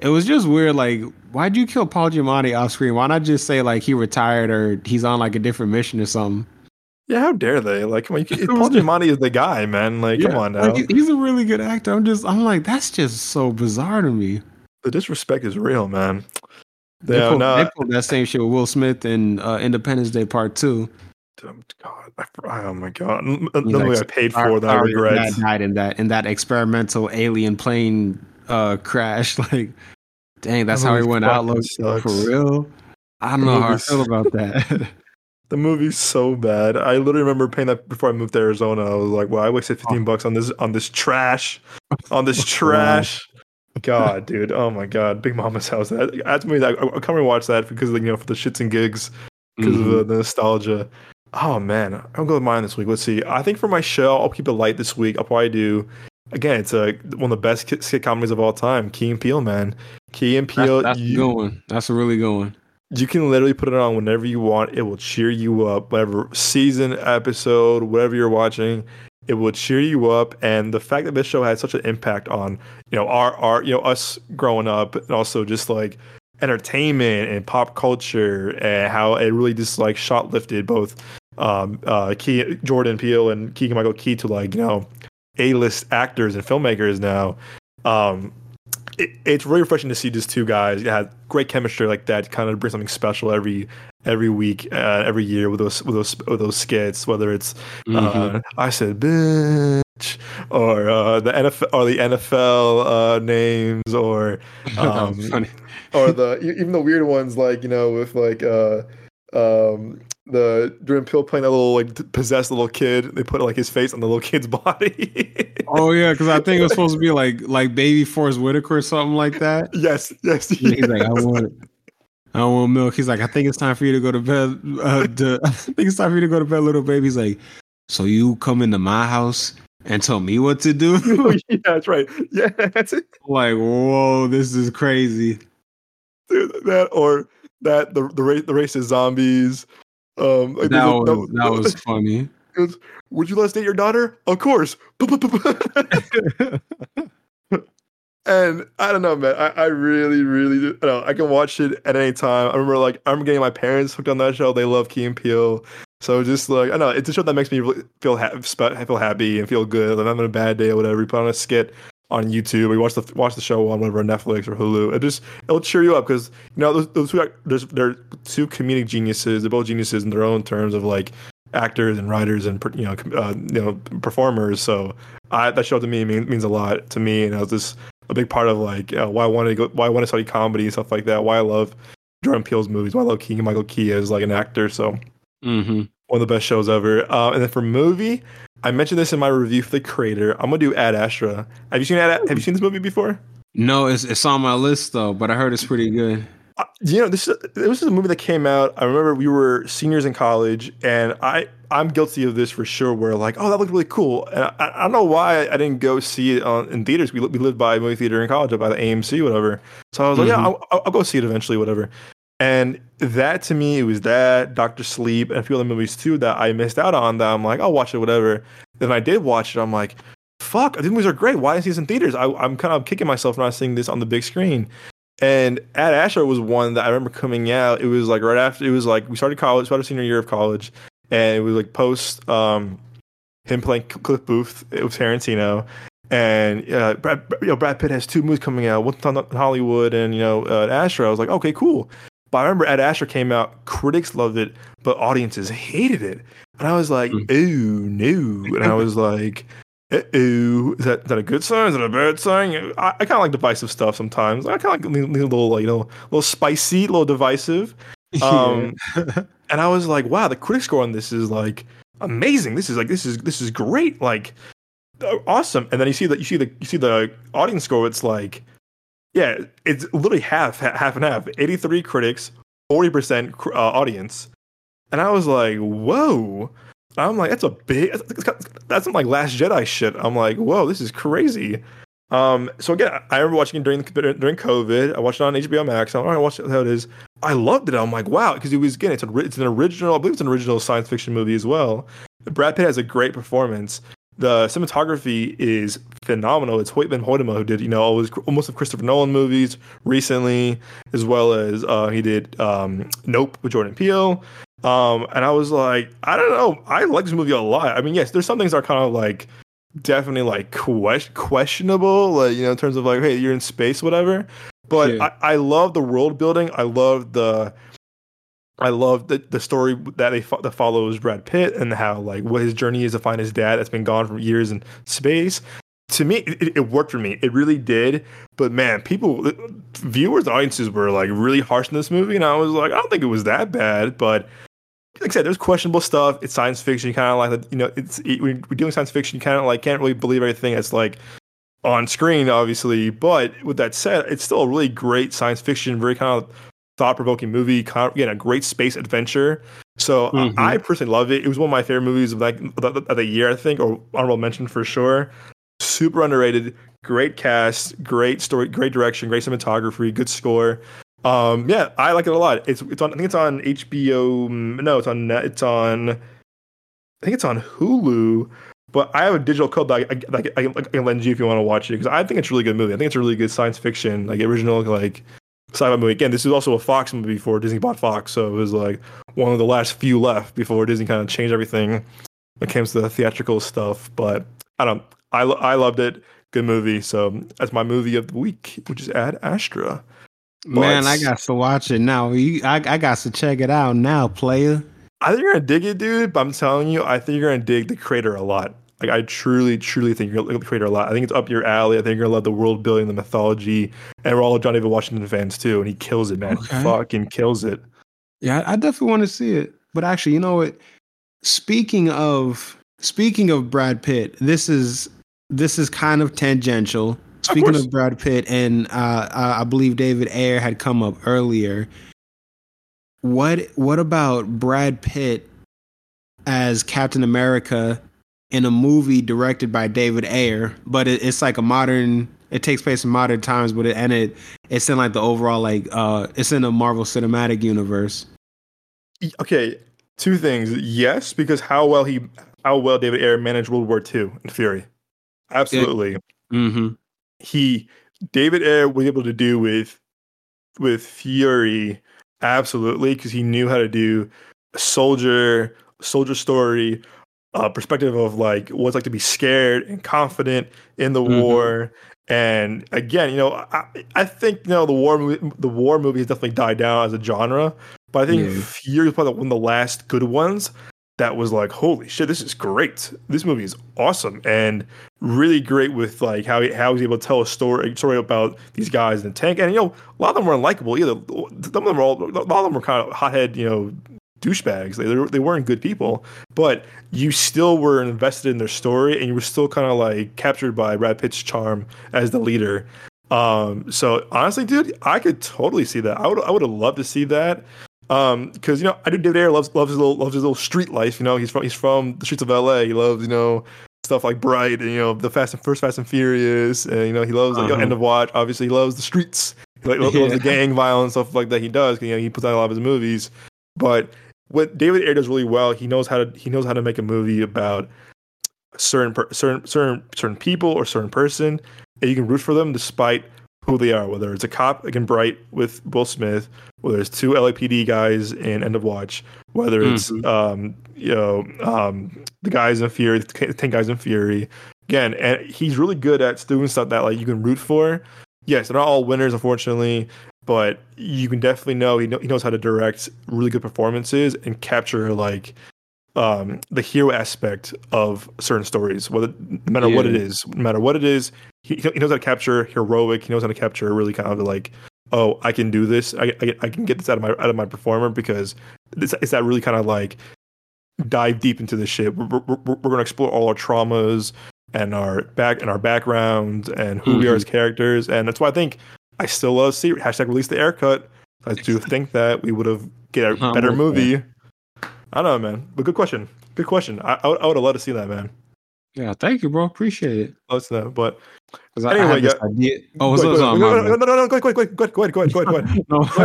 B: it was just weird. Like, why'd you kill Paul Giamatti off screen? Why not just say like he retired or he's on like a different mission or something?
A: Yeah, how dare they? Like, come on, you, Paul Giamatti is the guy, man. Like, come on now.
B: like, he's a really good actor. I'm just I'm like that's just so bizarre to me.
A: the disrespect is real, man.
B: They,
A: Yeah,
B: pulled,
A: no,
B: they pulled that same shit with Will Smith in uh, Independence Day Part Two.
A: God, I, oh my god, another
B: like,
A: I paid for that I regret.
B: died in that in that experimental alien plane uh, crash. Like, dang, that's
A: That
B: how he went out. Look, for real. I don't know how I feel about that.
A: The movie's so bad. I literally remember paying that before I moved to Arizona. I was like, "Wow, I wasted fifteen
B: Oh.
A: bucks on this on this trash, on this trash." God, dude, oh my god, Big Mama's house. That that's me. I, I come and watch that because like, you know for the shits and gigs because
B: Mhm.
A: of the nostalgia. Oh man, I'll go with mine this week. Let's see. I think for my show, I'll keep it light this week. I'll probably do. Again, it's a, one of the best skit comedies of all time. Key and Peele, man. Key and
B: That's,
A: Peele.
B: that's a
A: you-
B: good one. That's a really good one.
A: You can literally put it on whenever you want. It will cheer you up. Whatever season, episode, whatever you're watching, it will cheer you up. And the fact that this show had such an impact on you know our our you know us growing up, and also just like entertainment and pop culture, and how it really just like shot lifted both um uh Key Jordan Peele and Keegan Michael Key to like you know a list actors and filmmakers now. Um, it, it's really refreshing to see these two guys have great chemistry like that. Kind of bring something special every every week, uh, every year with those with those with those skits. Whether it's
B: Mhm.
A: uh, I said bitch or uh, the NFL or the NFL uh, names or um, or the even the weird ones like you know with like uh um the Jordan Peele playing that little like possessed little kid. They put like his face on the little kid's body.
B: Oh yeah, because I think it was supposed to be like like baby Forrest Whitaker or something like that.
A: yes, yes.
B: And he's like, I want, I want milk. He's like, I think it's time for you to go to bed. Uh, to, I think it's time for you to go to bed, little baby. He's like, so you come into my house and tell me what to do?
A: Oh, yeah, that's right. Yeah, that's it.
B: like, whoa, this is crazy.
A: Dude, that or that the the race the racist zombies. Um,
B: That
A: a-
B: was that was funny.
A: was, Would you us date your daughter? Of course. and I don't know, man. I, I really, really, do- I, don't know, I can watch it at any time. I remember, like, I remember getting my parents hooked on that show. They love Key and Peele. So just like I know, it's a show that makes me really feel ha- feel happy and feel good. Like I'm having a bad day or whatever. You put on a skit on YouTube. We watch the watch the show on whatever Netflix or Hulu. It just it'll cheer you up because you know those, those two act- there's they're two comedic geniuses. They're both geniuses in their own terms of like actors and writers and you know uh, you know performers. So I, that show to me mean, means a lot to me, and it was just a big part of like you know, why I wanted to go, why I want to study comedy and stuff like that. Why I love Jordan Peele's movies. Why I love Keegan Michael Key as like an actor. So
B: Mm-hmm.
A: one of the best shows ever. Uh, and then for movie, I mentioned this in my review for the creator. I'm gonna do Ad Astra. Have you seen Ad? Have you seen this movie before?
B: No, it's it's on my list though, but I heard it's pretty good.
A: Uh, you know, this is this is a movie that came out. I remember we were seniors in college, and I I'm guilty of this for sure. Where like, oh, that looked really cool, and I, I don't know why I didn't go see it on, in theaters. We we lived by a movie theater in college, by the AMC, whatever. So I was like, yeah, I'll, I'll I'll go see it eventually, whatever. And that to me, it was that Doctor Sleep and a few other movies too that I missed out on. That I'm like, I'll watch it, whatever. Then I did watch it. I'm like, fuck, these movies are great. Why didn't see this in theaters? I, I'm kind of kicking myself for not seeing this on the big screen. And Ad Astra was one that I remember coming out. It was like right after it was like we started college, about started senior year of college, and it was like post um him playing Cliff Booth. It was Tarantino, and uh, Brad you know Brad Pitt has two movies coming out, one on Hollywood and you know uh, Astra. I was like, okay, cool. But I remember Ad Astra came out, critics loved it, but audiences hated it, and I was like,
B: Mm.
A: ooh no, and I was like. Ooh, is that, is that a good sign? Is that a bad sign? I, I kind of like divisive stuff sometimes. I kind of like a little, you know, a little spicy, a little divisive. Um, and I was like, wow, the critic score on this is like amazing. This is like this is this is great. Like uh, awesome. And then you see that you see the you see the audience score. It's like, yeah, it's literally half half and half. Eighty three critics, forty percent uh, audience. And I was like, whoa. I'm like, that's a big. That's, that's some like Last Jedi shit. I'm like, whoa, this is crazy. Um, so again, I remember watching it during during COVID. I watched it on HBO Max. I'm like, all right, watch how it is. I loved it. I'm like, wow, because it was again, it's a, it's an original. I believe it's an original science fiction movie as well. Brad Pitt has a great performance. The cinematography is phenomenal. It's Hoytman Hoytema who did, you know, always almost of Christopher Nolan movies recently, as well as uh, he did um, Nope with Jordan Peele. Um, and I was like, I don't know, I like this movie a lot. I mean, yes, there's some things that are kind of like definitely like que- questionable, like you know, in terms of like, hey, you're in space, whatever. But
B: Yeah.
A: I, I love the world building. I love the I love the, the story that they fo- that follows Brad Pitt and how like what his journey is to find his dad that's been gone for years in space. To me, it, it worked for me. It really did. But man, people, viewers, audiences were like really harsh in this movie, and I was like, I don't think it was that bad. But like I said, there's questionable stuff. It's science fiction. You kind of like, you know, it's it, we're doing science fiction. You kind of like can't really believe everything that's like on screen, obviously. But with that said, it's still a really great science fiction, very kind of thought provoking movie. Kind of, again, a great space adventure. So I-
B: Mhm.
A: I personally love it. It was one of my favorite movies of like of the, of the year, I think, or honorable mention for sure. Super underrated. Great cast, great story, great direction, great cinematography, good score. Um, yeah, I like it a lot. It's it's on. I think it's on HBO. No, it's on. It's on. I think it's on Hulu. But I have a digital code that I, I, I, I can lend you if you want to watch it because I think it's a really good movie. I think it's a really good science fiction, like original, like sci-fi movie. Again, this is also a Fox movie before Disney bought Fox, so it was like one of the last few left before Disney kind of changed everything when it comes to the theatrical stuff. But I don't. I I loved it. Good movie. So that's my movie of the week, which is Ad Astra.
B: Man, I got to watch it now. You, I, I got to check it out now, player.
A: I think you're gonna dig it, dude. But I'm telling you, I think you're gonna dig the creator a lot. Like I truly, truly think you're gonna create a lot. I think it's up your alley. I think you're gonna love the world building, the mythology, and we're all John David Washington fans too. And he kills it, man.
B: Okay.
A: He fucking kills it.
B: Yeah, I definitely want to see it. But actually, you know what? Speaking of speaking of Brad Pitt, this is this is kind of tangential. Speaking
A: course.
B: of, Brad Pitt, and uh, uh, I believe David Ayer had come up earlier. What what about Brad Pitt as Captain America in a movie directed by David Ayer? But it, it's like a modern. It takes place in modern times, but it and it it's in like the overall like uh it's in the Marvel Cinematic Universe.
A: Okay, two things. Yes, because how well he, how well David Ayer managed World War II in Fury. Absolutely.
B: Mm-hmm.
A: he David Ayer was able to do with with Fury absolutely because he knew how to do a soldier soldier story uh perspective of like what it's like to be scared and confident in the
B: Mhm.
A: war. And again you know I, I think you know the war movie the war movie has definitely died down as a genre. But I think
B: Yeah.
A: Fury was probably one of the last good ones that was like holy shit this is great. This movie is awesome and really great with like how he, how he's able to tell a story a story about these guys in the tank. And you know a lot of them were unlikable either. Some of them were all, a lot of them were kind of hothead you know douchebags. They, they were- they weren't good people but you still were invested in their story and you were still kind of like captured by Brad Pitt's charm as the leader. Um so honestly dude I could totally see that. I would I would have loved to see that. Um because you know I do David Ayer loves loves his little loves his little street life you know? He's from he's from the streets of LA he loves you know stuff like Bright and you know the Fast and First Fast and Furious and you know he loves like,
B: Uh-huh.
A: End of Watch. Obviously he loves the streets. He like, loves
B: Yeah.
A: the gang violence stuff like that he does you know he puts out a lot of his movies. But what David Ayer does really well he knows how to he knows how to make a movie about certain per, certain certain certain people or certain person and you can root for them despite who they are whether it's a cop like in Bright with Will Smith whether it's two LAPD guys in End of Watch whether it's
B: Mhm.
A: um you know um the guys in Fury the ten guys in Fury again and he's really good at doing stuff that like you can root for yes they're not all winners unfortunately but you can definitely know he, know he knows how to direct really good performances and capture like um the hero aspect of certain stories whether no matter what it is, no matter what it is he, he knows how to capture heroic he knows how to capture really kind of like oh i can do this i, I, I can get this out of my out of my performer because it's, it's that really kind of like dive deep into this shit. We're, we're, we're going to explore all our traumas and our back and our backgrounds and who we are
B: Mhm.
A: as characters and that's why i think i still love see hashtag release the Ayer cut. i do think that we would have get a better
B: with
A: movie i don't know man but good question good question i, I would, I would have loved to see that man
B: Yeah, thank you, bro. Appreciate it.
A: let's know but
B: 'Cause I,
A: Anyway,
B: had this
A: yeah.
B: idea. Oh,
A: go
B: so,
A: ahead,
B: so,
A: go
B: my
A: ahead,
B: bad.
A: no, no, no, no, go ahead, go ahead, go ahead, go ahead, go ahead, go ahead, go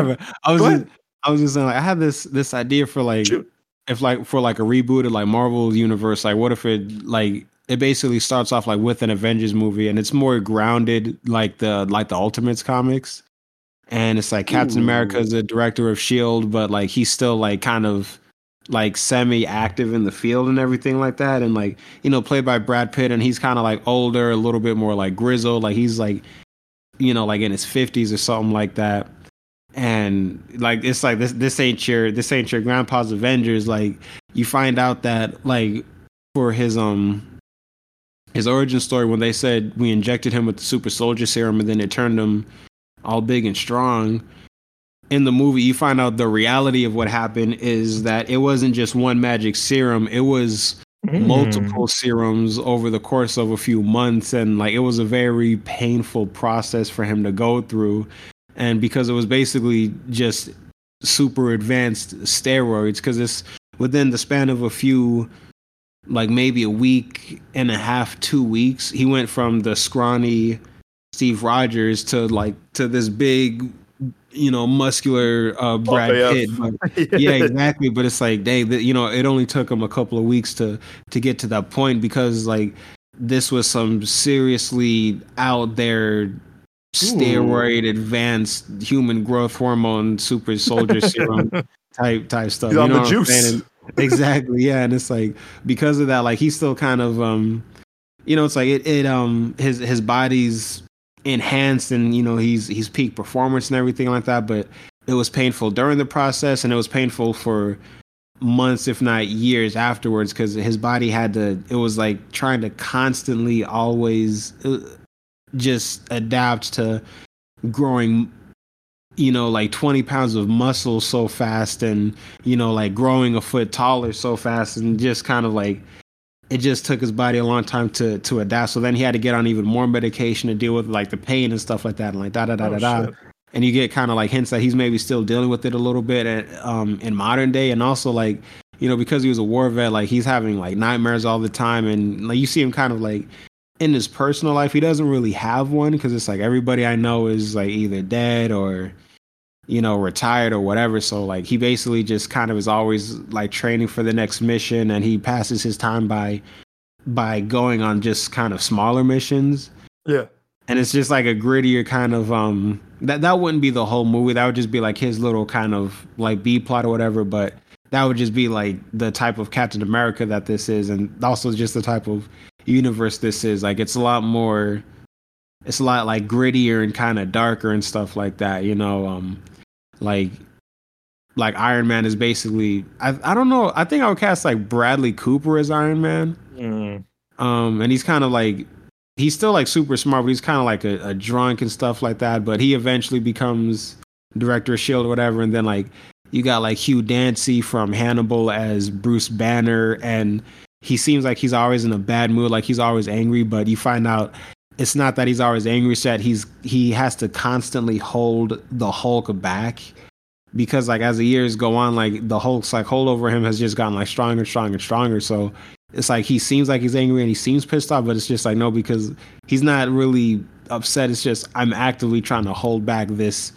A: ahead.
B: No. I was just. I was just saying, like, I had this this idea for like,
A: Shoot.
B: If like for like a rebooted like Marvel universe, like, what if it like it basically starts off like with an Avengers movie, and it's more grounded like the like the Ultimates comics, and it's like Captain
A: Ooh.
B: America is the director of Shield, but like he's still like kind of like semi active in the field and everything like that, and like you know played by Brad Pitt, and he's kind of like older, a little bit more like grizzled, like he's like you know like in his fifties or something like that and like it's like this this ain't your this ain't your grandpa's avengers. Like you find out that like for his um his origin story when they said we injected him with the super soldier serum and then it turned him all big and strong in the movie you find out the reality of what happened is that it wasn't just one magic serum. It was
A: Mm.
B: multiple serums over the course of a few months. And like it was a very painful process for him to go through and because it was basically just super advanced steroids because it's within the span of a few like maybe a week and a half two weeks he went from the scrawny steve rogers to like to this big you know muscular uh brad
A: yeah.
B: pitt But- yeah, exactly. But it's like, they, you know, it only took him a couple of weeks to to get to that point because like this was some seriously out there steroid advanced human growth hormone super soldier serum type type stuff.
A: He's on the juice.
B: And- exactly. Yeah, and it's like because of that, like he's still kind of um, you know, it's like it it um his his body's enhanced and you know he's he's peak performance and everything like that, but it was painful during the process and it was painful for months if not years afterwards because his body had to it was like trying to constantly always uh, just adapt to growing you know like 20 pounds of muscle so fast and you know like growing a foot taller so fast and just kind of like it just took his body a long time to to adapt. So then he had to get on even more medication to deal with like the pain and stuff like that and like da da da
A: Oh,
B: da da. and you get kind of like hints that he's maybe still dealing with it a little bit at, um, in modern day, and also like you know because he was a war vet, like he's having like nightmares all the time, and like you see him kind of like in his personal life, he doesn't really have one because it's like everybody I know is like either dead or you know retired or whatever. So like he basically just kind of is always like training for the next mission, and he passes his time by by going on just kind of smaller missions
A: Yeah.
B: and it's just like a grittier kind of um that that wouldn't be the whole movie that would just be like his little kind of like b plot or whatever but that would just be like the type of captain america that this is and also just the type of universe this is like it's a lot more it's a lot like grittier and kind of darker and stuff like that you know um like like iron man is basically i i don't know i think i would cast like bradley cooper as iron man
A: Mm.
B: um and he's kind of like he's still like super smart but he's kind of like a, a drunk and stuff like that but he eventually becomes director of shield or whatever and then like you got like hugh dancy from hannibal as bruce banner and he seems like he's always in a bad mood like he's always angry but you find out it's not that he's always angry it's that he's he has to constantly hold the hulk back because like as the years go on like the hulk's like hold over him has just gotten like stronger stronger and stronger so it's like he seems like he's angry and he seems pissed off, but it's just like no, because he's not really upset. It's just I'm actively trying to hold back this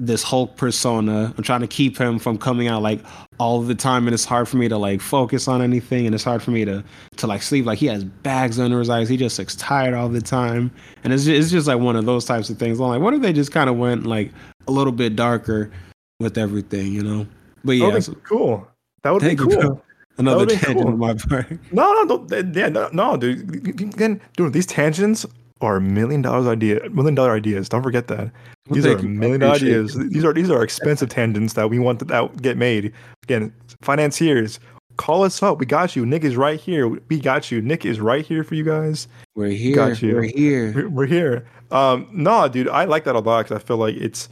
B: this Hulk persona. I'm trying to keep him from coming out like all the time, and it's hard for me to like focus on anything, and it's hard for me to to like sleep. Like he has bags under his eyes. He just looks tired all the time, and it's just, it's just like one of those types of things. I'm like, what if they just kind of went like a little bit darker with everything, you know? But yeah,
A: would be
B: so-
A: cool. That would be
B: you,
A: cool.
B: Another tangent
A: cool.
B: on my part.
A: No, no, yeah, no, no, dude. Again, dude, these tangents are million dollars idea, million dollar ideas. Don't forget that. These
B: Thank
A: are million dollar ideas. These are these are expensive tangents that we want to that get made. Again, financiers, call us up. We got you. Nick is right here. We got you. Nick is right here for you guys.
B: We're here.
A: Got you.
B: We're here.
A: We're, we're here. Um, no, dude, I like that a lot because I feel like it's.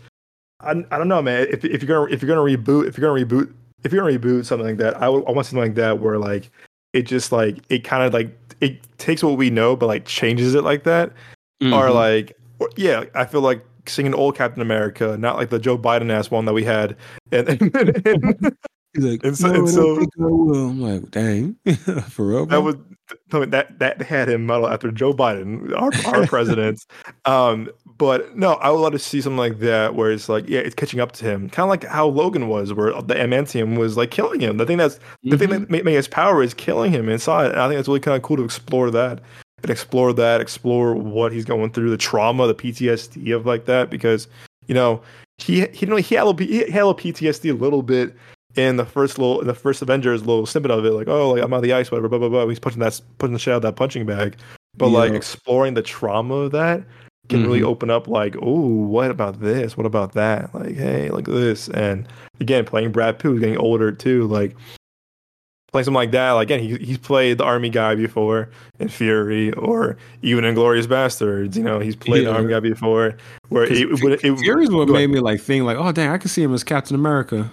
A: I, I don't know, man. If, if you're gonna if you're gonna reboot if you're gonna reboot if you're gonna reboot something like that, I, would- I want something like that where like it just like it kind of like it takes what we know but like changes it like that, or
B: Mhm.
A: like or, yeah, I feel like seeing an old Captain America, not like the Joe Biden ass one that we had, and, and,
B: He's like,
A: And so-
B: no,
A: and so-
B: don't think I will. I'm like, dang, for real.
A: that was that that had him model after Joe Biden, our our president. Um, but no, I would love to see something like that where it's like, yeah, it's catching up to him, kind of like how Logan was, where the adamantium was like killing him. The thing that's the thing that made, made his power is killing him inside, and I think that's really kind of cool to explore that and explore that, explore what he's going through, the trauma, the PTSD of like that, because you know he he you know, he had a he had a little PTSD a little bit in the first little in the first Avengers little snippet of it, like oh like I'm out of the ice, whatever, blah blah blah. He's punching that punching the shit out of that punching bag, but like exploring the trauma of that can really
B: Mhm.
A: open up like oh what about this, what about that, like hey like this, and again playing Brad Pitt, who's getting older too, like playing something like that. Like again, he he's played the army guy before in Fury, or even in Glorious Bastards. You know, he's played the army guy before. Where it, it, would- it,
B: Fury's what made
A: ahead.
B: me like think like, oh dang, I could see him as Captain America.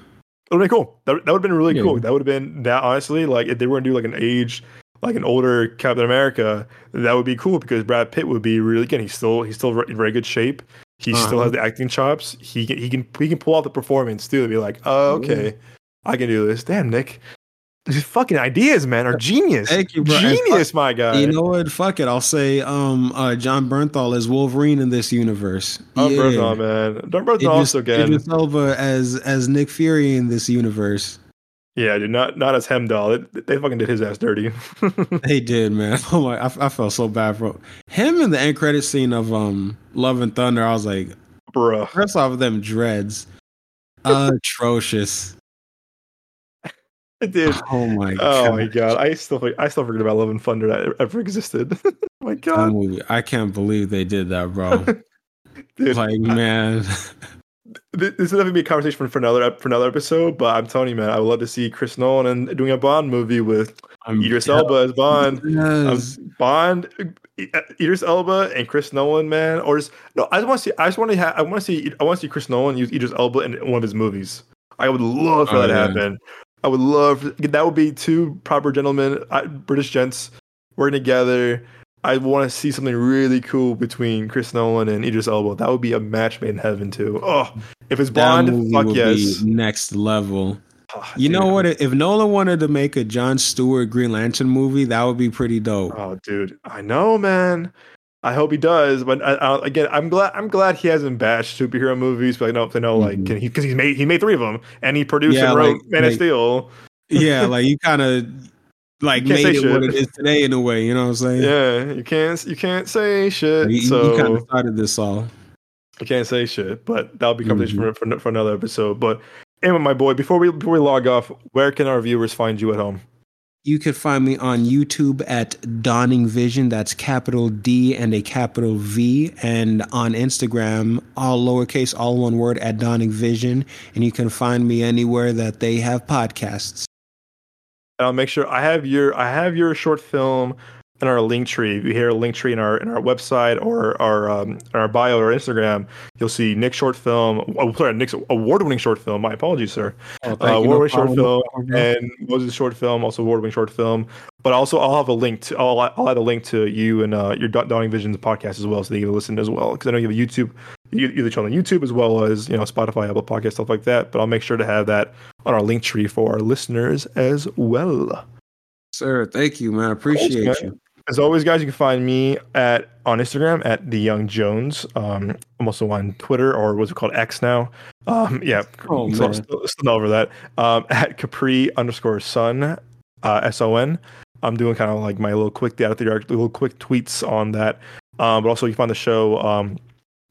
A: Would have been cool. That, that would have been really
B: Yeah.
A: cool. That would have been that honestly, like if they were gonna do like an age, like an older Captain America, that would be cool because Brad Pitt would be really again. He's still he's still in very good shape. He still
B: Uh-huh.
A: has the acting chops. He can he can he can pull off the performance too. To be like, oh okay, I can do this. Damn, Nick, these fucking ideas, man, are genius.
B: Thank you, bro.
A: Genius, my guy.
B: You know what? Fuck it. I'll say um uh Jon Bernthal is Wolverine in this universe.
A: Oh,
B: yeah.
A: Bernthal, man. Don't Bernthal also again.
B: Idris Elba as as Nick Fury in this universe.
A: Yeah, dude, not not as Heimdall. They, they fucking did his ass dirty.
B: They did, man. Oh my, I, I felt so bad for him in the end credit scene of um Love and Thunder. I was like,
A: Bruh.
B: first off, them dreads, atrocious.
A: Dude.
B: Oh my
A: Oh
B: god.
A: my god, I still I still forget about Love and Thunder that ever existed. oh my god,
B: movie, I can't believe they did that, bro.
A: dude,
B: like, man,
A: this is gonna be a conversation for, another for another episode. But I'm telling you, man, I would love to see Chris Nolan and doing a Bond movie with
B: I'm
A: Idris Elba as Bond. Um,
B: Yes.
A: Bond, uh, Idris Elba and Chris Nolan, man, or just no. I just want to see. I just want to. Ha- I want to see. I want to see Chris Nolan use Idris Elba in one of his movies. I would love for
B: Oh,
A: that to
B: yeah.
A: happen. I would love that would be two proper gentlemen, British gents working together. I want to see something really cool between Chris Nolan and Idris Elba. That would be a match made in heaven too. Oh, if it's Bond, fuck yes.
B: next level.
A: Oh,
B: You know what? If Nolan wanted to make a John Stewart Green Lantern movie, that would be pretty dope.
A: Oh, dude, I know, man. I hope he does, but I, I, again, I'm glad. I'm glad he hasn't bashed superhero movies. But I know, I know, like,
B: Mhm.
A: can he? Because he's made he made three of them, and he produced
B: Yeah,
A: and wrote
B: like-
A: Man of Steel.
B: yeah, like you kind of like
A: You
B: made it what it is today in a way. You know what I'm saying?
A: Yeah, you can't you can't say shit.
B: You,
A: so
B: kind of started this all.
A: you can't say shit. But that'll be conversation
B: Mm-hmm.
A: for, for for another episode. But anyway, my boy, before we before we log off, where can our viewers find you at home?
B: You could find me on YouTube at Dawning Vision. That's capital D and a capital V. And on Instagram, all lowercase, all one word at Dawning Vision. And you can find me anywhere that they have podcasts.
A: And I'll make sure I have your I have your short film in our link tree. If you hear a link tree in our in our website or our um, our bio or Instagram, you'll see Nick's short film. Oh, sorry, Nick's award-winning short film. My apologies, sir.
B: Oh,
A: Uh, award-winning short film and Moses short film, also award-winning short film. But also, I'll have a link to. I'll, I'll add a link to you and uh, your Dawning Visions podcast as well, so they can listen as well. Because I know you have a YouTube, you, you have the channel on YouTube as well as you know Spotify, Apple Podcast, stuff like that. But I'll make sure to have that on our link tree for our listeners as well.
B: Sir, thank you, man. I appreciate
A: man.
B: you.
A: As always, guys, you can find me at on Instagram at the Young Jones. Um, I'm also on Twitter or what's it called X now. Um, yeah,
B: Oh,
A: so
B: man.
A: still, still over that. Um, at Capri underscore Sun, uh, S O N. I'm doing kind of like my little quick data theory, little quick tweets on that. Um, but also you find the show um,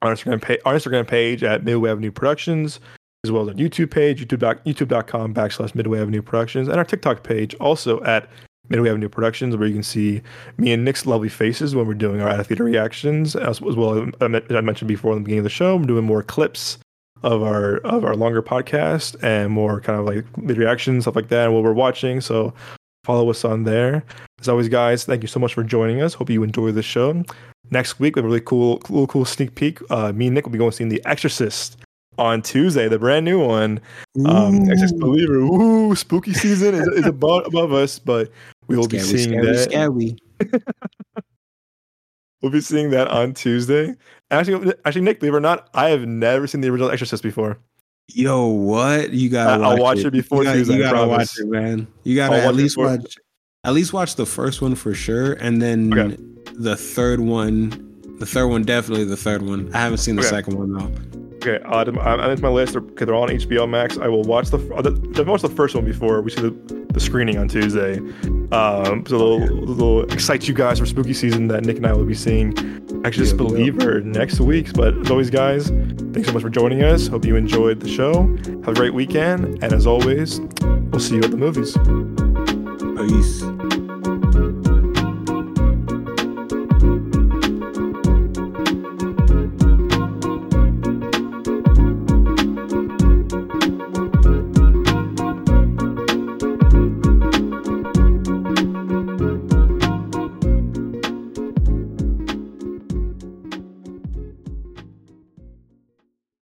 A: on Instagram page, our Instagram page at Midway Avenue Productions, as well as our YouTube page, YouTube.com backslash Midway Avenue Productions, and our TikTok page also at Midway Avenue Productions, where you can see me and Nick's lovely faces when we're doing our out of theater reactions, as, as well as I mentioned before in the beginning of the show. I'm doing more clips of our of our longer podcast and more kind of like mid reactions, stuff like that, and what we're watching. So follow us on there. As always, guys, thank you so much for joining us. Hope you enjoy the show. Next week, we have a really cool, cool, cool sneak peek. Uh, me and Nick will be going to see The Exorcist on Tuesday, the brand new one. Um, Exorcist Believer, ooh, spooky season is, is above, above us, but we will be seeing
B: scary,
A: that.
B: scary.
A: We'll be seeing that on Tuesday. Actually, actually, Nick, believe it or not, I have never seen the original Exorcist before.
B: Yo, what? You gotta
A: I- I'll
B: watch,
A: watch
B: it.
A: it before
B: you gotta,
A: Tuesday,
B: You gotta watch it, man. You gotta
A: I'll
B: at
A: watch
B: least watch at least watch the first one for sure, and then
A: Okay.
B: the third one. The third one, definitely the third one. I haven't seen the
A: Okay.
B: second one though.
A: Okay, uh, I'm into my list. They're, okay, they're all on HBO Max. I will watch the. Uh, the I've watched the first one before. We see the, the screening on Tuesday. Um, so they'll, they'll excite you guys for spooky season that Nick and I will be seeing. Actually, just
B: Yeah,
A: Believer next week. But as always, guys, thanks so much for joining us. Hope you enjoyed the show. Have a great weekend, and as always, we'll see you at the movies.
B: Peace.